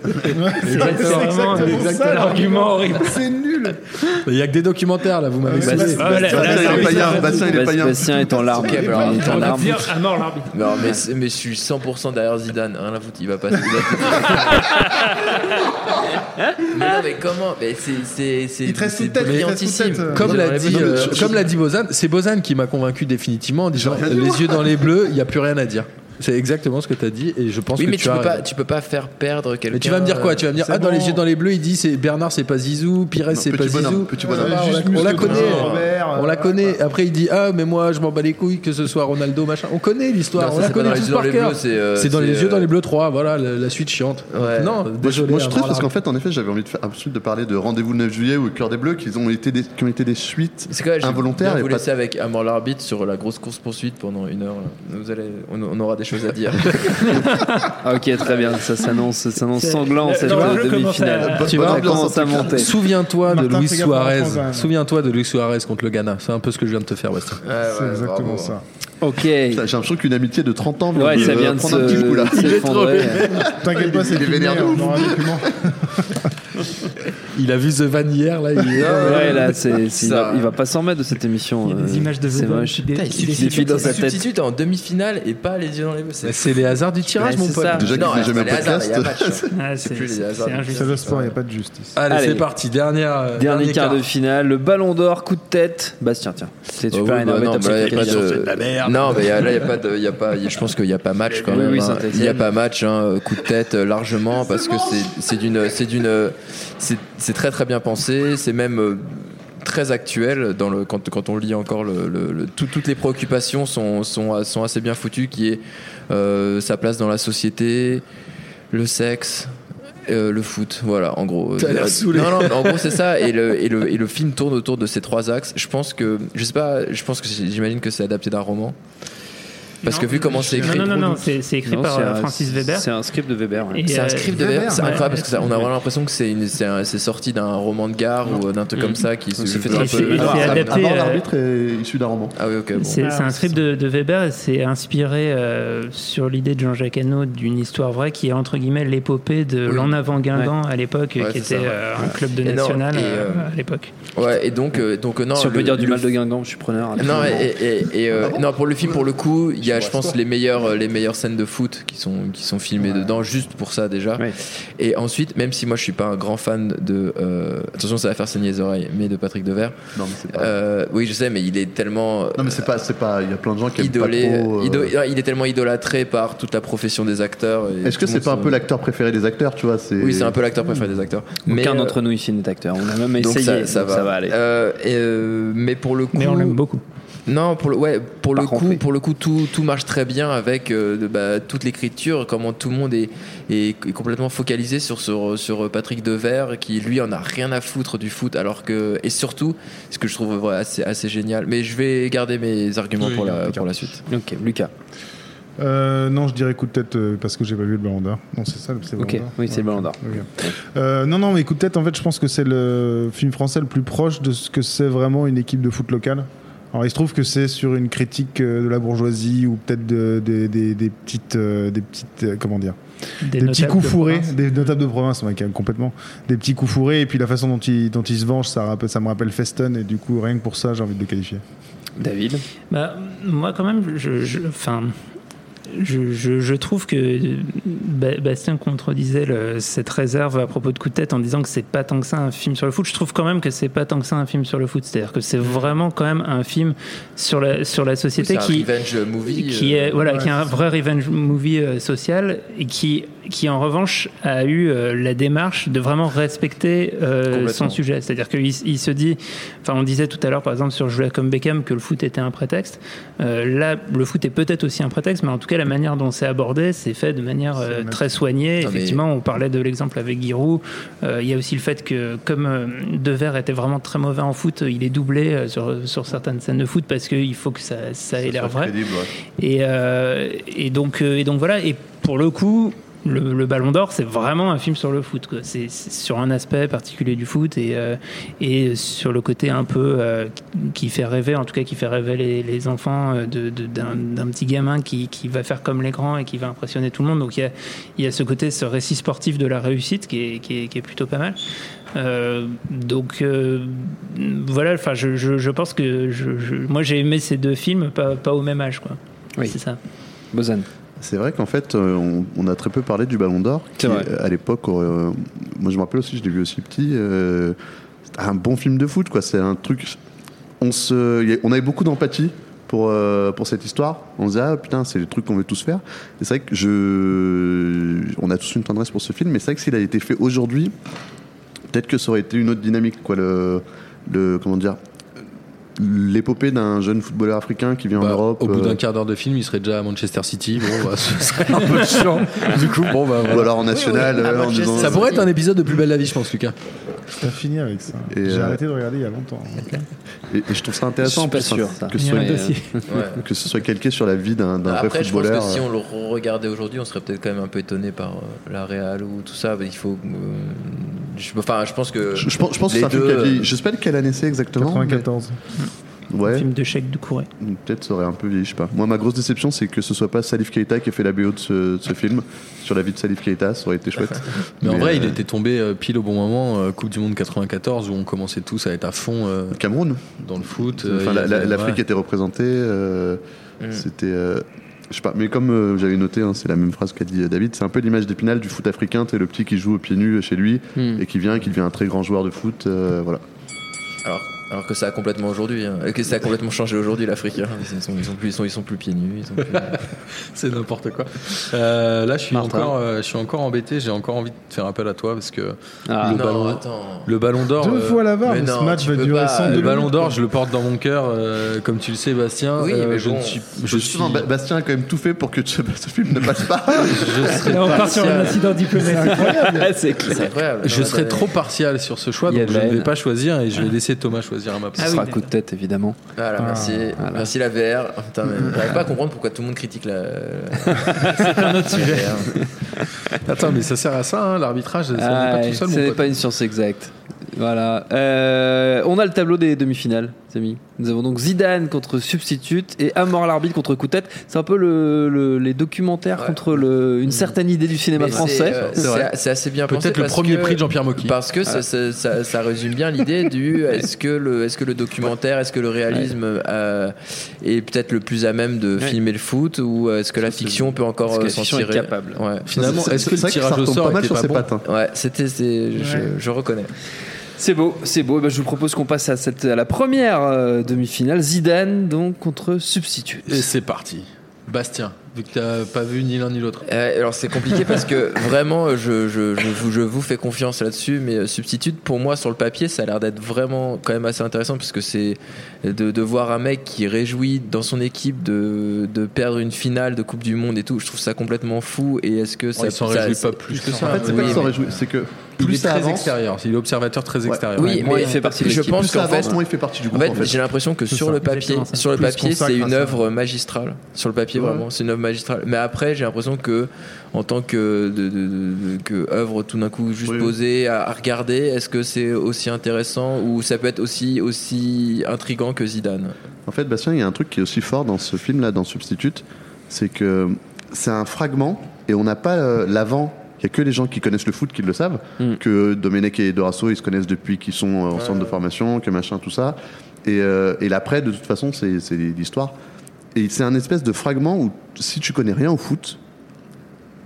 Vraiment exactement c'est ça, l'argument horrible. C'est nul. Il y a que des documentaires là, vous m'avez saoulé. Ah, Bastien, il est païen, Bastien, il est païen. Bastien est en larmes. Dire à mort l'arbitre. Non, mais, je suis 100% derrière Zidane. Rien à foutre, il va passer. <laughs> mais non, mais comment Mais c'est. brillantissime. Comme l'a dit, comme l'a dit Bozan, c'est Bozan qui m'a convaincu définitivement en disant les yeux dans les bleus, il n'y a plus rien à dire. C'est exactement ce que tu as dit et je pense Oui, que mais tu, tu as peux, pas, raison. tu peux pas faire perdre quelqu'un. Mais tu vas me dire quoi Tu vas me dire c'est ah dans les yeux dans les bleus, il dit c'est Bernard c'est pas Zizou, Pires c'est pas bonhomme, Zizou. petit Ah, on, la, on la muscle connaît, Robert, on la euh, connaît. Après il dit ah mais moi je m'en bats les couilles que ce soit Ronaldo machin. On connaît l'histoire, on la c'est pas connaît dans les tous yeux dans par les cœur. bleus, c'est, euh, C'est dans les yeux dans euh, les bleus 3, voilà la, suite chiante. Non, Moi, je, désolé. moi, je à trouve parce qu'en fait, en effet, j'avais envie de faire absolument de parler de Rendez-vous le 9 juillet ou Cœur des Bleus, qui ont été des, qui ont été des suites C'est quoi, j'ai involontaires. vous pas- laisser avec Amor l'arbitre sur la grosse course poursuite pendant une heure. Vous allez, on, on aura des choses à dire. <laughs> Ok, très bien. Ça s'annonce, sanglant cette jeu demi-finale. Tu vois, commence en à monter. Souviens-toi de Luis Suarez. Souviens-toi de Luis Suarez contre le Ghana. C'est un peu ce que je viens de te faire. Ouais, C'est exactement bravo. ça. Ok. J'ai l'impression qu'une amitié de 30 ans Ouais, ça vient de prendre un petit coup là. <laughs> se-. T'inquiète pas, c'est Il est filmé, vénère de <laughs> Il a vu The Van hier, là. Il est... Ouais, là, <laughs> c'est, c'est- il, Ça- va, il va pas s'en mettre de cette émission. Il y a des euh, images de C'est moche. Des- des- dans sa tête. substitute en demi-finale et pas les yeux dans les yeux. Bah, C'est les hasards du tirage, <laughs> Ouais, mon pote. ça. Déjà qu'il jamais podcast. C'est c'est plus les hasards. c'est injuste. C'est le sport, il n'y a pas de justice. Allez, c'est parti. Dernière, euh, Dernier quart de finale, le ballon d'or, coup de tête. Bastien, tiens. C'est Oh, super énervé, bah non, bah. Non, mais là, il y a pas de, y a pas, y a- je pense qu'il n'y a pas match quand même. hein. Il n'y a pas match, hein, coup de tête euh, largement parce que c'est, c'est d'une, c'est d'une, c'est, très très bien pensé. C'est même euh, très actuel dans le quand, quand on lit encore le, le- le- tout- toutes les préoccupations sont, sont, sont assez bien foutues qui est euh, sa place dans la société le sexe euh, le foot, voilà, en gros. T'as l'air saoulé. Non, non, en gros, c'est ça. Et le, <laughs> et, le, et le film tourne autour de ces trois axes. Je pense que, je sais pas, je pense que j'imagine que c'est adapté d'un roman. Parce que vu comment c'est écrit. Non, non, non, c'est c'est écrit Non, par c'est euh, un- Francis Weber. C'est un script de Weber. ouais. C'est un euh, script de Weber, c'est ouais. incroyable parce que ça, on a vraiment l'impression que c'est c'est c'est sorti d'un roman de gare ou d'un truc comme ça qui se fait c'est- peu. et c'est Alors, adapté, euh, l'arbitre est issu d'un roman. Ah oui, ok. Bon. C'est c'est un script de, Weber et c'est inspiré sur l'idée de Jean-Jacques Hano d'une histoire vraie qui est entre guillemets l'épopée de l'en avant Guingamp à l'époque, qui c'est était un club de national à l'époque. Ouais, et donc, donc non. si on peut dire du mal de Guingamp, je suis preneur. Non, et, non, pour le film, pour le coup, il y a, je pense, les meilleures, les meilleures scènes de foot qui sont, qui sont filmées dedans, juste pour ça déjà. Ouais. Et ensuite, même si moi je suis pas un grand fan de. euh, attention, ça va faire saigner les oreilles, mais de Patrick Devers. Non, mais c'est pas. Euh, oui, je sais, mais il est tellement. Non, mais c'est pas, c'est pas. Il y a plein de gens qui aiment idolé, pas trop. euh, ido- il est tellement idolâtré par toute la profession des acteurs. et Est-ce que c'est pas un peu l'acteur préféré des acteurs, tu vois Oui, c'est un peu l'acteur préféré des acteurs. Aucun euh, d'entre nous ici n'est acteur. On a même donc essayé. ça, ça donc va. ça va aller. Euh, et, euh, mais pour le coup, Mais on l'aime beaucoup. Non, pour le, ouais, pour Par le coup, pour le coup, tout, tout marche très bien avec euh, bah, toute l'écriture, comment tout le monde est, est, est complètement focalisé sur, sur, sur Patrick Devers, qui lui en a rien à foutre du foot, alors que et surtout, ce que je trouve ouais, assez, assez génial. Mais je vais garder mes arguments Oui, pour, la, pour la suite. Ok, Lucas. Euh, non, je dirais coup de tête euh, parce que j'ai pas vu le Ballon d'Or. Non, c'est ça, c'est le Ok, Ballon d'Or. oui, c'est le Ballon d'Or. Euh, non, non, mais coup de tête, en fait, je pense que c'est le film français le plus proche de ce que c'est vraiment une équipe de foot locale. Alors, il se trouve que c'est sur une critique euh, de la bourgeoisie ou peut-être de- des- petites, euh, des petites, euh, comment dire, Des, des petits coups de fourrés, province. des notables de province, ouais, complètement. Des petits coups fourrés, et puis la façon dont ils, dont ils se vengent, ça, rappelle- ça me rappelle Feston, et du coup, rien que pour ça, j'ai envie de le qualifier. David? Bah, moi, quand même, je, je- enfin, je, je- je trouve que Ba- Bastien contredisait le- cette réserve à propos de coup de tête en disant que c'est pas tant que ça un film sur le foot. Je trouve quand même que c'est pas tant que ça un film sur le foot. C'est-à-dire que c'est vraiment quand même un film sur la, sur la société Oui, c'est un qui, revenge movie, qui euh, est voilà, ouais, qui est un vrai revenge movie euh, social et qui qui en revanche a eu euh, la démarche de vraiment respecter son sujet. C'est-à-dire qu'il il se dit, enfin on disait tout à l'heure par exemple sur comme Beckham que le foot était un prétexte. Là, le foot est peut-être aussi un prétexte, mais en tout cas la manière dont c'est abordé, c'est fait de manière euh, très soignée. Non, mais- Effectivement, on parlait de l'exemple avec Giroud. Euh, Il y a aussi le fait que comme euh, Devers était vraiment très mauvais en foot, il est doublé euh, sur, sur certaines scènes de foot parce qu'il faut que ça, ça ait l'air vrai. crédible, ouais. Et, euh, et, donc, euh, et donc voilà, et pour le coup, le, le Ballon d'Or, c'est vraiment un film sur le foot. C'est sur un aspect particulier du foot et, euh, et sur le côté un peu euh, qui fait rêver, en tout cas qui fait rêver les, les enfants euh, de- de- d'un petit gamin qui, qui va faire comme les grands et qui va impressionner tout le monde. Donc il y a, il y a ce côté, ce récit sportif de la réussite qui est, qui est, qui est plutôt pas mal. Euh, donc euh, voilà, enfin je, je, je pense que je- moi j'ai aimé ces deux films, pas, pas au même âge quoi. Oui. C'est ça. Bozan. C'est vrai qu'en fait, euh, on, on a très peu parlé du Ballon d'Or. Qui. À l'époque, euh, moi je me rappelle aussi, je l'ai vu aussi petit. euh, c'était un bon film de foot, quoi. C'est un truc. On, se, on avait beaucoup d'empathie pour, euh, pour cette histoire. On se disait, ah putain, c'est le truc qu'on veut tous faire. Et c'est vrai que je. On a tous une tendresse pour ce film, mais c'est vrai que s'il a été fait aujourd'hui, peut-être que ça aurait été une autre dynamique, quoi. Le. le comment dire L'épopée d'un jeune footballeur africain qui vient en Bah, Europe. Au bout euh, d'un quart d'heure de film, il serait déjà à Manchester City. Bon, bah, ce serait un peu chiant. <laughs> Du coup, bon, bah, voilà. Ou alors en national, euh, en disant- Ça pourrait être un épisode de Plus belle la vie, je pense, Lucas. T'as fini avec ça. Et, J'ai euh, arrêté de regarder il y a longtemps. Et, et je trouve ça intéressant Je suis pas sûr, hein, ça. que, ce soit, <laughs> que ce soit calqué sur la vie d'un d'un vrai Après, je pense footballeur. que si euh, on le regardait aujourd'hui, on serait peut-être quand même un peu étonné par euh, la Real ou tout ça. Il faut. Euh, je, enfin, je pense que. je, je pense, je pense que les c'est un film qui a vieilli. euh, Je sais pas de quelle année c'est exactement. 94. mais- Ouais. Un film de Cheikh Doucouré. Peut-être ça aurait un peu vieilli, je sais pas. Moi, ma grosse déception, c'est que ce soit pas Salif Keita qui a fait la BO de ce, de ce film sur la vie de Salif Keita. Ça aurait été chouette. <laughs> Mais, en vrai, euh, il était tombé euh, pile au bon moment, euh, Coupe du Monde 94, où on commençait tous à être à fond euh, Cameroun. dans le foot. euh, Enfin, il y la- avait- la- l'Afrique ouais. était représentée. euh, Mm. C'était. euh, je sais pas, mais comme euh, j'avais noté, hein, c'est la même phrase qu'a dit euh, David, c'est un peu l'image d'Épinal du foot africain, c'est le petit qui joue au pieds nus chez lui Hmm. et qui vient, qui devient un très grand joueur de foot. euh, voilà. Alors, alors que ça a complètement aujourd'hui, hein, que ça a complètement changé aujourd'hui l'Afrique. hein. Ils, sont, ils, sont plus, ils, sont, ils sont plus pieds nus. Plus... <laughs> C'est n'importe quoi. Euh, là, je suis, Martin. encore, euh, je suis encore embêté. J'ai encore envie de faire appel à toi parce que Ah. le, non, ballon, attends. le ballon d'or. Deux euh, fois la barre, mais mais ce non, match va durer pas. 102 le ballon d'or, je le porte dans mon cœur, euh, comme tu le sais, Bastien. Oui, Euh, mais je bon. ne suis, je suis, Ba- Bastien a quand même tout fait pour que ce, <laughs> ce film ne passe pas. je serais on part sur un incident diplomatique. <laughs> C'est incroyable. Je Non, serais trop partial sur ce choix, donc je ne vais pas choisir et je vais laisser Thomas choisir à ma Ce place. Ah sera oui, un coup de tête, évidemment. Voilà, merci. voilà. Merci la VR. Putain, mais <laughs> j'arrive pas à comprendre pourquoi tout le monde critique la. <laughs> C'est un autre sujet. <laughs> Attends, mais ça sert à ça, hein, l'arbitrage, Ah, pas tout seul, ce mon n'est pote. pas une science exacte. Voilà. Euh, on a le tableau des demi-finales, Nous avons donc Zidane contre Substitute et Amor l'arbitre contre tête. C'est un peu le, le- les documentaires Ouais. contre le- une certaine idée du cinéma Mais français. euh, C'est assez bien pensé. Peut-être le premier que- prix de Jean-Pierre Mocky. Parce que ça, ça- ça- ça résume bien l'idée du <laughs> est-ce que le est-ce que le documentaire, est-ce que le réalisme euh, est peut-être le plus à même de Ouais. filmer le foot ou est-ce que la fiction peut encore euh, s'en fiction est tirer capable Ouais. Finalement, est-ce que c'est le tirage ça au sort pas mal sur ses pattes. hein. Ouais, c'était je reconnais. C'est beau, c'est beau. Eh ben, je vous propose qu'on passe à, cette, à la première euh, demi-finale. Zidane donc contre Substitute. Et c'est parti. Bastien, vu que t'as pas vu ni l'un ni l'autre. Euh, alors c'est compliqué parce que <laughs> vraiment je, je, je, vous, je vous fais confiance là-dessus mais euh, substitute pour moi sur le papier ça a l'air d'être vraiment quand même assez intéressant parce que c'est de, de voir un mec qui réjouit dans son équipe de, de perdre une finale de Coupe du Monde et tout je trouve ça complètement fou et est-ce que ça il s'en réjouit pas plus que En ça. fait, c'est oui, pas qu'il s'en réjouit, c'est que Il plus est ça très avance, extérieur. Il est observateur très Ouais. extérieur. oui mais il fait partie de je pense qu'en fait moins il fait partie du En groupe. fait, en fait. j'ai l'impression que sur ça, le papier, sur le Plus papier, c'est une œuvre magistrale. Sur le papier, Ouais. vraiment, c'est une œuvre magistrale. Mais après, j'ai l'impression que, en tant que, de, de- de- que œuvre tout d'un coup juste Oui. posée à, à regarder, est-ce que c'est aussi intéressant ou ça peut être aussi aussi intrigant que Zidane? En fait, Bastien, il y a un truc qui est aussi fort dans ce film-là, dans Substitute, c'est que c'est un fragment et on n'a pas euh, l'avant. Il n'y a que les gens qui connaissent le foot qui le savent. Mm. Que Domenech et Dorasso, ils se connaissent depuis qu'ils sont en centre de formation, que machin, tout ça. Et, euh, et l'après, de toute façon, c'est c'est l'histoire. Et c'est un espèce de fragment où, si tu connais rien au foot,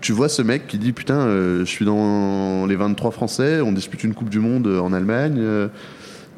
tu vois ce mec qui dit Putain, euh, je suis dans les 23 Français, on dispute une Coupe du Monde euh, en Allemagne, euh,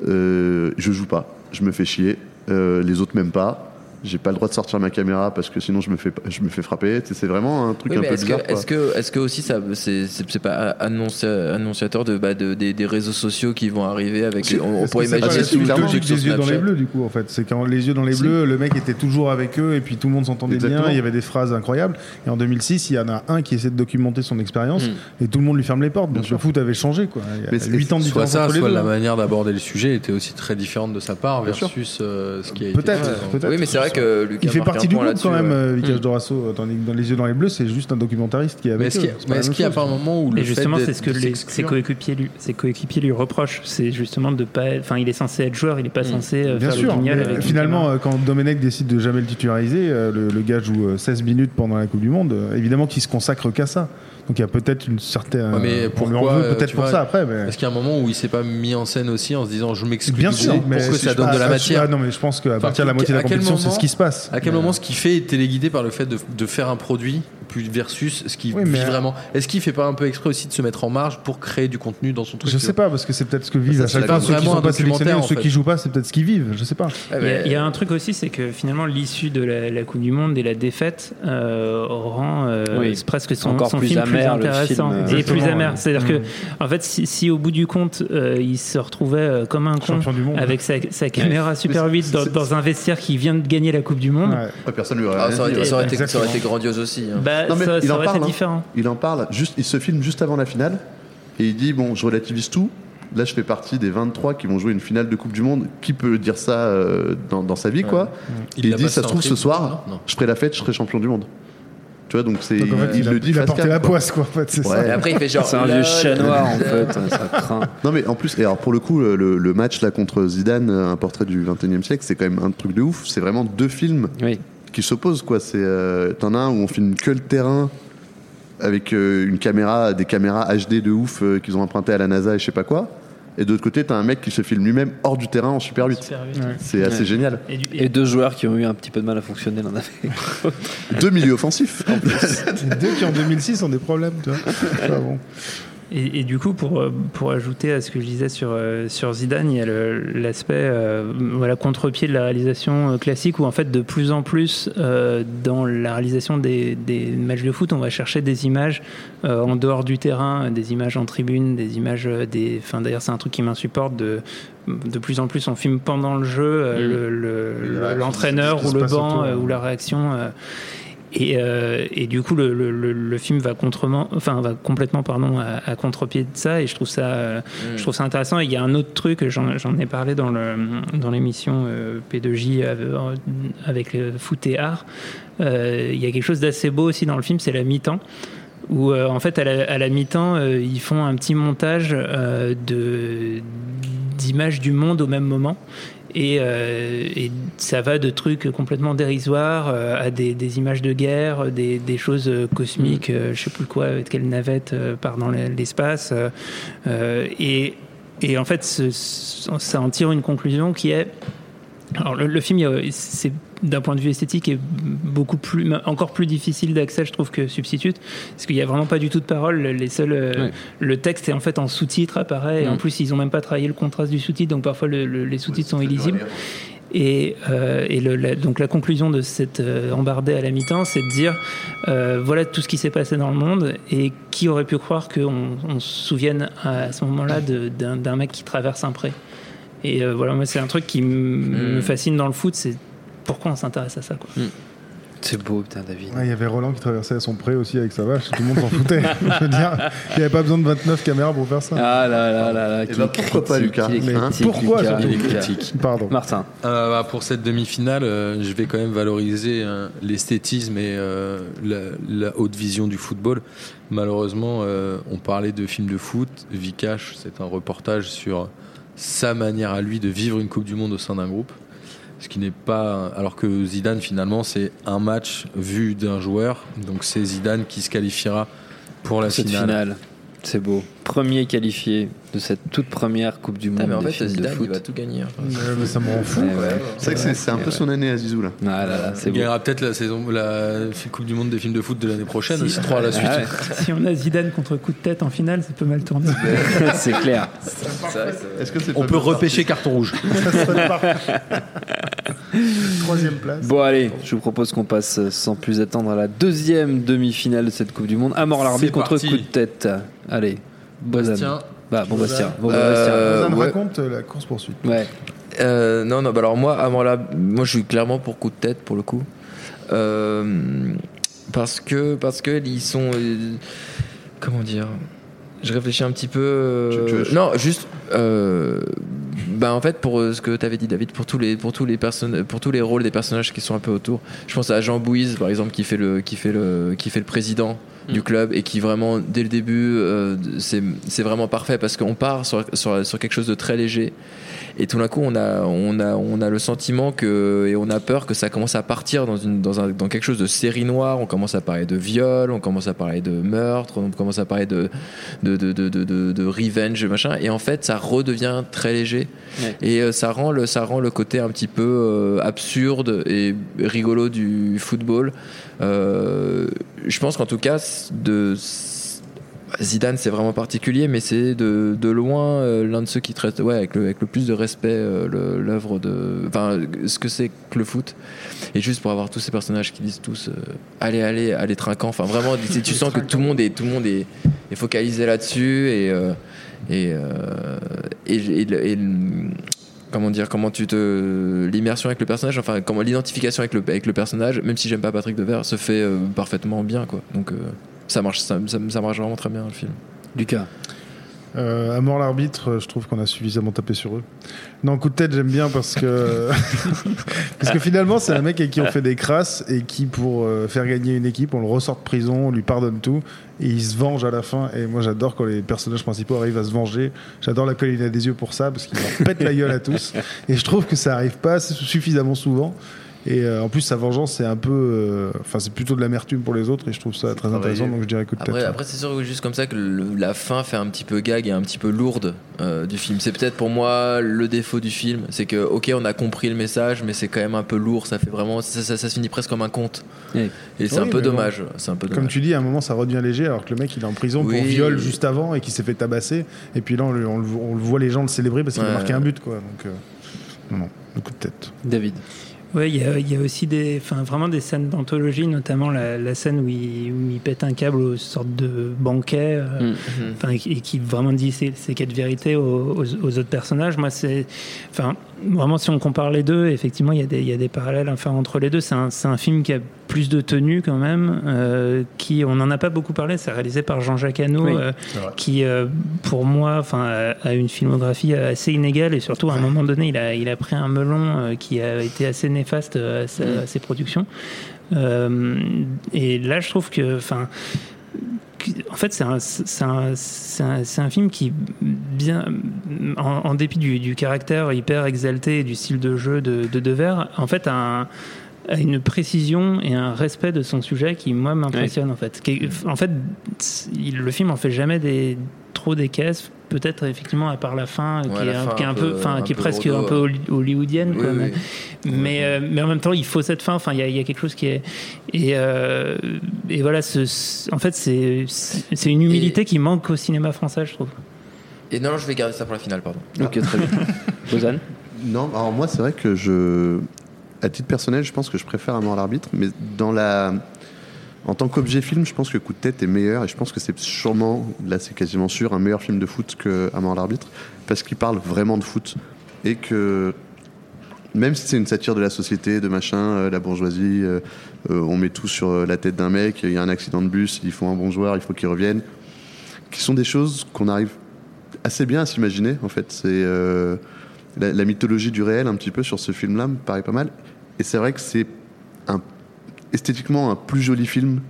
euh, je joue pas, je me fais chier, euh, les autres m'aiment pas. J'ai pas le droit de sortir ma caméra parce que sinon je me fais, je me fais frapper. C'est vraiment un truc Oui, un peu est-ce bizarre. est-ce que, est-ce que aussi ça, c'est, c'est, c'est pas annonci- annonciateur de, bah, de- des, des réseaux sociaux qui vont arriver avec. On, pourrait que c'est pas imaginer tout le sur des yeux dans les bleus du coup en fait? C'est quand les yeux dans les bleus le mec était toujours avec eux et puis tout le monde s'entendait bien Exactement. il y avait des phrases incroyables et en 2006 il y en a un qui essaie de documenter son expérience Mm. et tout le monde lui ferme les portes Bien donc sûr. le foot avait changé quoi il y Mais a c'est- 8 ans de Soit différence ça, entre les soit la hein. manière d'aborder le sujet était aussi très différente de sa part Bien versus euh, ce qui a été Peut-être, peut-être. Oui, mais c'est vrai que Lucas il fait partie du groupe quand même ouais. euh, Vicage Mm. Dorasso dans les, dans les yeux dans les bleus c'est juste un documentariste qui est Mais avec est-ce qu'il y eux a- C'est pas mais est-ce qu'il y a pas un moment où le Et justement, fait c'est ce que ses coéquipiers lui, ses coéquipiers lui reprochent. C'est justement de pas. être- Enfin, il est censé être joueur, il est pas censé euh, Bien faire sûr, le avec finalement, euh, quand Domenech décide de jamais le titulariser, euh, le, le gars joue euh, 16 minutes pendant la Coupe du Monde. euh, évidemment qu'il se consacre qu'à ça. Donc il y a peut-être une certaine. Ouais, mais en pourquoi, veut euh, peut-être pour vois, ça après. Mais... Est-ce qu'il y a un moment où il s'est pas mis en scène aussi en se disant je m'exclus Bien sûr, mais pour que ça donne de la matière Ah non, mais je pense qu'à Enfin, partir de la moitié de la compétition, c'est moment- ce qui se passe. À quel Mais- moment ce qu'il fait est téléguidé par le fait de, de faire un produit plus versus ce qu'il Oui, vit vraiment? Est-ce qu'il fait pas un peu exprès aussi de se mettre en marge pour créer du contenu dans son truc Je sais pas, parce que c'est peut-être ce que vivent à chaque fois ceux qui sont pas sélectionnés ou ceux fait. qui jouent pas, c'est peut-être ce qu'ils vivent. Je sais pas. Il y, a, mais- il y a un truc aussi, c'est que finalement l'issue de la, la Coupe du Monde et la défaite euh, rend euh, Oui. presque son, Encore son plus film amer, le plus intéressant film, euh, et plus amer. ouais. C'est-à-dire Mm. que en fait, si, si au bout du compte euh, il se retrouvait euh, comme un con Champion du monde. avec sa, sa caméra Super 8 dans, un vestiaire qui vient de gagner la Coupe du Monde, Ouais. Ouais, personne lui aurait Ah, rien ça, aurait ouais. ça aurait été- ça aurait Exactement. été grandiose aussi. hein. bah, Non, mais ça, il ça en parle, été hein. différent. Il en parle, juste, il se filme juste avant la finale et il dit Bon, je relativise tout. Là, je fais partie des 23 qui vont jouer une finale de Coupe du Monde. Qui peut dire ça euh, dans, dans sa vie, quoi Il dit Ça se trouve, ce soir, je ferai la fête, je serai champion du monde. Tu vois, donc c'est. Donc en fait, il, a, le dit il a porté la quoi. poisse, quoi. En fait, c'est Ouais. ça. Et après, il fait genre. C'est un vieux chat noir en fait, <laughs> ça craint. Non mais en plus, et alors pour le coup, le, le match là contre Zidane, un portrait du 21e siècle, c'est quand même un truc de ouf. C'est vraiment deux films Oui. qui s'opposent quoi. C'est euh, t'en as un où on filme que le terrain avec euh, une caméra, des caméras HD de ouf euh, qu'ils ont emprunté à la NASA et je sais pas quoi. Et de l'autre côté, t'as un mec qui se filme lui-même hors du terrain en Super 8. Super vite. C'est assez Ouais. génial. Et du- Et deux joueurs qui ont eu un petit peu de mal à fonctionner l'un avec Deux milieux offensifs. en plus. <laughs> Deux qui en 2006 ont des problèmes, tu vois. <laughs> Enfin, bon. Et, et du coup, pour, euh, pour ajouter à ce que je disais sur, euh, sur Zidane, il y a l'aspect euh, voilà, contre-pied de la réalisation classique où en fait de plus en plus euh, dans la réalisation des, des matchs de foot, on va chercher des images euh, en dehors du terrain, des images en tribune, des images des. Enfin d'ailleurs c'est un truc qui m'insupporte de de plus en plus on filme pendant le jeu euh, le- le- l'entraîneur ou le banc ou la réaction. Euh, et, euh, et du coup, le, le- le- le film va contrement, enfin va complètement pardon à, à contre-pied de ça, et je trouve ça, euh, je trouve ça intéressant. Et il y a un autre truc, j'en ai parlé dans le dans l'émission euh, P2J euh, avec foot et art. Il y a quelque chose d'assez beau aussi dans le film, c'est la mi-temps. Où euh, en fait à la, mi-temps euh, ils font un petit montage euh, de d'images du monde au même moment et, euh, et ça va de trucs complètement dérisoires euh, à des, des images de guerre, des, des choses euh, cosmiques, euh, je sais plus quoi, avec quelle navette part dans l'espace. et, et en fait, ce- ce- ça en tire une conclusion qui est. Alors, le, le film, c'est d'un point de vue esthétique, est beaucoup plus, encore plus difficile d'accès, je trouve, que Substitute, parce qu'il n'y a vraiment pas du tout de parole. Les seuls, euh, Ouais. le texte est en fait en sous-titre apparaît, et en Mm. plus, ils n'ont même pas travaillé le contraste du sous-titre, donc parfois le- le- les sous-titres sont illisibles. Et, euh, et le- la, donc la conclusion de cette euh, embardée à la mi-temps, c'est de dire euh, voilà tout ce qui s'est passé dans le monde et qui aurait pu croire qu'on on se souvienne à ce moment-là d'un mec qui traverse un pré. Et euh, voilà, moi c'est un truc qui m- me fascine dans le foot, c'est pourquoi on s'intéresse à ça. Quoi. C'est beau, putain, David. Ouais, Il y avait Roland qui traversait son pré aussi avec sa vache, tout le monde s'en foutait. <laughs> Je veux dire, il n'y avait pas besoin de 29 caméras pour faire ça. Ah là là là là. Eh ben, pourquoi pas, Lucas Mais pourquoi, Lucas. surtout Il est critique. Pardon. Martin. Euh, bah, pour cette demi-finale, euh, je vais quand même valoriser euh, l'esthétisme et euh, la, la haute vision du football. Malheureusement, euh, on parlait de films de foot. Vikash, c'est un reportage sur sa manière à lui de vivre une Coupe du Monde au sein d'un groupe. Ce qui n'est pas. Alors que Zidane, finalement, c'est un match vu d'un joueur. Donc c'est Zidane qui se qualifiera pour la Cette finale. finale. C'est beau. Premier qualifié de cette toute première Coupe du Monde. Putain, mais en des fait, films de Zidane, foot. il va tout gagner. Mais ça me rend fou. Ouais, ouais. C'est vrai que c'est- c'est un peu son année à Zizou là. Ah là là, c'est Il gagnera peut-être la saison, la Coupe du Monde des films de foot de l'année prochaine, aussi trois à la suite. Ah ouais, Si on a Zidane contre coup de tête en finale, ça peut mal tourner. <laughs> c'est clair. Est-ce que c'est On peut repêcher carton rouge. <laughs> Troisième place. Bon allez, je vous propose qu'on passe sans plus attendre à la deuxième demi-finale de cette Coupe du Monde. À mort l'arbitre contre coup de tête. Allez. Bastien. Bah, bon Bastien. Bon, Euh, Bastien. Rosanne ouais. raconte euh, la course poursuite. Ouais. Euh, non, non, bah alors moi, avant là, moi je suis clairement pour coup de tête pour le coup. Euh, parce que, parce que ils sont. euh, comment dire Je réfléchis un petit peu. euh, veux- non, juste. euh, bah en fait pour euh, ce que tu avais dit David pour tous les pour tous les personnes pour tous les rôles des personnages qui sont un peu autour je pense à Jean Bouise par exemple qui fait le qui fait le qui fait le président du club et qui vraiment dès le début euh, c'est vraiment parfait parce qu'on part sur, sur, sur quelque chose de très léger et tout d'un coup on a on a on a le sentiment que et on a peur que ça commence à partir dans une dans un dans quelque chose de série noire. On commence à parler de viol on commence à parler de meurtre on commence à parler de de de de de, revenge machin. Et en fait ça redevient très léger. Ouais. et euh, ça rend le ça rend le côté un petit peu euh, absurde et rigolo du football je pense qu'en tout cas de Zidane c'est vraiment particulier mais c'est de, de loin euh, l'un de ceux qui traite ouais, avec, le, avec le plus de respect euh, l'œuvre de enfin ce que c'est que le foot. Et juste pour avoir tous ces personnages qui disent tous euh, allez allez allez trinquant. Enfin vraiment tu tu <laughs> sens que tout le monde est tout le monde est, est focalisé là-dessus et euh, et, euh, et, comment dire comment tu te l'immersion avec le personnage enfin comment l'identification avec le personnage même si j'aime pas Patrick Devers se fait euh, parfaitement bien quoi donc euh, ça marche ça marche vraiment très bien le film Lucas. Euh, à mort l'arbitre, je trouve qu'on a suffisamment tapé sur eux. Non, coup de tête, j'aime bien parce que <laughs> parce que finalement, c'est un mec avec qui on fait des crasses et qui, pour euh, faire gagner une équipe, on le ressort de prison, on lui pardonne tout et il se venge à la fin. Et moi, j'adore quand les personnages principaux arrivent à se venger. J'adore la colline à des yeux pour ça parce qu'il leur pète la gueule à tous. Et je trouve que ça arrive pas suffisamment souvent. Et euh, en plus, sa vengeance, c'est un peu. euh, Enfin, c'est plutôt de l'amertume pour les autres, et je trouve ça très intéressant, donc je dirais coup de tête. Après, après c'est sûr que juste comme ça que le- la fin fait un petit peu gag et un petit peu lourde euh, du film. C'est peut-être pour moi le défaut du film, c'est que ok on a compris le message, mais c'est quand même un peu lourd. Ça fait vraiment, ça, ça- ça se finit presque comme un conte. Et c'est un peu dommage. bon. C'est un peu Comme tu dis, à un moment, ça redevient léger, alors que le mec, il est en prison Oui. pour viol juste avant et qu'il s'est fait tabasser. Et puis là, on, le, on voit les gens le célébrer parce qu'il a marqué un but, quoi. Donc, euh, non, non, le coup de tête. David. Ouais, il y y a aussi des, enfin, vraiment des scènes d'anthologie, notamment la, la scène où il, où il pète un câble aux sortes de banquet, euh, Mm. enfin, et qui- et qui vraiment dit ses, ses quatre vérités aux, aux- aux autres personnages. Moi, c'est, enfin, vraiment, si on compare les deux, effectivement, il y a des, il y a des parallèles à faire entre les deux. C'est un, film qui a plus de tenue quand même, euh, qui, on n'en a pas beaucoup parlé. C'est réalisé par Jean-Jacques Hano, Oui, euh, qui, euh, pour moi, enfin, a, a une filmographie assez inégale et surtout à un moment donné, il a, il a pris un melon qui a été assez néfaste à, sa- à ses productions. Et là, je trouve que, enfin. En fait, c'est un, film qui, bien, en, dépit du, du caractère hyper exalté et du style de jeu de, de Devers, en fait, a, un- a une précision et un respect de son sujet qui, moi, m'impressionne, en fait. En fait, il- le film en fait jamais des, trop des caisses, peut-être effectivement à part la fin, Ouais, qui, la est, un- fin qui est un un peu, peu- enfin, un qui est peu presque un peu holly- hollywoodienne. Oui, quoi, oui. mais, mais, euh, mais en même temps, il faut cette fin. Enfin, il y, a- il y a quelque chose qui est et, euh, et voilà. ce- en fait, c'est c'est une humilité qui manque au cinéma français, je trouve. Et non, je vais garder ça pour la finale, pardon. Ok, très bien. <laughs> Ozan Non, alors moi, c'est vrai que je. À titre personnel, je pense que je préfère Amour à l'arbitre, mais dans la. En tant qu'objet film, je pense que Coup de tête est meilleur et je pense que c'est sûrement, là c'est quasiment sûr, un meilleur film de foot que Amour à l'arbitre parce qu'il parle vraiment de foot et que même si c'est une satire de la société, de machin, euh, la bourgeoisie, euh, euh, on met tout sur la tête d'un mec, il y a un accident de bus, il faut un bon joueur, il faut qu'il revienne, qui sont des choses qu'on arrive assez bien à s'imaginer en fait. C'est la mythologie du réel un petit peu sur ce film-là me paraît pas mal. Et c'est vrai que c'est un, esthétiquement un plus joli film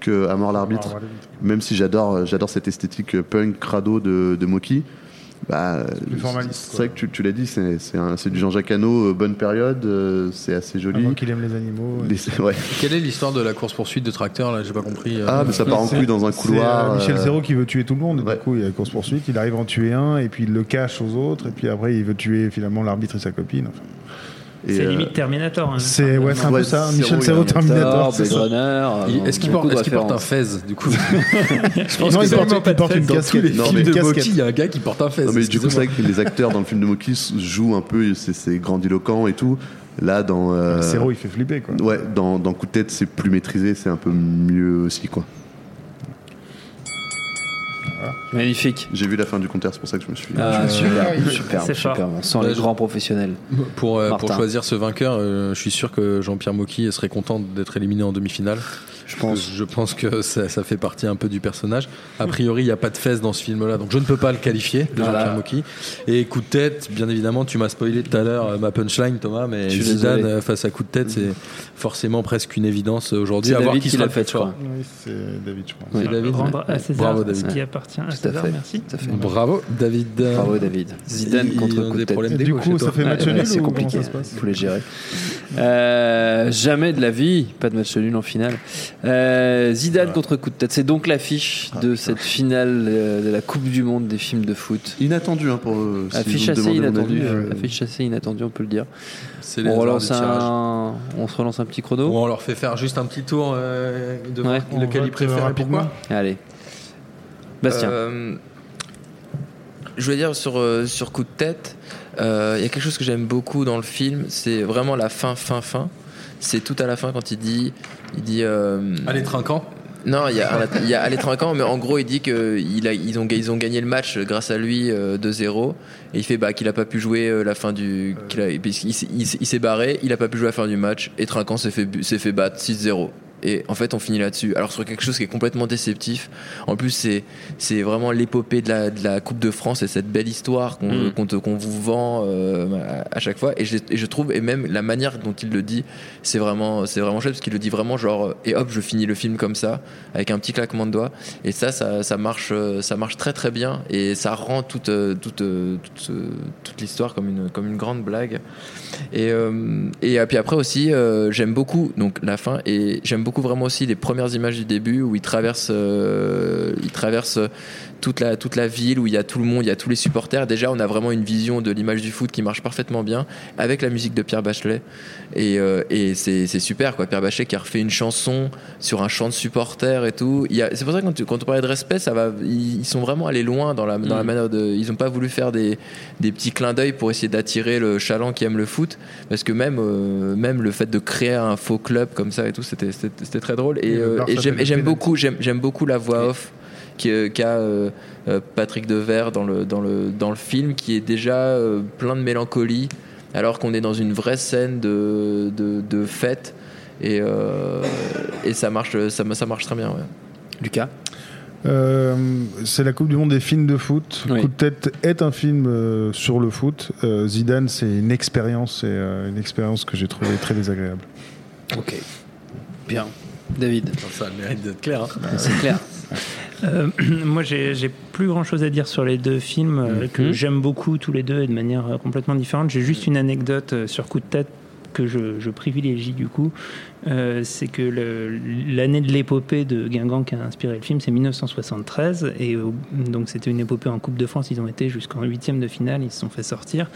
que À mort l'arbitre. L'arbitre. Même si j'adore j'adore cette esthétique punk crado de, de Moki. Bah, C'est vrai que tu, tu l'as dit, c'est c'est un- c'est du Jean-Jacques Hano, euh, bonne période, euh, c'est assez joli. Avant qu'il aime les animaux. Les- ouais. Quelle est l'histoire de la course-poursuite de tracteur là? J'ai pas compris. euh. Ah, mais ça part en couille dans un c'est, couloir. euh, Michel Zéro qui veut tuer tout le monde. ouais. Du coup, il y a la course poursuite. Il arrive à en tuer un et puis il le cache aux autres. Et puis après, il veut tuer finalement l'arbitre et sa copine. Enfin, C'est euh, limite Terminator. hein. c'est ouais, c'est un Ouais, peu ça. Michel un Terminator. c'est Blade euh, Est-ce qu'il porte, un fez du coup <laughs> Non, il que porte, c'est il porte une Dans tous casquette. les Non, films mais- de casquette. Moki, il y a un gars qui porte un fez. Non, mais du coup, c'est vrai que les acteurs dans le film de Moki jouent un peu, c'est grandiloquent et tout. Là, dans. euh, Zéro, il fait flipper quoi. Ouais, dans, dans Coup de tête, c'est plus maîtrisé, c'est un peu mieux aussi, quoi. Magnifique. J'ai vu la fin du compteur, c'est pour ça que je me suis. Ah, je super, super, Ouais, les grands professionnels. Pour, euh, pour choisir ce vainqueur, euh, je suis sûr que Jean-Pierre Mocky serait content d'être éliminé en demi-finale. Je pense. que Je pense que ça, ça fait partie un peu du personnage. A priori, il n'y a pas de fesses dans ce film-là, donc je ne peux pas le qualifier de Voilà. Jean-Pierre Mocky. Et coup de tête, bien évidemment, tu m'as spoilé tout à l'heure euh, ma punchline, Thomas, mais Zidane désolé. face à coup de tête, c'est forcément presque une évidence aujourd'hui. C'est À voir David qui l'a fait, je crois. Oui, c'est David, je. Oui. C'est David. Rendre à César Bravo, ce David. qui appartient à Tout à fait. Merci. Tout à fait. Bravo, David. Bravo David. Zidane Ils- contre ont coup de des tête. problèmes du d'égo coup, chez ça toi. fait match nul c'est ou compliqué. ça se passe Il faut les gérer. Euh, jamais de la vie, pas de match nul en finale. Euh, Zidane contre coup de tête. C'est donc l'affiche Ah, de cette finale euh, de la Coupe du Monde des films de foot. Inattendu, hein, pour. si Affiche vous me assez demandez mon inattendue. avis, euh, Affiche assez inattendue, on peut le dire. C'est les On hasards relance du tirage. un, on se relance un petit chrono. Ou on leur fait faire juste un petit tour euh, de Ouais. voir lequel ils vote, préfèrent et pourquoi. Allez. Bastien. Euh, je voulais dire sur, euh, sur coup de tête, euh, il y a quelque chose que j'aime beaucoup dans le film, c'est vraiment la fin, fin, fin. C'est tout à la fin quand il dit, il dit. euh, Allez, trinquant. Non, il y a, il y a Ale Trinquant, mais en gros, il dit qu'ils ils ont, ils ont gagné le match grâce à lui euh, 2-0. Et il fait bah, qu'il a pas pu jouer euh, la fin du. qu'il a- il s'est il s'est barré, il a pas pu jouer la fin du match. Et Trinquant s'est fait, s'est fait battre 6-0. Et en fait on finit là-dessus. Alors sur quelque chose qui est complètement déceptif. En plus c'est c'est vraiment l'épopée de la, de la Coupe de France et cette belle histoire qu'on Mm. qu'on te- qu'on vous vend euh, à, chaque fois. Et je, et je trouve et même la manière dont il le dit, c'est vraiment c'est vraiment chouette parce qu'il le dit vraiment genre euh, et hop je finis le film comme ça avec un petit claquement de doigts. Et ça ça, ça marche euh, ça marche très très bien et ça rend toute toute toute, toute l'histoire comme une comme une grande blague. Et, euh, et puis après aussi, euh, j'aime beaucoup donc la fin et j'aime beaucoup vraiment aussi les premières images du début où il traverse, euh, il traverse toute la toute la ville où il y a tout le monde, il y a tous les supporters. Déjà, on a vraiment une vision de l'image du foot qui marche parfaitement bien avec la musique de Pierre Bachelet et, euh, et c'est super quoi. Pierre Bachelet qui a refait une chanson sur un chant de supporters et tout. C'est pour ça que quand, tu- quand on parlait de respect, ça va, ils, ils sont vraiment allés loin dans la dans la Mm. manière de. Ils n'ont pas voulu faire des des petits clins d'œil pour essayer d'attirer le chaland qui aime le foot parce que même euh, même le fait de créer un faux club comme ça et tout c'était c'était très drôle et, euh, j'aime beaucoup j'aime beaucoup la voix off qui, euh, qu'a euh, euh, Patrick Devers dans le dans le dans le film qui est déjà euh, plein de mélancolie alors qu'on est dans une vraie scène de de, de fête et euh, et ça marche ça ça marche très bien ouais. Lucas? Euh, c'est la Coupe du Monde des films de foot. Oui. Coup de tête est un film euh, sur le foot. Euh, Zidane, c'est une expérience, euh, une expérience que j'ai trouvée très désagréable. Ok. Bien. David. Ça a le mérite d'être clair. hein. C'est clair. <laughs> Euh, <clears throat> moi, j'ai plus grand chose à dire sur les deux films euh, que Mhm. j'aime beaucoup tous les deux et de manière euh, complètement différente. J'ai juste une anecdote sur coup de tête que je, je privilégie du coup. Euh, c'est que le- l'année de l'épopée de Guingamp qui a inspiré le film, c'est 1973. Et au- donc, c'était une épopée en Coupe de France. Ils ont été jusqu'en huitième de finale. Ils se sont fait sortir.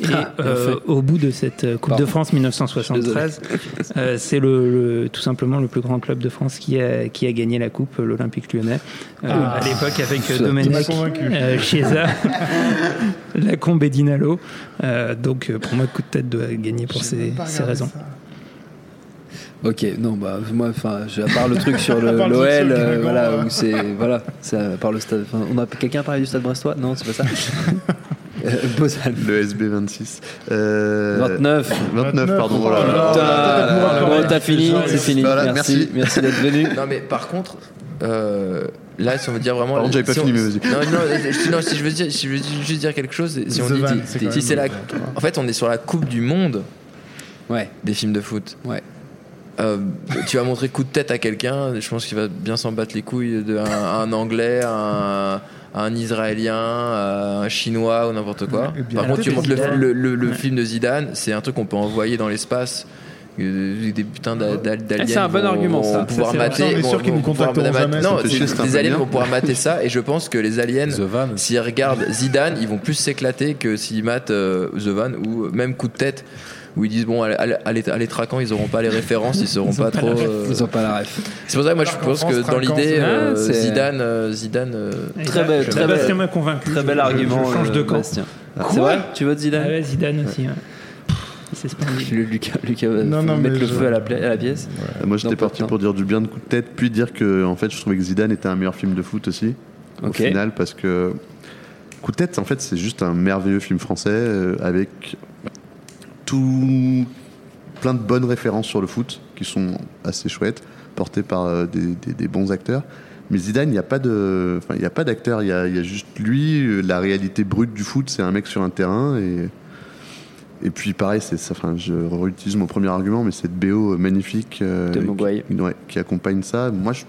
Et Ah, euh, au bout de cette euh, Coupe Pardon. de France 1973, euh, c'est le, le- tout simplement le plus grand club de France qui a, qui a gagné la Coupe, l'Olympique lyonnais. Euh, Ah. à l'époque, avec euh, Domenech, euh, Chiesa, <laughs> Lacombe et Dinalo. Euh, donc, euh, pour moi, coup de tête doit gagner pour ces, ces raisons. Ok, non, bah moi, enfin, je- à part le truc sur <laughs> le l'OL, euh, voilà, où c'est, voilà, ça, à part le stade. on a quelqu'un a parlé du stade brestois? Non, c'est pas ça. <laughs> euh, Bozan. Le SB26. Euh, 29. 29, pardon. Oh là T'as fini, c'est fini. Voilà, merci, merci. merci d'être venu. Non mais par contre, euh, là si on veut dire vraiment, Par contre, j'avais pas si on- fini, mais vas-y. Non, non, si je veux dire, si je veux juste dire quelque chose, si on The dit, Van, si- c'est la, en fait, on est sur la Coupe du Monde Ouais, des films de foot. ouais. Euh, tu vas montrer coup de tête à quelqu'un, je pense qu'il va bien s'en battre les couilles de un, un anglais, un, un israélien, un chinois ou n'importe quoi. Par contre, tu montres le, film de Zidane, c'est un truc qu'on peut envoyer dans l'espace. Euh, Des putains d'a- d'a- d'aliens. c'est un bon vont- argument, ça. pouvoir Ça, c'est mater. On est sûr qu'ils nous contacteront jamais, Non, des peu aliens vont pouvoir mater ça, et je pense que les aliens, s'ils regardent Zidane, ils vont plus s'éclater que s'ils matent euh, The Van ou même coup de tête où ils disent bon à, à- à les, à les traquants ils auront pas les références ils seront pas trop euh, Ils ont pas la ref. c'est pour ça que moi je pense France, que dans l'idée c'est- euh, Ah, c'est- Zidane euh, Zidane euh, Très je- très belle- m'a convaincu. Très bel argument. Je change de euh, camp. Bastien. c'est vrai Tu votes Ah Zidane ouais, Zidane aussi. ouais. C'est splendide. Le- Lucas, Lucas va Non, non, mettre le je- feu à la, pla- à la pièce. Euh, Moi, j'étais pas parti pour dire du bien de coup de tête, puis dire que en fait, je trouvais que Zidane était un meilleur film de foot aussi, au Ok. final, parce que Coup de tête, en fait, c'est juste un merveilleux film français euh, avec tout plein de bonnes références sur le foot qui sont assez chouettes, portées par euh, des, des- des bons acteurs. Mais Zidane, il n'y a pas de, il y a pas d'acteur, il y a, il y a juste lui, euh, la réalité brute du foot, c'est un mec sur un terrain et et puis pareil, c'est ça. Enfin, je réutilise mon premier argument, mais cette BO magnifique euh, De Mogwai. qui, ouais, qui accompagne ça. Moi, je...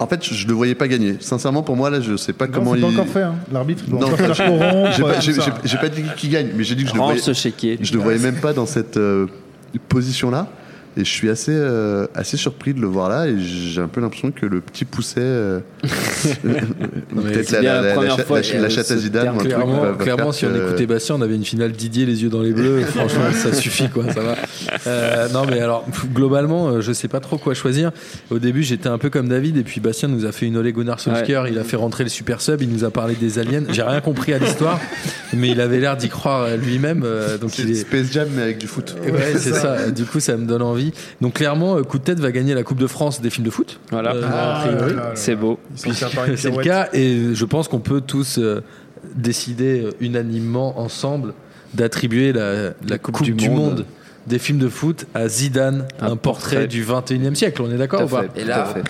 en fait, je, je le voyais pas gagner. Sincèrement, pour moi, là, je sais pas Non, comment il. pas encore fait. hein. L'arbitre doit Non, encore faire <laughs> j'ai- pas, pas dit qui gagne, mais j'ai dit que je le Range voyais. Je le voyais même pas dans cette euh, position-là. Et je suis assez, euh, assez surpris de le voir là. Et j'ai un peu l'impression que le petit pousset. euh, <laughs> Peut-être c'est bien la première chatte- fois la, que la chatte à Zidane. truc Clairement, va- va clairement faire si on écoutait Bastien, on avait une finale Didier les yeux dans les bleus. <laughs> Franchement, ça suffit quoi, ça va. Euh, non, mais alors <laughs> globalement, euh, je sais pas trop quoi choisir. Au début, j'étais un peu comme David, et puis Bastien nous a fait une Ole Gunnar Solskjaer. Il a fait rentrer le super sub, il nous a parlé des aliens. J'ai rien compris à l'histoire, mais il avait l'air d'y croire euh, lui-même. euh, donc il est. Space Jam, mais avec du foot. Ouais, c'est ça. Du coup, ça me donne envie. Donc clairement, euh, Coup de tête va gagner la Coupe de France des films de foot. Voilà. Euh, Ah. C'est beau. C'est le cas et je pense qu'on peut tous euh, décider euh, unanimement ensemble d'attribuer la, la coupe, du, Monde. des films de foot à Zidane, un, portrait, portrait. du 21e siècle. On est d'accord ou pas fait, Et tout là- à fait.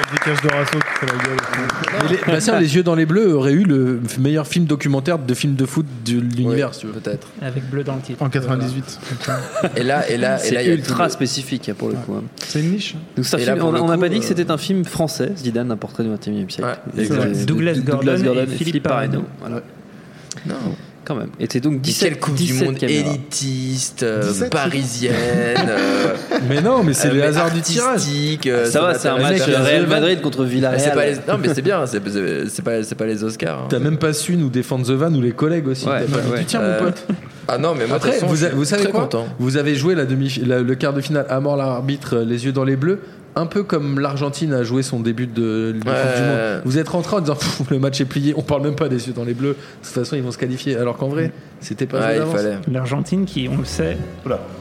Bravo. Des caches de Rasso qui fait la gueule. Les, Bastien, les yeux dans les bleus aurait eu le meilleur film documentaire de film de foot de l'univers. Peut-être. Avec bleu dans le titre. En 98. Et là, et là, et là, il y C'est a ultra spécifique pour le coup. hein. C'est une niche. Donc, c'est un Et film- là, pour on n'a pas dit que euh, c'était un film français, Zidane, un portrait du 21e siècle. Ouais, C'était exact. de- Douglas Gordon et Philippe Parreno. Voilà, Non. Quand même. Et c'est donc Mais 17, quelle coupe du 17 monde caméras. élitiste, euh, 17, parisienne. <laughs> euh, Mais non, mais c'est euh, le hasard du tirage. euh, Ça va, c'est un match pas. Real Madrid contre Ah, c'est pas Villarreal. les- Non, mais c'est bien, c'est c'est- c'est pas, c'est pas les Oscars. hein. T'as même pas su nous défendre The Van ou les collègues aussi. Ouais, T'as pas ouais, dit. Tiens, Euh, mon pote. Ah non, mais moi, de Après, façon, vous, je a- suis vous savez très quoi content. Vous avez joué la demi, la- le quart de finale à mort l'arbitre, euh, les yeux dans les bleus, un peu comme l'Argentine a joué son début de, de Ouais. du Monde. Vous êtes rentré en disant le match est plié, on parle même pas des yeux dans les bleus. De toute façon, ils vont se qualifier. Alors qu'en vrai, c'était pas Ouais. L'Argentine qui, on le sait,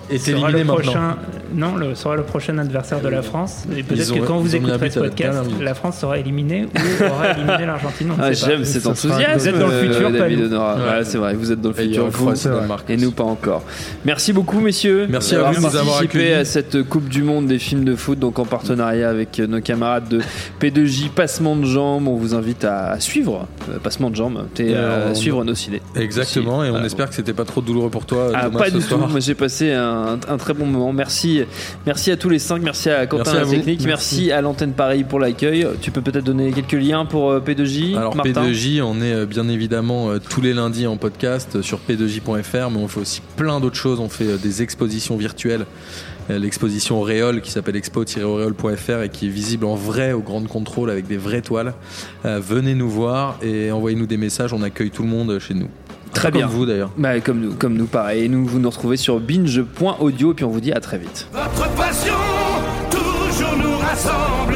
Et c'est sera éliminé le maintenant. prochain, non, le, sera le prochain adversaire de la France. Et peut-être que quand vous écouterez ce podcast, la France sera éliminée ou <laughs> aura éliminé l'Argentine. Ah. J'aime cet enthousiasme. Vous êtes dans le euh, futur, pas David c'est vrai, vous êtes dans le futur. et nous pas encore. Merci beaucoup, messieurs. Merci à d'avoir vous de nous avoir participé à cette Coupe du Monde des films de foot, donc en partenariat avec nos camarades de P2J Passement de Jambes. On vous invite à, suivre euh, Passement de Jambes et à on- suivre nos ciné. Exactement, et on Voilà. espère que c'était pas trop douloureux pour toi. Ah, Thomas, pas du tout. J'ai passé un, très bon moment. Merci, merci à tous les cinq. Merci à Quentin la technique. Merci. à l'antenne Paris pour l'accueil. Tu peux peut-être donner quelques liens pour euh, P2J. Alors Martin P2J, on est euh, bien évidemment euh, tous les lundis en podcast euh, sur p2j.fr, mais on fait aussi plein d'autres choses. On fait euh, des expositions virtuelles. Euh, L'exposition Auréole qui s'appelle expo-auréole.fr et qui est visible en vrai au Grand Contrôle avec des vraies toiles. Euh, venez nous voir et envoyez-nous des messages. On accueille tout le monde chez nous. Très peu bien. Comme vous d'ailleurs. Bah, comme nous, comme nous, pareil. Et nous, vous nous retrouvez sur binge.audio. Et puis on vous dit à très vite. Votre passion toujours nous rassemble.